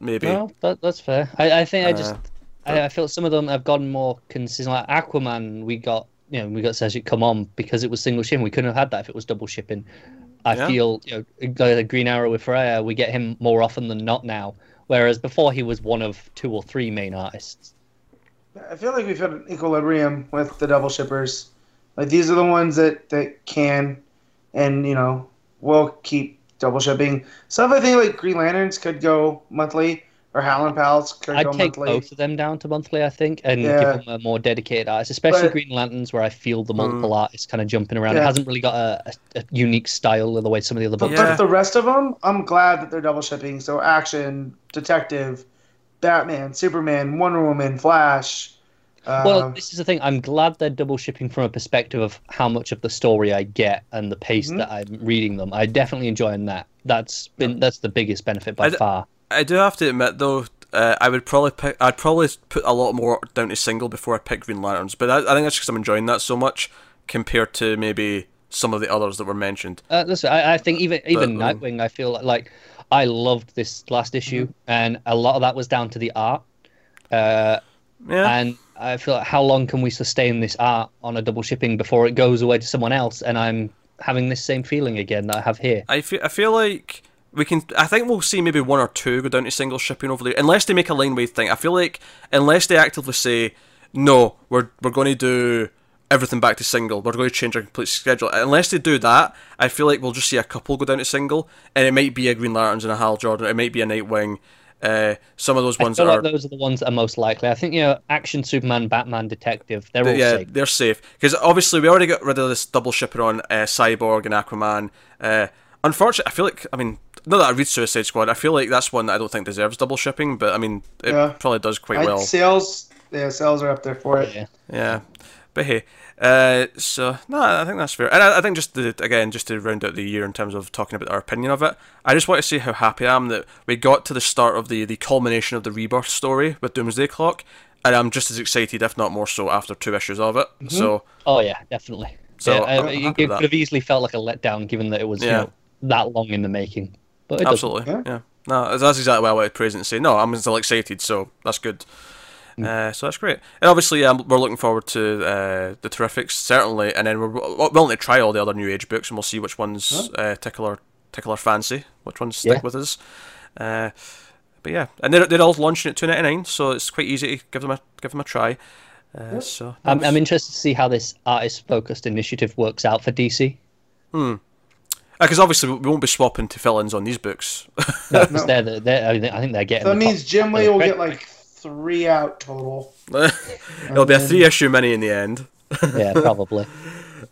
Maybe. No, that, that's fair. I, I think I just Uh, I, I feel some of them have gotten more consistent. Like Aquaman, we got you know we got says it come on because it was single shipping. We couldn't have had that if it was double shipping. I Yeah. feel you know like the Green Arrow with Ferreyra, we get him more often than not now. Whereas before he was one of two or three main artists. I feel like we've hit an equilibrium with the double shippers. Like these are the ones that that can, and you know, will keep double shipping. Some I think like Green Lanterns could go monthly, or Howlin' Pals could I'd go take monthly. both of them down to monthly, I think, and Yeah. give them a more dedicated artist, especially But- Green Lanterns, where I feel the multiple Mm. artists kind of jumping around. It hasn't really got a, a, a unique style in the way some of the other But, books. Yeah. but the rest of them, I'm glad that they're double shipping. So action, detective, Batman, Superman, Wonder Woman, Flash. Uh, Well, this is the thing. I'm glad they're double shipping from a perspective of how much of the story I get and the pace Mhm. that I'm reading them. I definitely enjoying that. That's been that's the biggest benefit by I d- far. I do have to admit though, uh, I would probably pick. I'd probably put a lot more down to single before I pick Green Lanterns, but I, I think that's because I'm enjoying that so much compared to maybe some of the others that were mentioned. Uh, listen, I, I think even even But, um, Nightwing, I feel like, like I loved this last issue, and a lot of that was down to the art. Uh, Yeah, and I feel like how long can we sustain this art on a double shipping before it goes away to someone else? And I'm having this same feeling again that I have here. I feel. I feel like we can. I think we'll see maybe one or two go down to single shipping over there, unless they make a line wide thing. I feel like unless they actively say no, we're we're going to do everything back to single. We're going to change our complete schedule. Unless they do that, I feel like we'll just see a couple go down to single, and it might be a Green Lanterns and a Hal Jordan. It might be a Nightwing. Uh, some of those I ones feel that are like those are the ones that are most likely. I think you know, Action Superman, Batman, Detective, they're all yeah, safe. they're safe because obviously we already got rid of this double shipping on uh, Cyborg and Aquaman. Uh, unfortunately, I feel like I mean, not that I read Suicide Squad, I feel like that's one that I don't think deserves double shipping, but I mean, it Yeah. probably does quite I- well. sales, yeah, sales are up there for it. Yeah. Yeah, but hey, uh, so no, I think that's fair, and I, I think just to, again, just to round out the year in terms of talking about our opinion of it, I just want to say how happy I am that we got to the start of the the culmination of the rebirth story with Doomsday Clock, and I'm just as excited, if not more so, after two issues of it. So. Oh yeah, definitely. So, yeah, I'm uh, happy it, with it that. could have easily felt like a letdown, given that it was you Yeah. know, that long in the making. But it. Absolutely, Yeah. yeah. No, that's exactly why I wanted to praise and say no. I'm still excited, so that's good. Uh, so that's great, and obviously um, we're looking forward to uh, the Terrifics certainly, and then we're w- willing to try all the other New Age books, and we'll see which ones uh, tickle our tickle our fancy, which ones stick Yeah. with us. Uh, but yeah, and they're, they're all launching at two ninety nine, so it's quite easy to give them a give them a try. Uh, So I'm, I'm interested to see how this artist-focused initiative works out for DC. Because obviously we won't be swapping to fill-ins on these books. No, 'cause they're, they're, I think- I think they're getting. So that means top- Jim Lee will get like three out total. It'll be a three issue mini in the end. yeah, probably.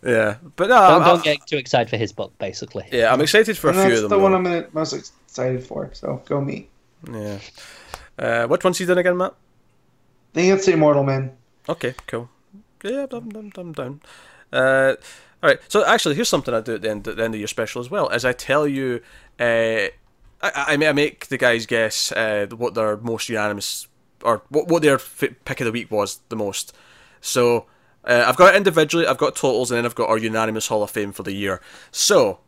Yeah, but no, Don't, I- don't I- get too excited for his book, basically. Yeah, I'm excited for And a few that's the them. one though. I'm gonna- most excited for. So go me. Yeah. Uh, which one's he done again, Matt? I think it's the Immortal Man. Okay, cool. Yeah, I'm, I'm, I'm down. Uh, all right. So actually, here's something I do at the end, at the end of your special as well. As I tell you, uh, I, I, make the guys guess uh, what their most unanimous or what, what their pick of the week was the most. So uh, I've got it individually, I've got totals, and then I've got our unanimous Hall of Fame for the year. So,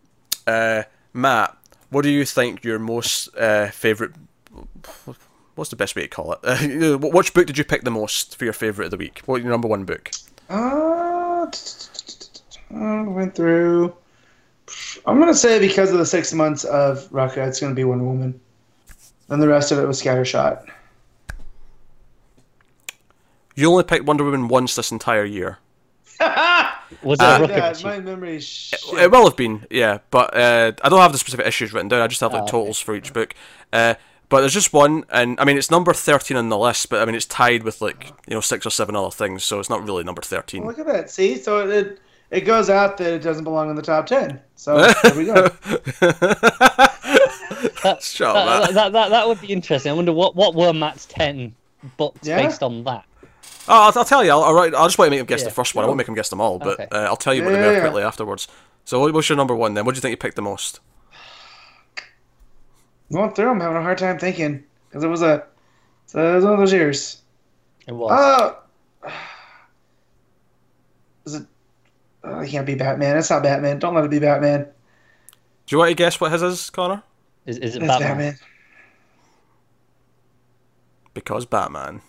uh, Matt, what do you think your most uh, favorite? what's the best way to call it? Which book did you pick the most for your favorite of the week? What your number one book? Uh, I went through. I'm gonna say because of the six months of Rucka, it's gonna be Wonder Woman, and the rest of it was Scattershot. You only picked Wonder Woman once this entire year. Was it Uh, a rocket yeah, my memory is. It will have been, yeah, but uh, I don't have the specific issues written down. I just have like Oh, okay. totals for each book. Uh, but there's just one, and I mean it's number thirteen on the list, but I mean it's tied with like you know six or seven other things, so it's not really number thirteen. Look at that. See, so it it goes out that it doesn't belong in the top ten. So there we go. That, Shut that, that, that, that, that would be interesting. I wonder what, what were Matt's 10 books Yeah. based on that? Oh, I'll, I'll tell you. I'll, I'll, I'll just wait to make him guess Yeah. the first one. I won't make him guess them all, but Okay. uh, I'll tell you what Yeah, they yeah, were yeah. quickly afterwards. So, what- what's your number one then? What do you think you picked the most? Going through, I'm having a hard time thinking because it was a so it was one of those years. It was. Uh, is it? Uh, oh, it can't be Batman. It's not Batman. Don't let it be Batman. Do you want to guess what his is, Connor? is, is it It's Batman? Batman. Because Batman.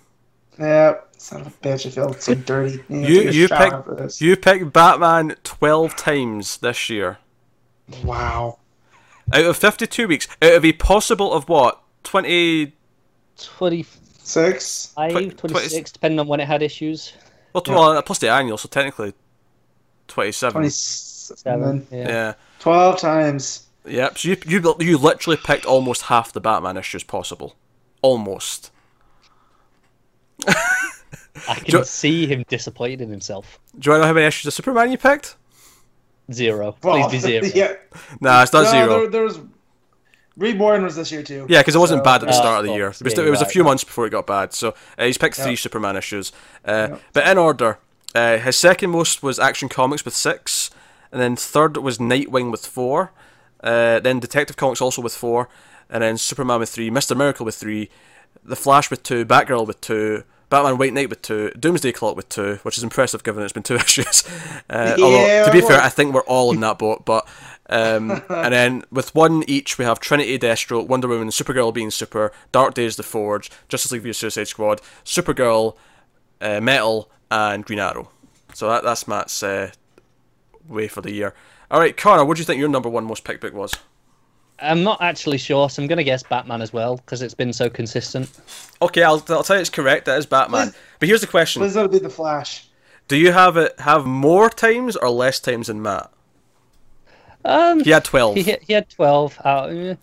Yeah, son of a bitch. I feel so dirty. You take a you shower picked you picked Batman twelve times this year. Wow. Out of fifty two weeks, out of a possible of what twenty 25, Six. Tw- 26, depending on when it had issues. well, tw- well plus the annual, so technically twenty seven. Twenty-seven. Yeah. Yeah. Twelve times. Yep. So you you you literally picked almost half the Batman issues possible, almost. I can Jo- see him disappointed in himself. Do you want to know how many issues of Superman you picked? Zero. Please be zero. yeah. Nah, it's not No, zero. There, there was. Reborn was this year too. Yeah, because it wasn't So- bad at the Uh, start of the year. It was, yeah, it was a few right. months before it got bad. So uh, he's picked three Superman issues. Uh, Yep. But in order, uh, his second most was Action Comics with six, and then third was Nightwing with four, uh, then Detective Comics also with four, and then Superman with three, Mister Miracle with three, The Flash with two, Batgirl with two. Batman White Knight with two, Doomsday Clock with two, which is impressive given it's been two issues. Uh, although, to be fair, I think we're all in that boat. But um, and then with one each, we have Trinity, Deathstroke, Wonder Woman, Supergirl being Super, Dark Days, The Forge, Justice League vs Suicide Squad, Supergirl, uh, Metal, and Green Arrow. So that, that's Matt's uh, way for the year. All right, Connor, what do you think your number one most picked book was? I'm not actually sure, so I'm going to guess Batman as well because it's been so consistent. Okay, I'll, I'll tell you it's correct. That is Batman. But here's the question: Please let it be the Flash. Do you have it have more times or less times than Matt? Um, He had twelve. he, had- he had 12. Uh,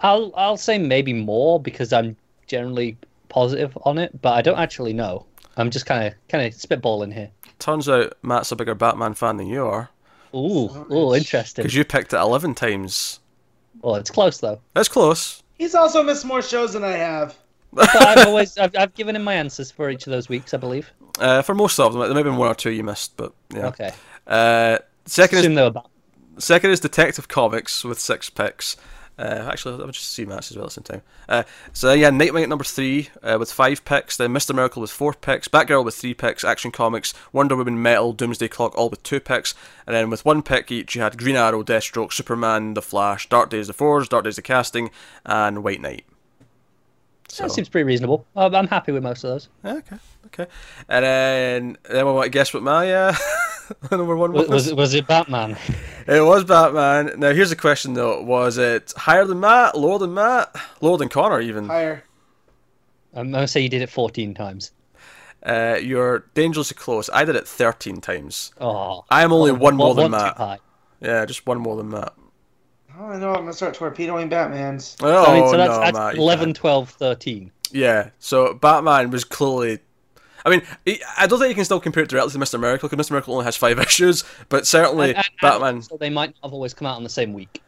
I'll I'll say maybe more because I'm generally positive on it, but I don't actually know. I'm just kind of kind of spitballing here. Turns out Matt's a bigger Batman fan than you are Ooh, ooh, interesting. because you picked it eleven times. Well, it's close though. That's close. He's also missed more shows than I have. But I've always I've, I've given him my answers for each of those weeks, I believe. Uh, for most of them, there may have been one or two you missed, but yeah. Okay. Uh, second is they were Bat- Second is Detective Comics with six picks. Uh, actually, I'll just see Matt's as well at the same time. Uh, so yeah, Nightwing at number three uh, with five picks. Then Mister Miracle with four picks. Batgirl with three picks. Action Comics, Wonder Woman, Metal, Doomsday Clock, all with two picks. And then with one pick each, you had Green Arrow, Deathstroke, Superman, The Flash, Dark Days, The Forge, Dark Days, The Casting, and White Knight. So That seems pretty reasonable. I'm happy with most of those. okay, okay. And then then we want to guess what my uh, number one was. Was, was, it, was it Batman? It was Batman. Now here's a question though: Was it higher than Matt, lower than Matt, lower than Connor even? Higher. I'm going to say you did it 14 times. Uh, you're dangerously close. I did it 13 times. Oh, I am only one more than too Matt. Yeah, just one more than Matt. Oh, I know. I'm gonna start torpedoing Batman's. Oh I mean, so that's, no, that's Matt, 11, 12, 13. Yeah, so Batman was clearly. I mean, I don't think you can still compare it directly to Mister Miracle because Mister Miracle only has five issues, but certainly And- and- and Batman. So they might not have always come out on the same week.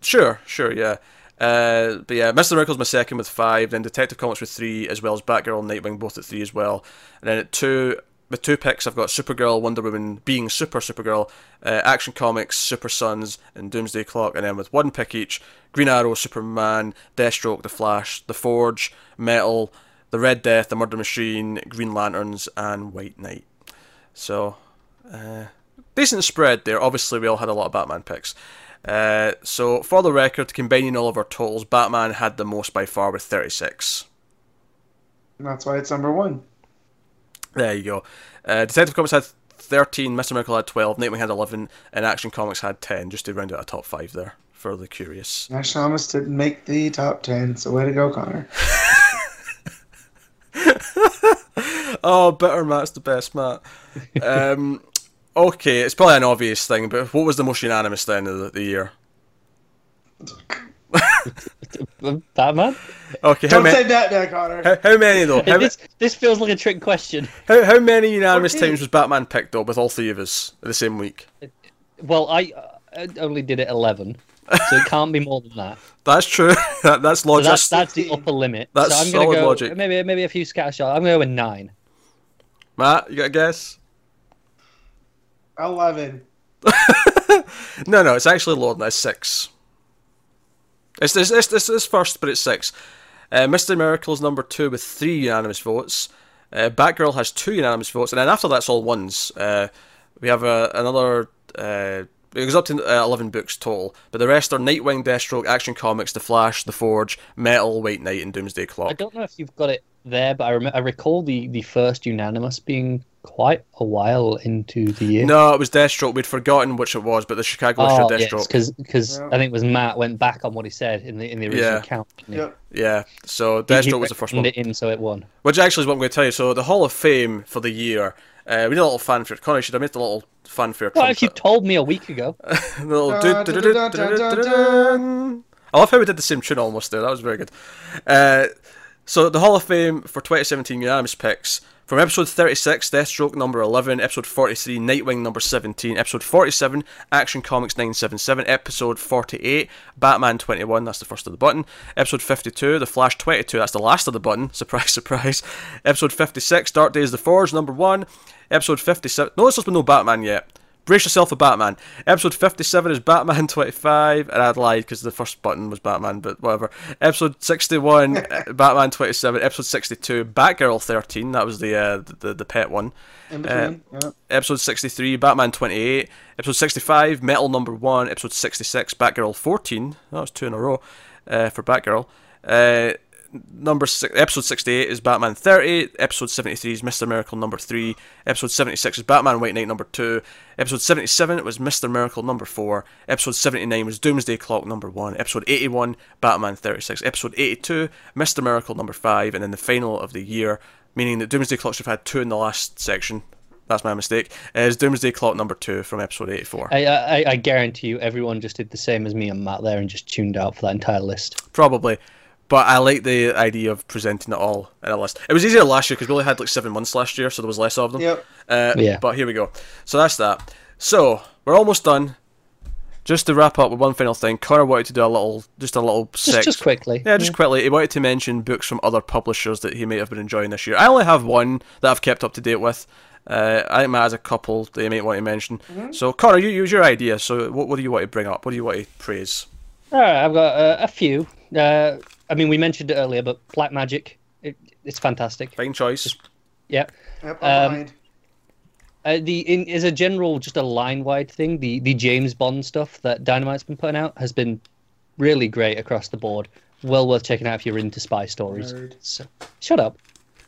Sure, sure, yeah. Uh, but yeah, Mr. Miracle's my second with five, then Detective Comics with three, as well as Batgirl and Nightwing both at three as well. And then at two, with two picks, I've got Supergirl, Wonder Woman being Super Supergirl, uh, Action Comics, Super Sons, and Doomsday Clock. And then with one pick each, Green Arrow, Superman, Deathstroke, The Flash, The Forge, Metal, The Red Death, The Murder Machine, Green Lanterns, and White Knight. So, uh, decent spread there. Obviously, we all had a lot of Batman picks. Uh, so, for the record, combining all of our totals, Batman had the most by far with 36. And that's why it's number one. There you go. Uh, Detective Comics had 13, Mr. Miracle had 12, Nightwing had 11, and Action Comics had 10, just to round out a top 5 there, for the curious. Nash Thomas didn't make the top ten, so way to go, Connor. Oh, bitter Matt's the best Matt. Um, okay, it's probably an obvious thing, but what was the most unanimous then of the, the year? Batman. Okay, how, Don't ma- say that, now, Connor. how, how many though? How, ma- this this feels like a trick question. how, how many unanimous Okay. times was Batman picked up with all three of us in the same week? Well, I, I only did it eleven, so it can't be more than that. That's true. that, that's So that's that's the upper limit. That's so I'm gonna solid go logic. maybe maybe a few scatter shots. I'm gonna go with nine. Matt, you got a guess? Eleven. No, no, it's actually lower than that. Six. It's it's, it's, it's, it's first, but it's six. Uh, Mr. Miracle's number two with three unanimous votes. Uh, Batgirl has two unanimous votes, and then after that's all ones. Uh, we have uh, another. Uh, it goes up to uh, 11 books total, but the rest are Nightwing, Deathstroke, Action Comics, The Flash, The Forge, Metal, White Knight, and Doomsday Clock. I don't know if you've got it there, but I rem- I recall the the first unanimous being quite a while into the year. No, it was Deathstroke. We'd forgotten which it was, but the Chicago issue of Oh, yes, Deathstroke. because Yeah. I think it was Matt went back on what he said in the in the original Yeah. count. didn't he? Yep. Yeah, so He- he Deathstroke was the first one. reckoned It in, so it won. Which actually is what I'm going to tell you. So the Hall of Fame for the year, uh, we did a little fanfare. Connor should have made a little fanfare. Well, if you told me a week ago, I love how we did the same tune almost there. That was very good. Uh, so the Hall of Fame for 2017 unanimous picks. From episode 36, Deathstroke number 11, episode 43, Nightwing number 17, episode 47, Action Comics 977, episode 48, Batman 21, that's the first of the button, episode 52, The Flash 22, that's the last of the button, surprise, surprise, episode 56, Dark Days The Forge number 1, episode 57, no, there's been no Batman yet, Brace yourself for Batman. Episode 57 is Batman 25, and I'd lied because the first button was Batman, but whatever. Episode 61, uh, Batman 27. Episode 62, Batgirl 13, that was the uh, the, the pet one. In between. yeah. Episode 63, Batman 28. Episode 65, Metal number 1. Episode 66, Batgirl 14. That was two in a row uh, for Batgirl. Uh, number six, episode 68 is Batman 30. Episode 73 is Mr. Miracle number 3. Episode 76 is Batman White Knight number 2. Episode 77 was Mr. Miracle number 4. Episode 79 was Doomsday Clock number 1. Episode 81, Batman 36. Episode 82, Mr. Miracle number 5. And then the final of the year, meaning that Doomsday Clock should have had two in the last section. That's my mistake. Uh, is Doomsday Clock number 2 from episode 84. I, I I guarantee you, everyone just did the same as me and Matt there and just tuned out for that entire list. Probably. But I like the idea of presenting it all in a list. It was easier last year because we only had like seven months last year, so there was less of them. Yep. Uh, Yeah. But here we go. So that's that. So we're almost done. Just to wrap up with one final thing, Connor wanted to do a little, just a little Just sec- just quickly. Yeah, just quickly. He wanted to mention books from other publishers that he may have been enjoying this year. I only have one that I've kept up to date with. Uh, I think Matt has a couple that he might want to mention. So Connor, you use your idea. So what, what do you want to bring up? What do you want to praise? All right, I've got uh, a few. Uh, I mean, we mentioned it earlier, but Black Magick, it, it's fantastic. Fine choice. Yeah. Yep. Um, Uh, the in as a general, just a line-wide thing, the the James Bond stuff that Dynamite's been putting out has been really great across the board. Well worth checking out if you're into spy stories. Nerd. So, shut up.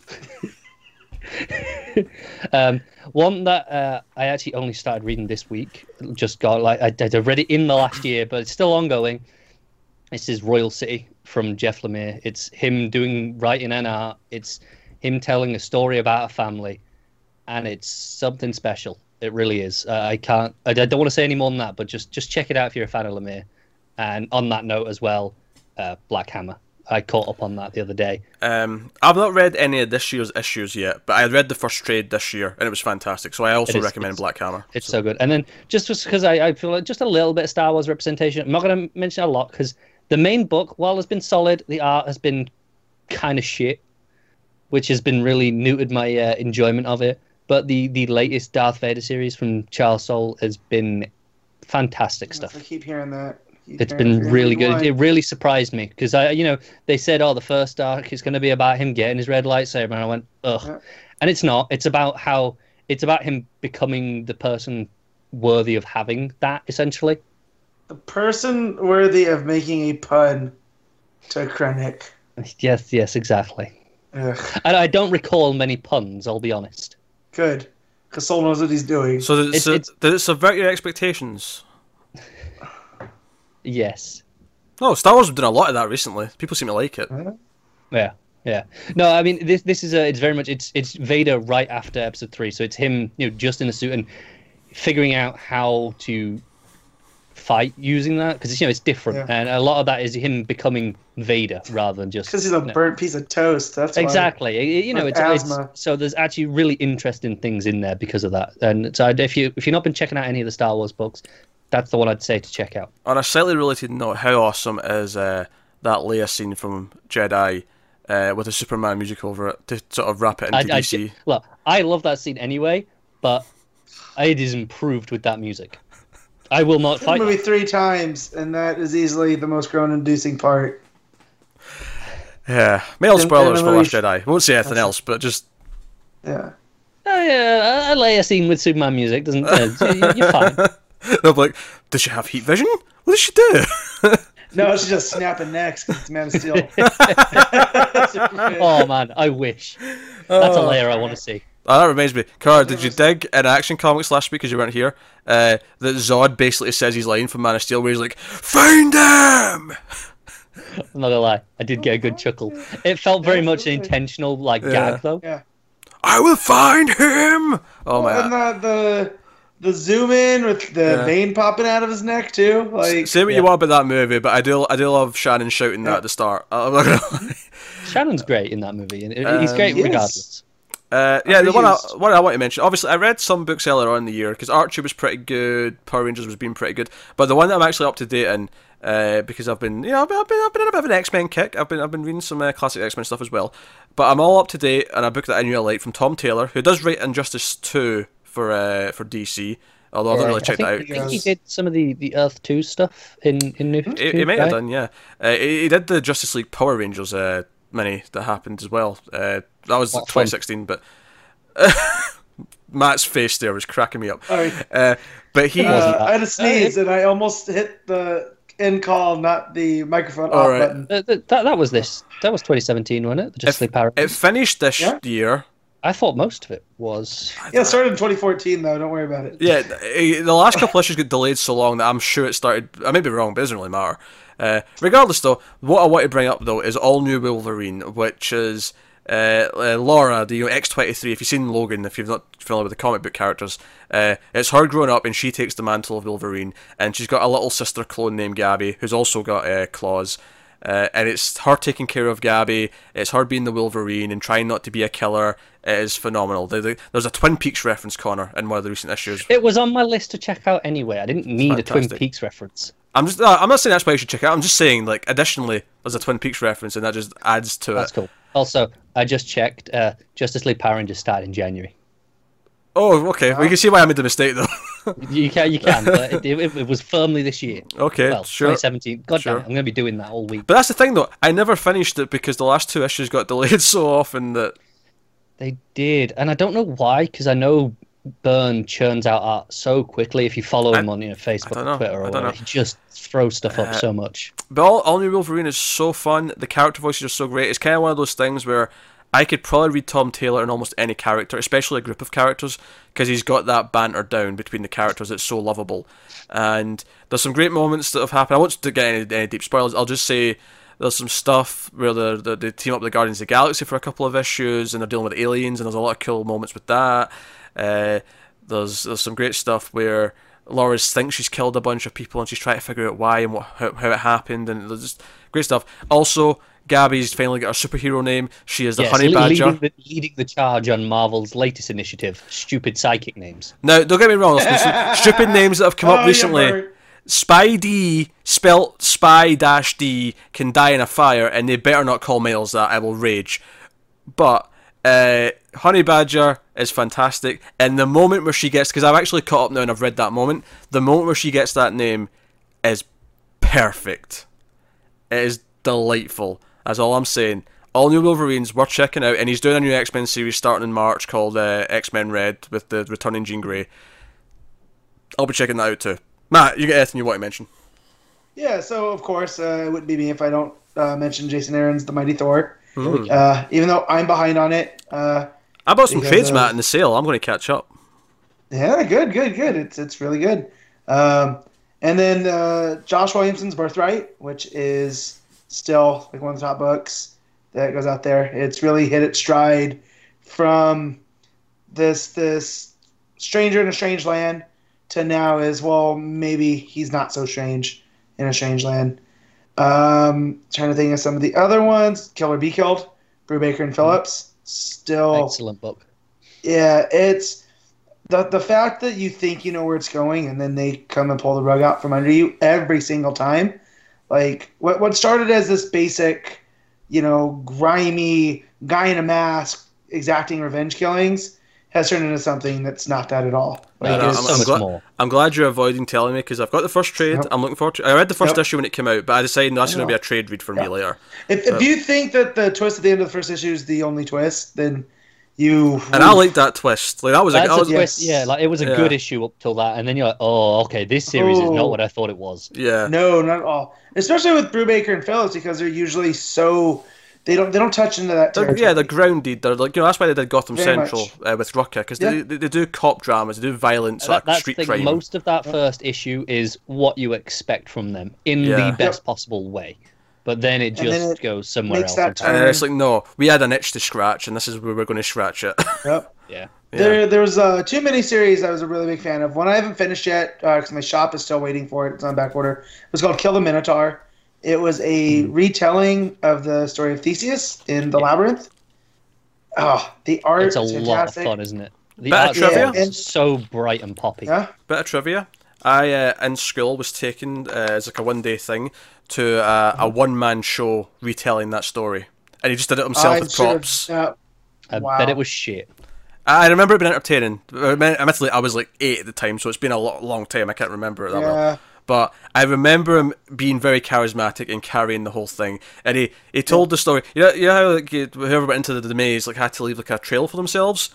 um, one that uh, I actually only started reading this week, just got like I, I read it in the last year, but it's still ongoing. This is Royal City from Jeff Lemire. It's him doing writing and art. It's him telling a story about a family, and it's something special. It really is. Uh, I can't. I, don't want to say any more than that, but just just check it out if you're a fan of Lemire. And on that note as well, uh, Black Hammer. I caught up on that the other day. Um, I've not read any of this year's issues yet, but I read the first trade this year and it was fantastic. So I also is- recommend Black Hammer. It's so good. And then just because I, I feel like just a little bit of Star Wars representation. I'm not going to mention a lot because the main book, while has been solid, the art has been kind of shit, which has been really neutered my uh, enjoyment of it. But the the latest Darth Vader series from Charles Soule has been fantastic Yes, stuff. I keep hearing that. Keep It's hearing been really good. One. It really surprised me because I, you know, they said, "Oh, the first arc is going to be about him getting his red lightsaber," and I went, "Ugh," Yeah. and it's not. It's about how it's about him becoming the person worthy of having that, essentially. The person worthy of making a pun to Krennic. Yes, yes, exactly. Ugh, And I don't recall many puns. I'll be honest. good. Because Soule knows what he's doing. So did it, It's- su- it's- did it subvert your expectations? Yes. No, Star Wars have done a lot of that recently. People seem to like it. Yeah, yeah. No, I mean this. This is a. It's very much. It's it's Vader right after Episode Three. So it's him, you know, just in the suit and figuring out how to fight using that because you know it's different, Yeah. and a lot of that is him becoming Vader rather than just Because he's a no. burnt piece of toast. That's. Exactly. It- You know, With it's, it's so there's actually really interesting things in there because of that. And so if you if you've not been checking out any of the Star Wars books, that's the one I'd say to check out. On a slightly related note, how awesome is uh, that Leia scene from Jedi uh, with the Superman music over it to sort of wrap it into I, I, DC? look, I love that scene anyway, but it is improved with that music. I will not The fight. movie three times, and that is easily the most groan-inducing part. yeah, male spoilers for the Last movie- Jedi. Won't say anything else, but just Yeah. Oh, yeah, a Leia scene with Superman music doesn't. Uh, you- you're fine. they'll be like, "Does she have heat vision? What does she do?" No, she's just snapping necks 'cause it's Man of Steel. Oh man, I wish. That's a layer I want to see. Oh, that reminds me, Cara, did you dig in Action Comics last week because you weren't here? Uh, that Zod basically says his line from Man of Steel where he's like, "Find him!" I'm not gonna lie, I did get a good chuckle. It felt very much an intentional like Yeah. gag though. yeah. I will find him. Oh my! and my! the, the the zoom in with the Yeah. vein popping out of his neck too. Like Say what you yeah. want about that movie, but I do, I do love Shannon shouting that at the start. I'm not gonna lie. Shannon's great in that movie, and he's Um, great Yes. regardless. Uh, yeah, the one I, one I want to mention. Obviously, I read some books earlier on in the year because Archie was pretty good, Power Rangers was being pretty good. But the one that I'm actually up to date in, uh, because I've been, you know, I've been, I've been, I've been in a bit of an X Men kick. I've been, I've been reading some uh, classic X Men stuff as well. But I'm all up to date on a book that I knew I liked from Tom Taylor, who does write Injustice two for uh, for DC. Although I've not really checked I that out. I think he did some of the, the Earth Two stuff in in New. He, 52, he might have done, yeah. Uh, he, he did the Justice League Power Rangers uh, mini that happened as well. Uh, that was What fun. 2016, but Matt's face there was cracking me up. Uh, but he, uh. I had a sneeze and I almost hit the end call, not the microphone All off button. Uh, that, that was this. That was 2017, wasn't it? The Justice League Power. it finished this Yeah. year. I thought most of it was. Yeah, it started in 2014 though. Don't worry about it. Yeah, the last couple issues got delayed so long that I'm sure it started. I may be wrong, but it doesn't really matter. Uh, regardless, though, what I want to bring up though is all new Wolverine, which is uh, uh, Laura, the X23. If you've seen Logan, if you've not familiar with the comic book characters, uh, it's her growing up and she takes the mantle of Wolverine, and she's got a little sister clone named Gabby who's also got uh, claws. Uh, and it's her taking care of Gabby. It's her being the Wolverine and trying not to be a killer. It is phenomenal. The- the- There's a Twin Peaks reference, Connor, in one of the recent issues. It was on my list to check out anyway. I didn't need a Twin. Peaks reference. I'm just. Uh, I'm not saying that's why you should check it out. I'm just saying, like, additionally, there's a Twin Peaks reference, and that just adds to That's it. That's cool. Also, I just checked. Uh, Justice League Power Rangers started in January. Oh, okay. We can see why I made the mistake, though. You can, you can. but it, it, it was firmly this year. okay, Well, sure. 2017. God Sure. damn it, I'm going to be doing that all week. But that's the thing, though. I never finished it because the last two issues got delayed so often that. They did, and I don't know why, because I know Byrne churns out art so quickly. If you follow him I- on you know, Facebook or. Twitter or whatever, he just throws stuff up Uh, so much. But all, all New Wolverine is so fun. The character voices are so great. It's kind of one of those things where I could probably read Tom Taylor in almost any character, especially a group of characters, because he's got that banter down between the characters that's so lovable. And there's some great moments that have happened. I won't get any, any deep spoilers. I'll just say there's some stuff where the, the, they team up with the Guardians of the Galaxy for a couple of issues, and they're dealing with aliens, and there's a lot of cool moments with that. Uh, there's there's some great stuff where Laura thinks she's killed a bunch of people, and she's trying to figure out why and what how, how it happened, and there's just great stuff. Also, Gabby's finally got her superhero name. She is the Yes, Honey Badger. leading the, leading the charge on Marvel's latest initiative, stupid psychic names. Now, don't get me wrong, there's some stupid names that have come Oh, up yeah, recently. Bert. Spidey, spelt Spy dash D, can die in a fire, and they better not call males that. I will rage. But uh, Honey Badger is fantastic, and the moment where she gets, because I've actually caught up now and I've read that moment, the moment where she gets that name is perfect. It is delightful. That's all I'm saying. All new Wolverines worth checking out, and he's doing a new X Men series starting in March called uh, X Men Red with the returning Jean Grey. I'll be checking that out too. Matt, you get anything you want to mention? Yeah, so of course uh, it wouldn't be me if I don't uh, mention Jason Aaron's The Mighty Thor. Uh, even though I'm behind on it. I bought some trades, Matt, in the sale. I'm going to catch up. yeah, good, good, good. It's it's really good. Um, and then uh, Josh Williamson's Birthright, which is still like one of the top books that goes out there. It's really hit its stride from this this stranger in a strange land to now is well maybe he's not so strange in a strange land. Um, trying to think of some of the other ones. Killer Be Killed, Brubaker and Phillips. Still Excellent book. yeah, it's the the fact that you think you know where it's going and then they come and pull the rug out from under you every single time. Like what what started as this basic, you know, grimy guy in a mask exacting revenge killings has turned into something that's not that at all. Like, no, there's it's- so I'm much gla- I'm glad you're avoiding telling me because I've got the first trade. Yep. I'm looking forward to. I read the first Yep. issue when it came out, but I decided no, that's going to be a trade read for me later. if, if you think that the twist at the end of the first issue is the only twist, then you And I like that twist. Like that was like That's I a was, twist. yes. Yeah, like it was a Yeah. good issue up till that, and then you're like, oh, okay, this series is Oh. not what I thought it was. yeah. No, not at all. Especially with Brubaker and Phillips because they're usually so they don't they don't touch into that They're, territory. yeah, they're grounded. They're like you know that's why they did Gotham Very Central uh, with Rucka because Yeah. they, they they do cop dramas, they do violence, That- like that's street the thing. crime. Most of that first issue is what you expect from them in Yeah. the best possible way, but then it just then it goes somewhere makes else. that entirely. and it's like no, we had an itch to scratch, and this is where we're going to scratch it. Yep. yeah. Yeah. There, there was uh, two miniseries I was a really big fan of. One I haven't finished yet because my shop is still waiting for it. It's on back order. It was called Kill the Minotaur. It was a retelling of the story of Theseus in the Labyrinth. Oh, the art It's a is lot of fun, isn't it? The Bit of art trivia? is so bright and poppy. Yeah, Bit of trivia. I uh, in school was taken uh, as like a one day thing to uh, a one man show retelling that story, and he just did it himself I with should've- props. I Wow. bet it was shit. I remember it being entertaining. Admittedly, I was like eight at the time, so it's been a lo- long time. I can't remember it that well. Yeah. But I remember him being very charismatic and carrying the whole thing. And he, he told the story. You know, you know how like, whoever went into the, the maze like had to leave like a trail for themselves.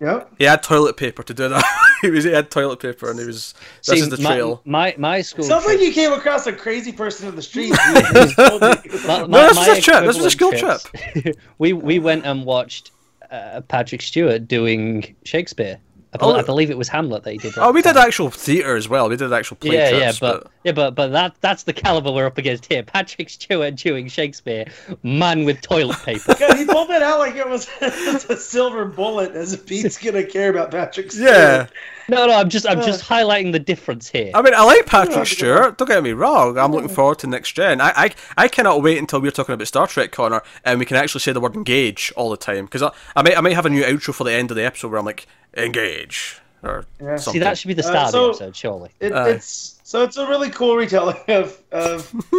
Yeah. He had toilet paper to do that. he was he had toilet paper, and he was this See, is the my- trail. My, my, school. Sounds trip- like you came across a crazy person in the street. who just told you. my, No, my, this my is a trip, this is a school equivalent trips- we we went and watched uh, Patrick Stewart doing Shakespeare. I, bel Oh. I believe it was Hamlet that he did. Oh, we that did actual theatre as well. We did actual play yeah, yeah, trips, but, yeah, but but that that's the caliber we're up against here. Patrick Stewart doing Shakespeare, man with toilet paper. God, he pulled that out like it was a silver bullet, as if Pete's gonna care about Patrick. Stewart. yeah. no, no, I'm just I'm uh. just highlighting the difference here. I mean, I like Patrick Stewart. Don't get me wrong. I'm looking forward to next gen. I, I, I cannot wait until we're talking about Star Trek, Connor, and we can actually say the word engage all the time. Because I, I might, I might have a new outro for the end of the episode where I'm like engage or Yeah. See, that should be the Uh, start so- of the episode, surely. It, Aye. it's so it's a really cool retelling of of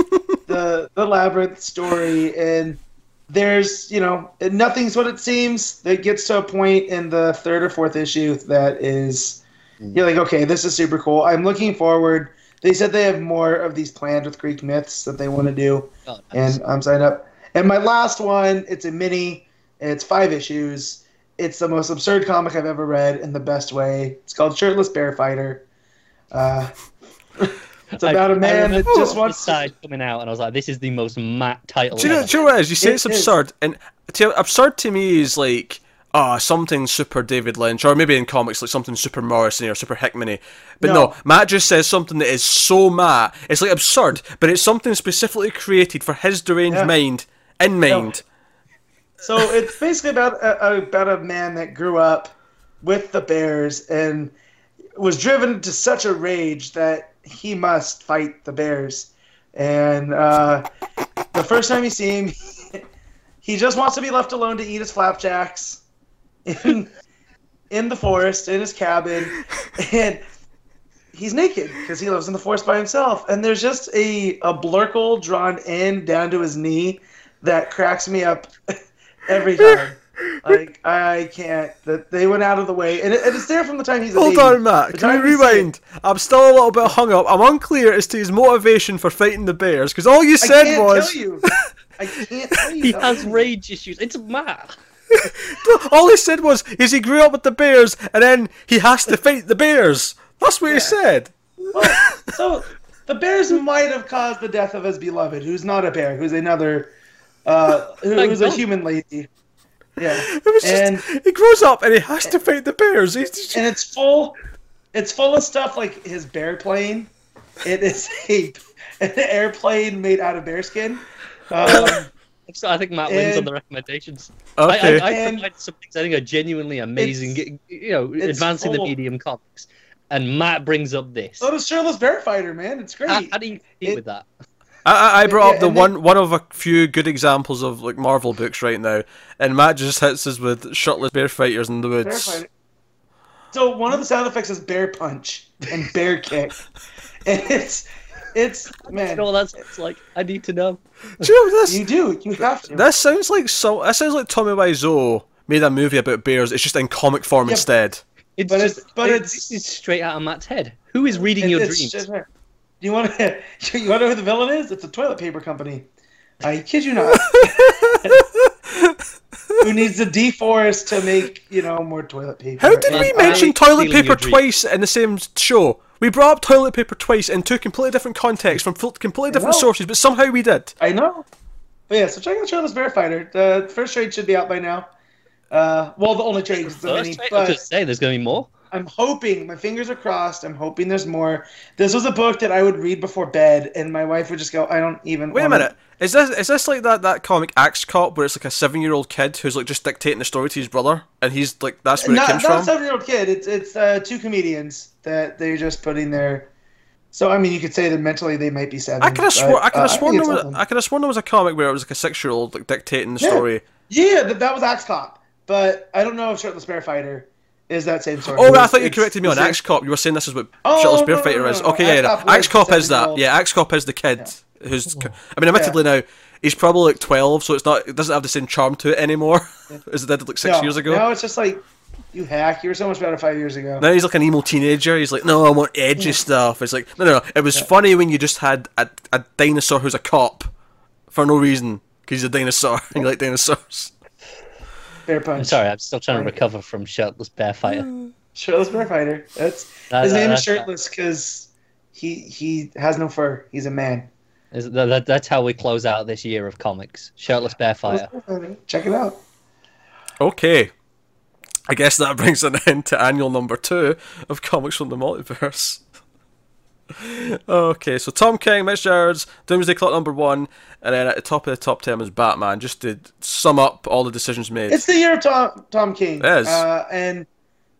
the the labyrinth story, and there's you know nothing's what it seems. It gets to a point in the third or fourth issue that is you're like, okay, this is super cool. I'm looking forward. They said they have more of these planned with Greek myths that they want to do, Oh, nice. and I'm signed up. And my last one, it's a mini. It's five issues. It's the most absurd comic I've ever read in the best way. It's called Shirtless Bear Fighter. Uh, it's about a I man that just this wants. side coming out, and I was like, "This is the most Matt title." Do you know, ever. do you know what it is? You say It- it's it- absurd, and to, absurd to me is like ah something super David Lynch, or maybe in comics like something super Morrison or super Hickman. But no. No. Matt just says something that is so Matt. It's like absurd, but it's something specifically created for his deranged Yeah. mind in mind. So it's basically about a, about a man that grew up with the Bears and was driven to such a rage that he must fight the Bears. And uh, the first time you see him, he just wants to be left alone to eat his flapjacks in in the forest in his cabin, and he's naked because he lives in the forest by himself. And there's just a a blurkle drawn in down to his knee that cracks me up every time. like I can't. That they went out of the way, and, it, and it's there from the time he's a Hold baby. on, Matt. The Can we you see rewind? I'm still a little bit hung up. I'm unclear as to his motivation for fighting the Bears because all you I said can't was tell you. I can't tell you. He that. has rage issues. It's Matt. all he said was is he grew up with the Bears and then he has to fight the Bears. That's what he said. Well, so the bears might have caused the death of his beloved, who's not a bear, who's another, uh, who- Like who's a human lady. Yeah, It was and just, he grows up and he has to fight the bears. He's just, and it's full, it's full of stuff like his bear plane. It is a an airplane made out of bearskin. Um, So I think Matt wins on the recommendations. okay. I, I, I And- provide some things I think are genuinely amazing. You know, it's advancing the medium comics, and Matt brings up this. so does Shirtless Bear Fighter, man. It's great. How, how do you compete It- with that? I, I- I brought Yeah, up the and then- one one of a few good examples of like Marvel books right now, and Matt just hits us with shirtless bear fighters in the woods. So one of the sound effects is bear punch and bear kick, and it's it's man. No, that's it's like I need to know. Do you know this? You do. You have to. This sounds like so. That sounds like Tommy Wiseau made a movie about bears. It's just in comic form Yeah. instead. It's But just, it's- but it- it's- this straight out of Matt's head. Who is reading your dreams? just- you want to? You want to know who the villain is? It's a toilet paper company. I kid you not. who needs to deforest to make you know more toilet paper? How did And we I- mention toilet paper twice in the same show? We brought up toilet paper twice in two completely different contexts from completely different sources, but somehow we did. I know. But yeah, so check out Shirtless Bear Fighter. The first trade should be out by now. Uh, well, the only trade is the First, mini, right? I was just say there's going to be more. I'm hoping. My fingers are crossed. I'm hoping there's more. This was a book that I would read before bed, and my wife would just go, "I don't even." Wait a minute. Is this is this like that, that comic Axe Cop where it's like a seven year old kid who's like just dictating the story to his brother and he's like that's where not, it comes not a seven-year-old kid. It's it's uh, two comedians that they're just putting their. So I mean, you could say that mentally they might be seven. I could have but, swore I could uh, have sworn think there was something. I could have sworn there was a comic where it was like a six year old like dictating the Yeah. story. Yeah, that, that was Axe Cop, but I don't know if Shirtless Bear Fighter is that same story. Oh, I thought you corrected me on Axe Cop. You were saying this is what Oh, Shitless no, Bear no, Fighter no, is. no, Okay, Axe yeah, Cop Axe Cop is that. Yeah, Axe Cop is the kid who's. I mean, admittedly now he's probably like twelve, so it's not. It doesn't have the same charm to it anymore as it did like six No, years ago. No, it's just like, you hack. You were so much better five years ago. Now he's like an emo teenager. He's like, no, I want edgy stuff. It's like, no, no, no. It was funny when you just had a, a dinosaur who's a cop for no reason because he's a dinosaur and you like dinosaurs. Bear punch. I'm sorry, I'm still trying to recover from shirtless bear fighter. Shirtless Bear Fighter. That's That- his that- name is shirtless because he he has no fur. He's a man. Is- that- that- that's how we close out this year of comics. Shirtless bear fighter. Check it out. Okay. I guess that brings an end to annual number two of Comics from the Multiverse. Okay, so Tom King, Mitch Gerads, Doomsday Clock number one, and then at the top of the top ten was Batman, just to sum up all the decisions made. It's the year of Tom Tom King. It is. Uh, and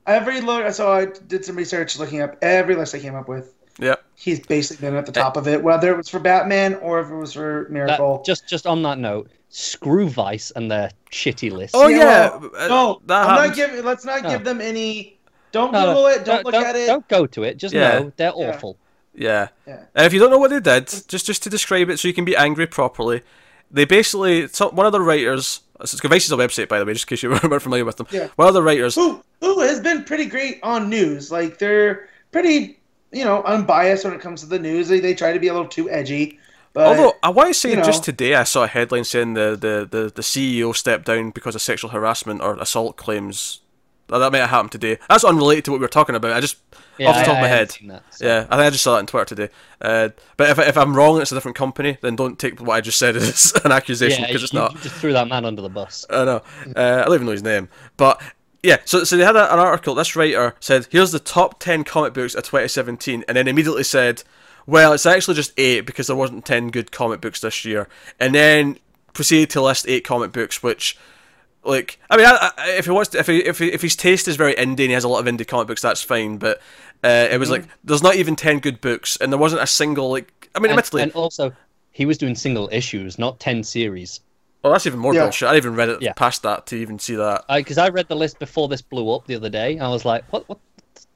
every look. So I did some research looking up every list I came up with. Yep. He's basically been at the top of it, whether it was for Batman or if it was for That- Miracle. just just on that note, screw Vice and their shitty list. Oh yeah, well, uh, no, that I'm happened. not giving. Let's not No. give them any. Don't No, no, Google it. Don't, look don't, at it. Don't go to it. Just Yeah. know they're Yeah. awful. Yeah. Yeah. And if you don't know what they did, just just to describe it so you can be angry properly, they basically one of the writers. It's Vice's a website, by the way, just in case you weren't familiar with them. Yeah. One of the writers. who who has been pretty great on news. Like they're pretty, you know, unbiased when it comes to the news. They, they try to be a little too edgy. But Although I want to say you know- just today I saw a headline saying the, the, the, the CEO stepped down because of sexual harassment or assault claims. That might have happened today. That's unrelated to what we were talking about. I just off the I- top of my head. that, so. Yeah, I think I just saw that on Twitter today. Uh, but if, if I'm wrong and it's a different company, then don't take what I just said as an accusation Yeah, because you, it's not. you just threw that man under the bus. I know. Uh, I don't even know his name. But yeah, so so they had a, an article. This writer said, "Here's the top ten comic books of 2017," and then immediately said, "Well, it's actually just eight because there wasn't ten good comic books this year." And then proceeded to list eight comic books, which. Like, I mean, I, I, if he wants, to, if he, if he, if his taste is very indie and he has a lot of indie comic books, that's fine. But uh, it was like there's not even ten good books, and there wasn't a single like. I mean, And, admittedly, and also, he was doing single issues, not ten series. oh, that's even more Yeah. bullshit. I even read it Yeah. past that to even see that. Because I, read the list before this blew up the other day. I was like, what? What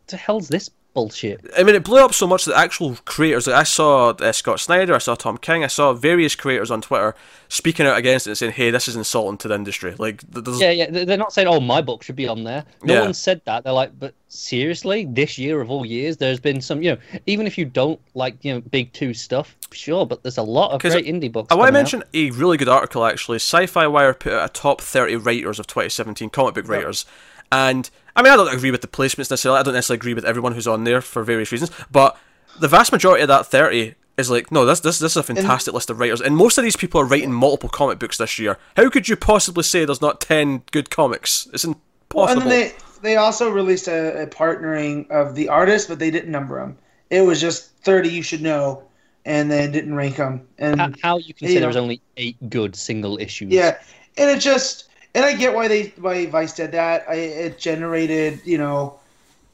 the hell's this bullshit? I mean, it blew up so much that actual creators, like I saw uh, Scott Snyder, I saw Tom King, I saw various creators on Twitter speaking out against it and saying, "Hey, this is insulting to the industry." Like, there's, Yeah, yeah. they- They're not saying, "Oh, my book should be on there." No Yeah. one said that. They're like, "But seriously, this year of all years, there's been some. You know, even if you don't like, you know, big two stuff, sure, but there's a lot of great indie books." I want to out. mention a really good article actually. Sci-Fi Wire put out a top 30 writers of 2017 comic book writers, and I mean, I don't agree with the placements necessarily. I don't necessarily agree with everyone who's on there for various reasons, but the vast majority of that thirty is like, no, this this this is a fantastic list of writers, and most of these people are writing multiple comic books this year. How could you possibly say there's not ten good comics? It's impossible. and then they they also released a, a partnering of the artists, but they didn't number them. It was just thirty you should know, and then didn't rank them. And How, how you can you say know. there was only eight good single issues? Yeah, and it just and I get why they why Vice did that. I, it generated you know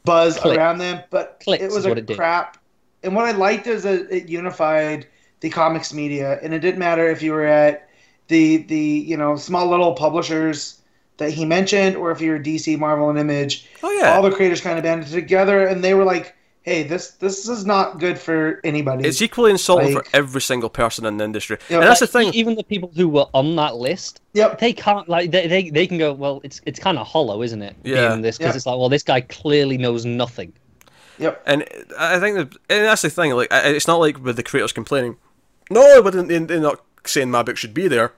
buzz Clicks. around them, but Clicks it was is a what it did. crap. And what I liked is that it unified the comics media, and it didn't matter if you were at the the you know small little publishers that he mentioned, or if you were DC, Marvel, and Image. oh yeah, All the creators kind of banded together, and they were like, "Hey, this this is not good for anybody." it's equally insulting like- for every single person in the industry, You know, and that's the thing. Even the people who were on that list, yep. they can't like they they, they can go. Well, it's it's kind of hollow, isn't it? Yeah. Being this because Yeah. it's like, well, this guy clearly knows nothing. Yep. And I think that, and that's the thing. Like, it's not like with the creators complaining. No, but they- they're not saying my book should be there.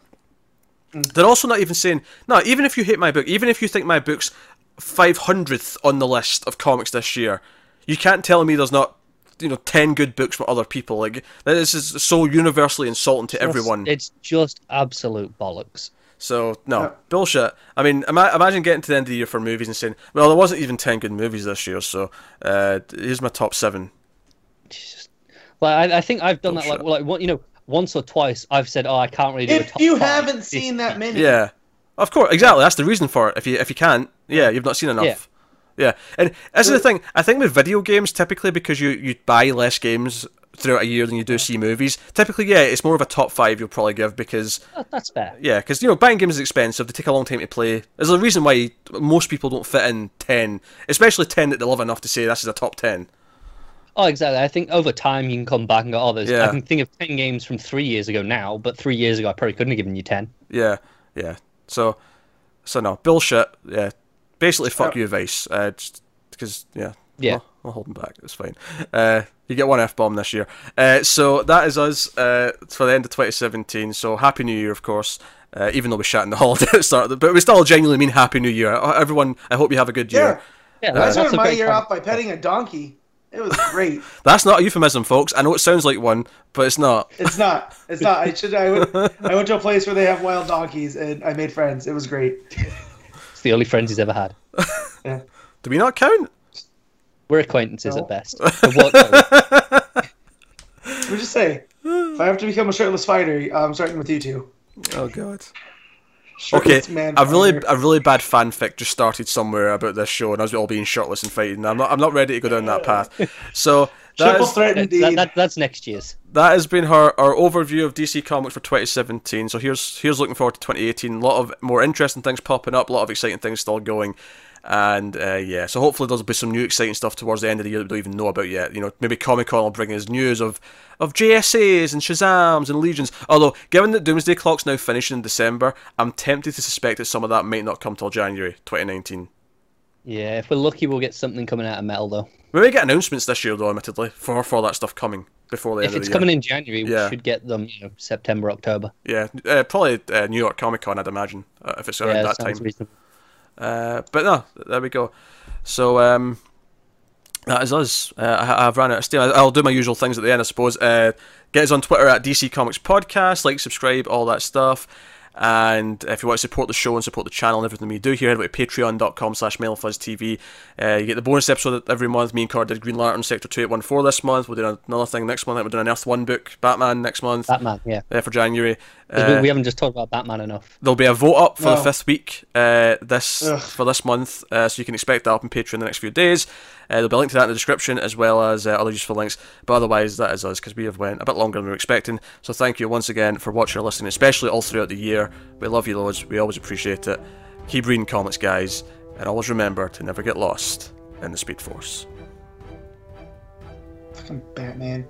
Mm. They're also not even saying no. Even if you hate my book, even if you think my book's five hundredth on the list of comics this year, you can't tell me there's not you know ten good books from other people. Like this is so universally insulting to everyone. It's just absolute bollocks. So no Yeah. bullshit. I mean, ima- imagine getting to the end of the year for movies and saying, "Well, there wasn't even ten good movies this year." So uh, here's my top seven. Jesus. Like I, I think I've done that like like one, you know once or twice. I've said, oh, I can't really do a If top you five haven't seen that many, Yeah, of course, exactly. That's the reason for it. If you if you can't, yeah, you've not seen enough. Yeah, and this is the thing. I think with video games, typically because you you buy less games throughout a year than you do see movies. Typically, yeah, it's more of a top five you'll probably give because oh, that's fair. yeah, because you know buying games is expensive. They take a long time to play. There's a reason why most people don't fit in ten, especially ten that they love enough to say this is a top ten. Oh, exactly. I think over time you can come back and go, oh, there's. Yeah. I can think of ten games from three years ago now, but three years ago I probably couldn't have given you ten. Yeah, yeah. So, so no bullshit. Yeah, basically, fuck Yeah. you, Vice. Uh, because yeah, Yeah. I'll, I'll hold him back. It's fine. Uh, you get one f bomb this year. Uh, so that is us. Uh, for the end of 2017. So happy New Year, of course. Uh, even though we shat in the holiday at the start, of the, but we still genuinely mean Happy New Year. Uh, Everyone, I hope you have a good year. Yeah. Yeah, I that's, that's started my year off by petting a donkey. It was great. That's not a euphemism, folks. I know it sounds like one, but it's not. it's not. It's not. I should. I went. I went to a place where they have wild donkeys, and I made friends. It was great. It's the only friends he's ever had. Yeah. Do we not count? We're acquaintances No. at best. The work though, Let me just say, if I have to become a shirtless fighter, I'm starting with you two. Oh God. Okay, Shirtless man a really fighter. a really bad fanfic just started somewhere about this show, and us all being shirtless and fighting. I'm not I'm not ready to go down that path. So that triple is, threat that, indeed. that, that's next year's. that has been our, our overview of DC Comics for 2017. So here's here's looking forward to 2018. A lot of more interesting things popping up, a lot of exciting things still going. And uh, yeah, so hopefully there'll be some new exciting stuff towards the end of the year that we don't even know about yet. You know, maybe Comic Con will bring us news of of JSAs and Shazams and Legions. Although, given that Doomsday Clock's now finishing in December, I'm tempted to suspect that some of that might not come till January 2019. Yeah, if we're lucky, we'll get something coming out of metal though. We may get announcements this year, though, admittedly, for for that stuff coming before the If end of it's the year. coming in January, Yeah. we should get them. You know, September, October. Yeah, uh, probably uh, New York Comic Con, I'd imagine, uh, if it's around yeah, that sounds time. Uh, but no, there we go. So um, that is us. Uh, I, I've ran out of steam. I- I'll do my usual things at the end, I suppose. Uh, get us on Twitter at DC Comics Podcast, like, subscribe, all that stuff. And if you want to support the show and support the channel and everything we do here, head over to patreon.com slash TV. Uh, you get the bonus episode every month. Me and Cord did Green Lantern Sector 2814 this month. We'll do another thing next month. We're doing an Earth 1 book, Batman, next month Batman, yeah. uh, for January. we- Uh, we haven't just talked about Batman enough. There'll be a vote up for the fifth week uh, this Ugh. for this month, uh, so you can expect that up on Patreon in the next few days. Uh, there'll be a link to that in the description as well as uh, other useful links. But otherwise, that is us because we have went a bit longer than we were expecting. So thank you once again for watching or listening, especially all throughout the year. We love you loads. We always appreciate it. Keep reading comics, guys, and always remember to never get lost in the Speed Force. Fucking Batman.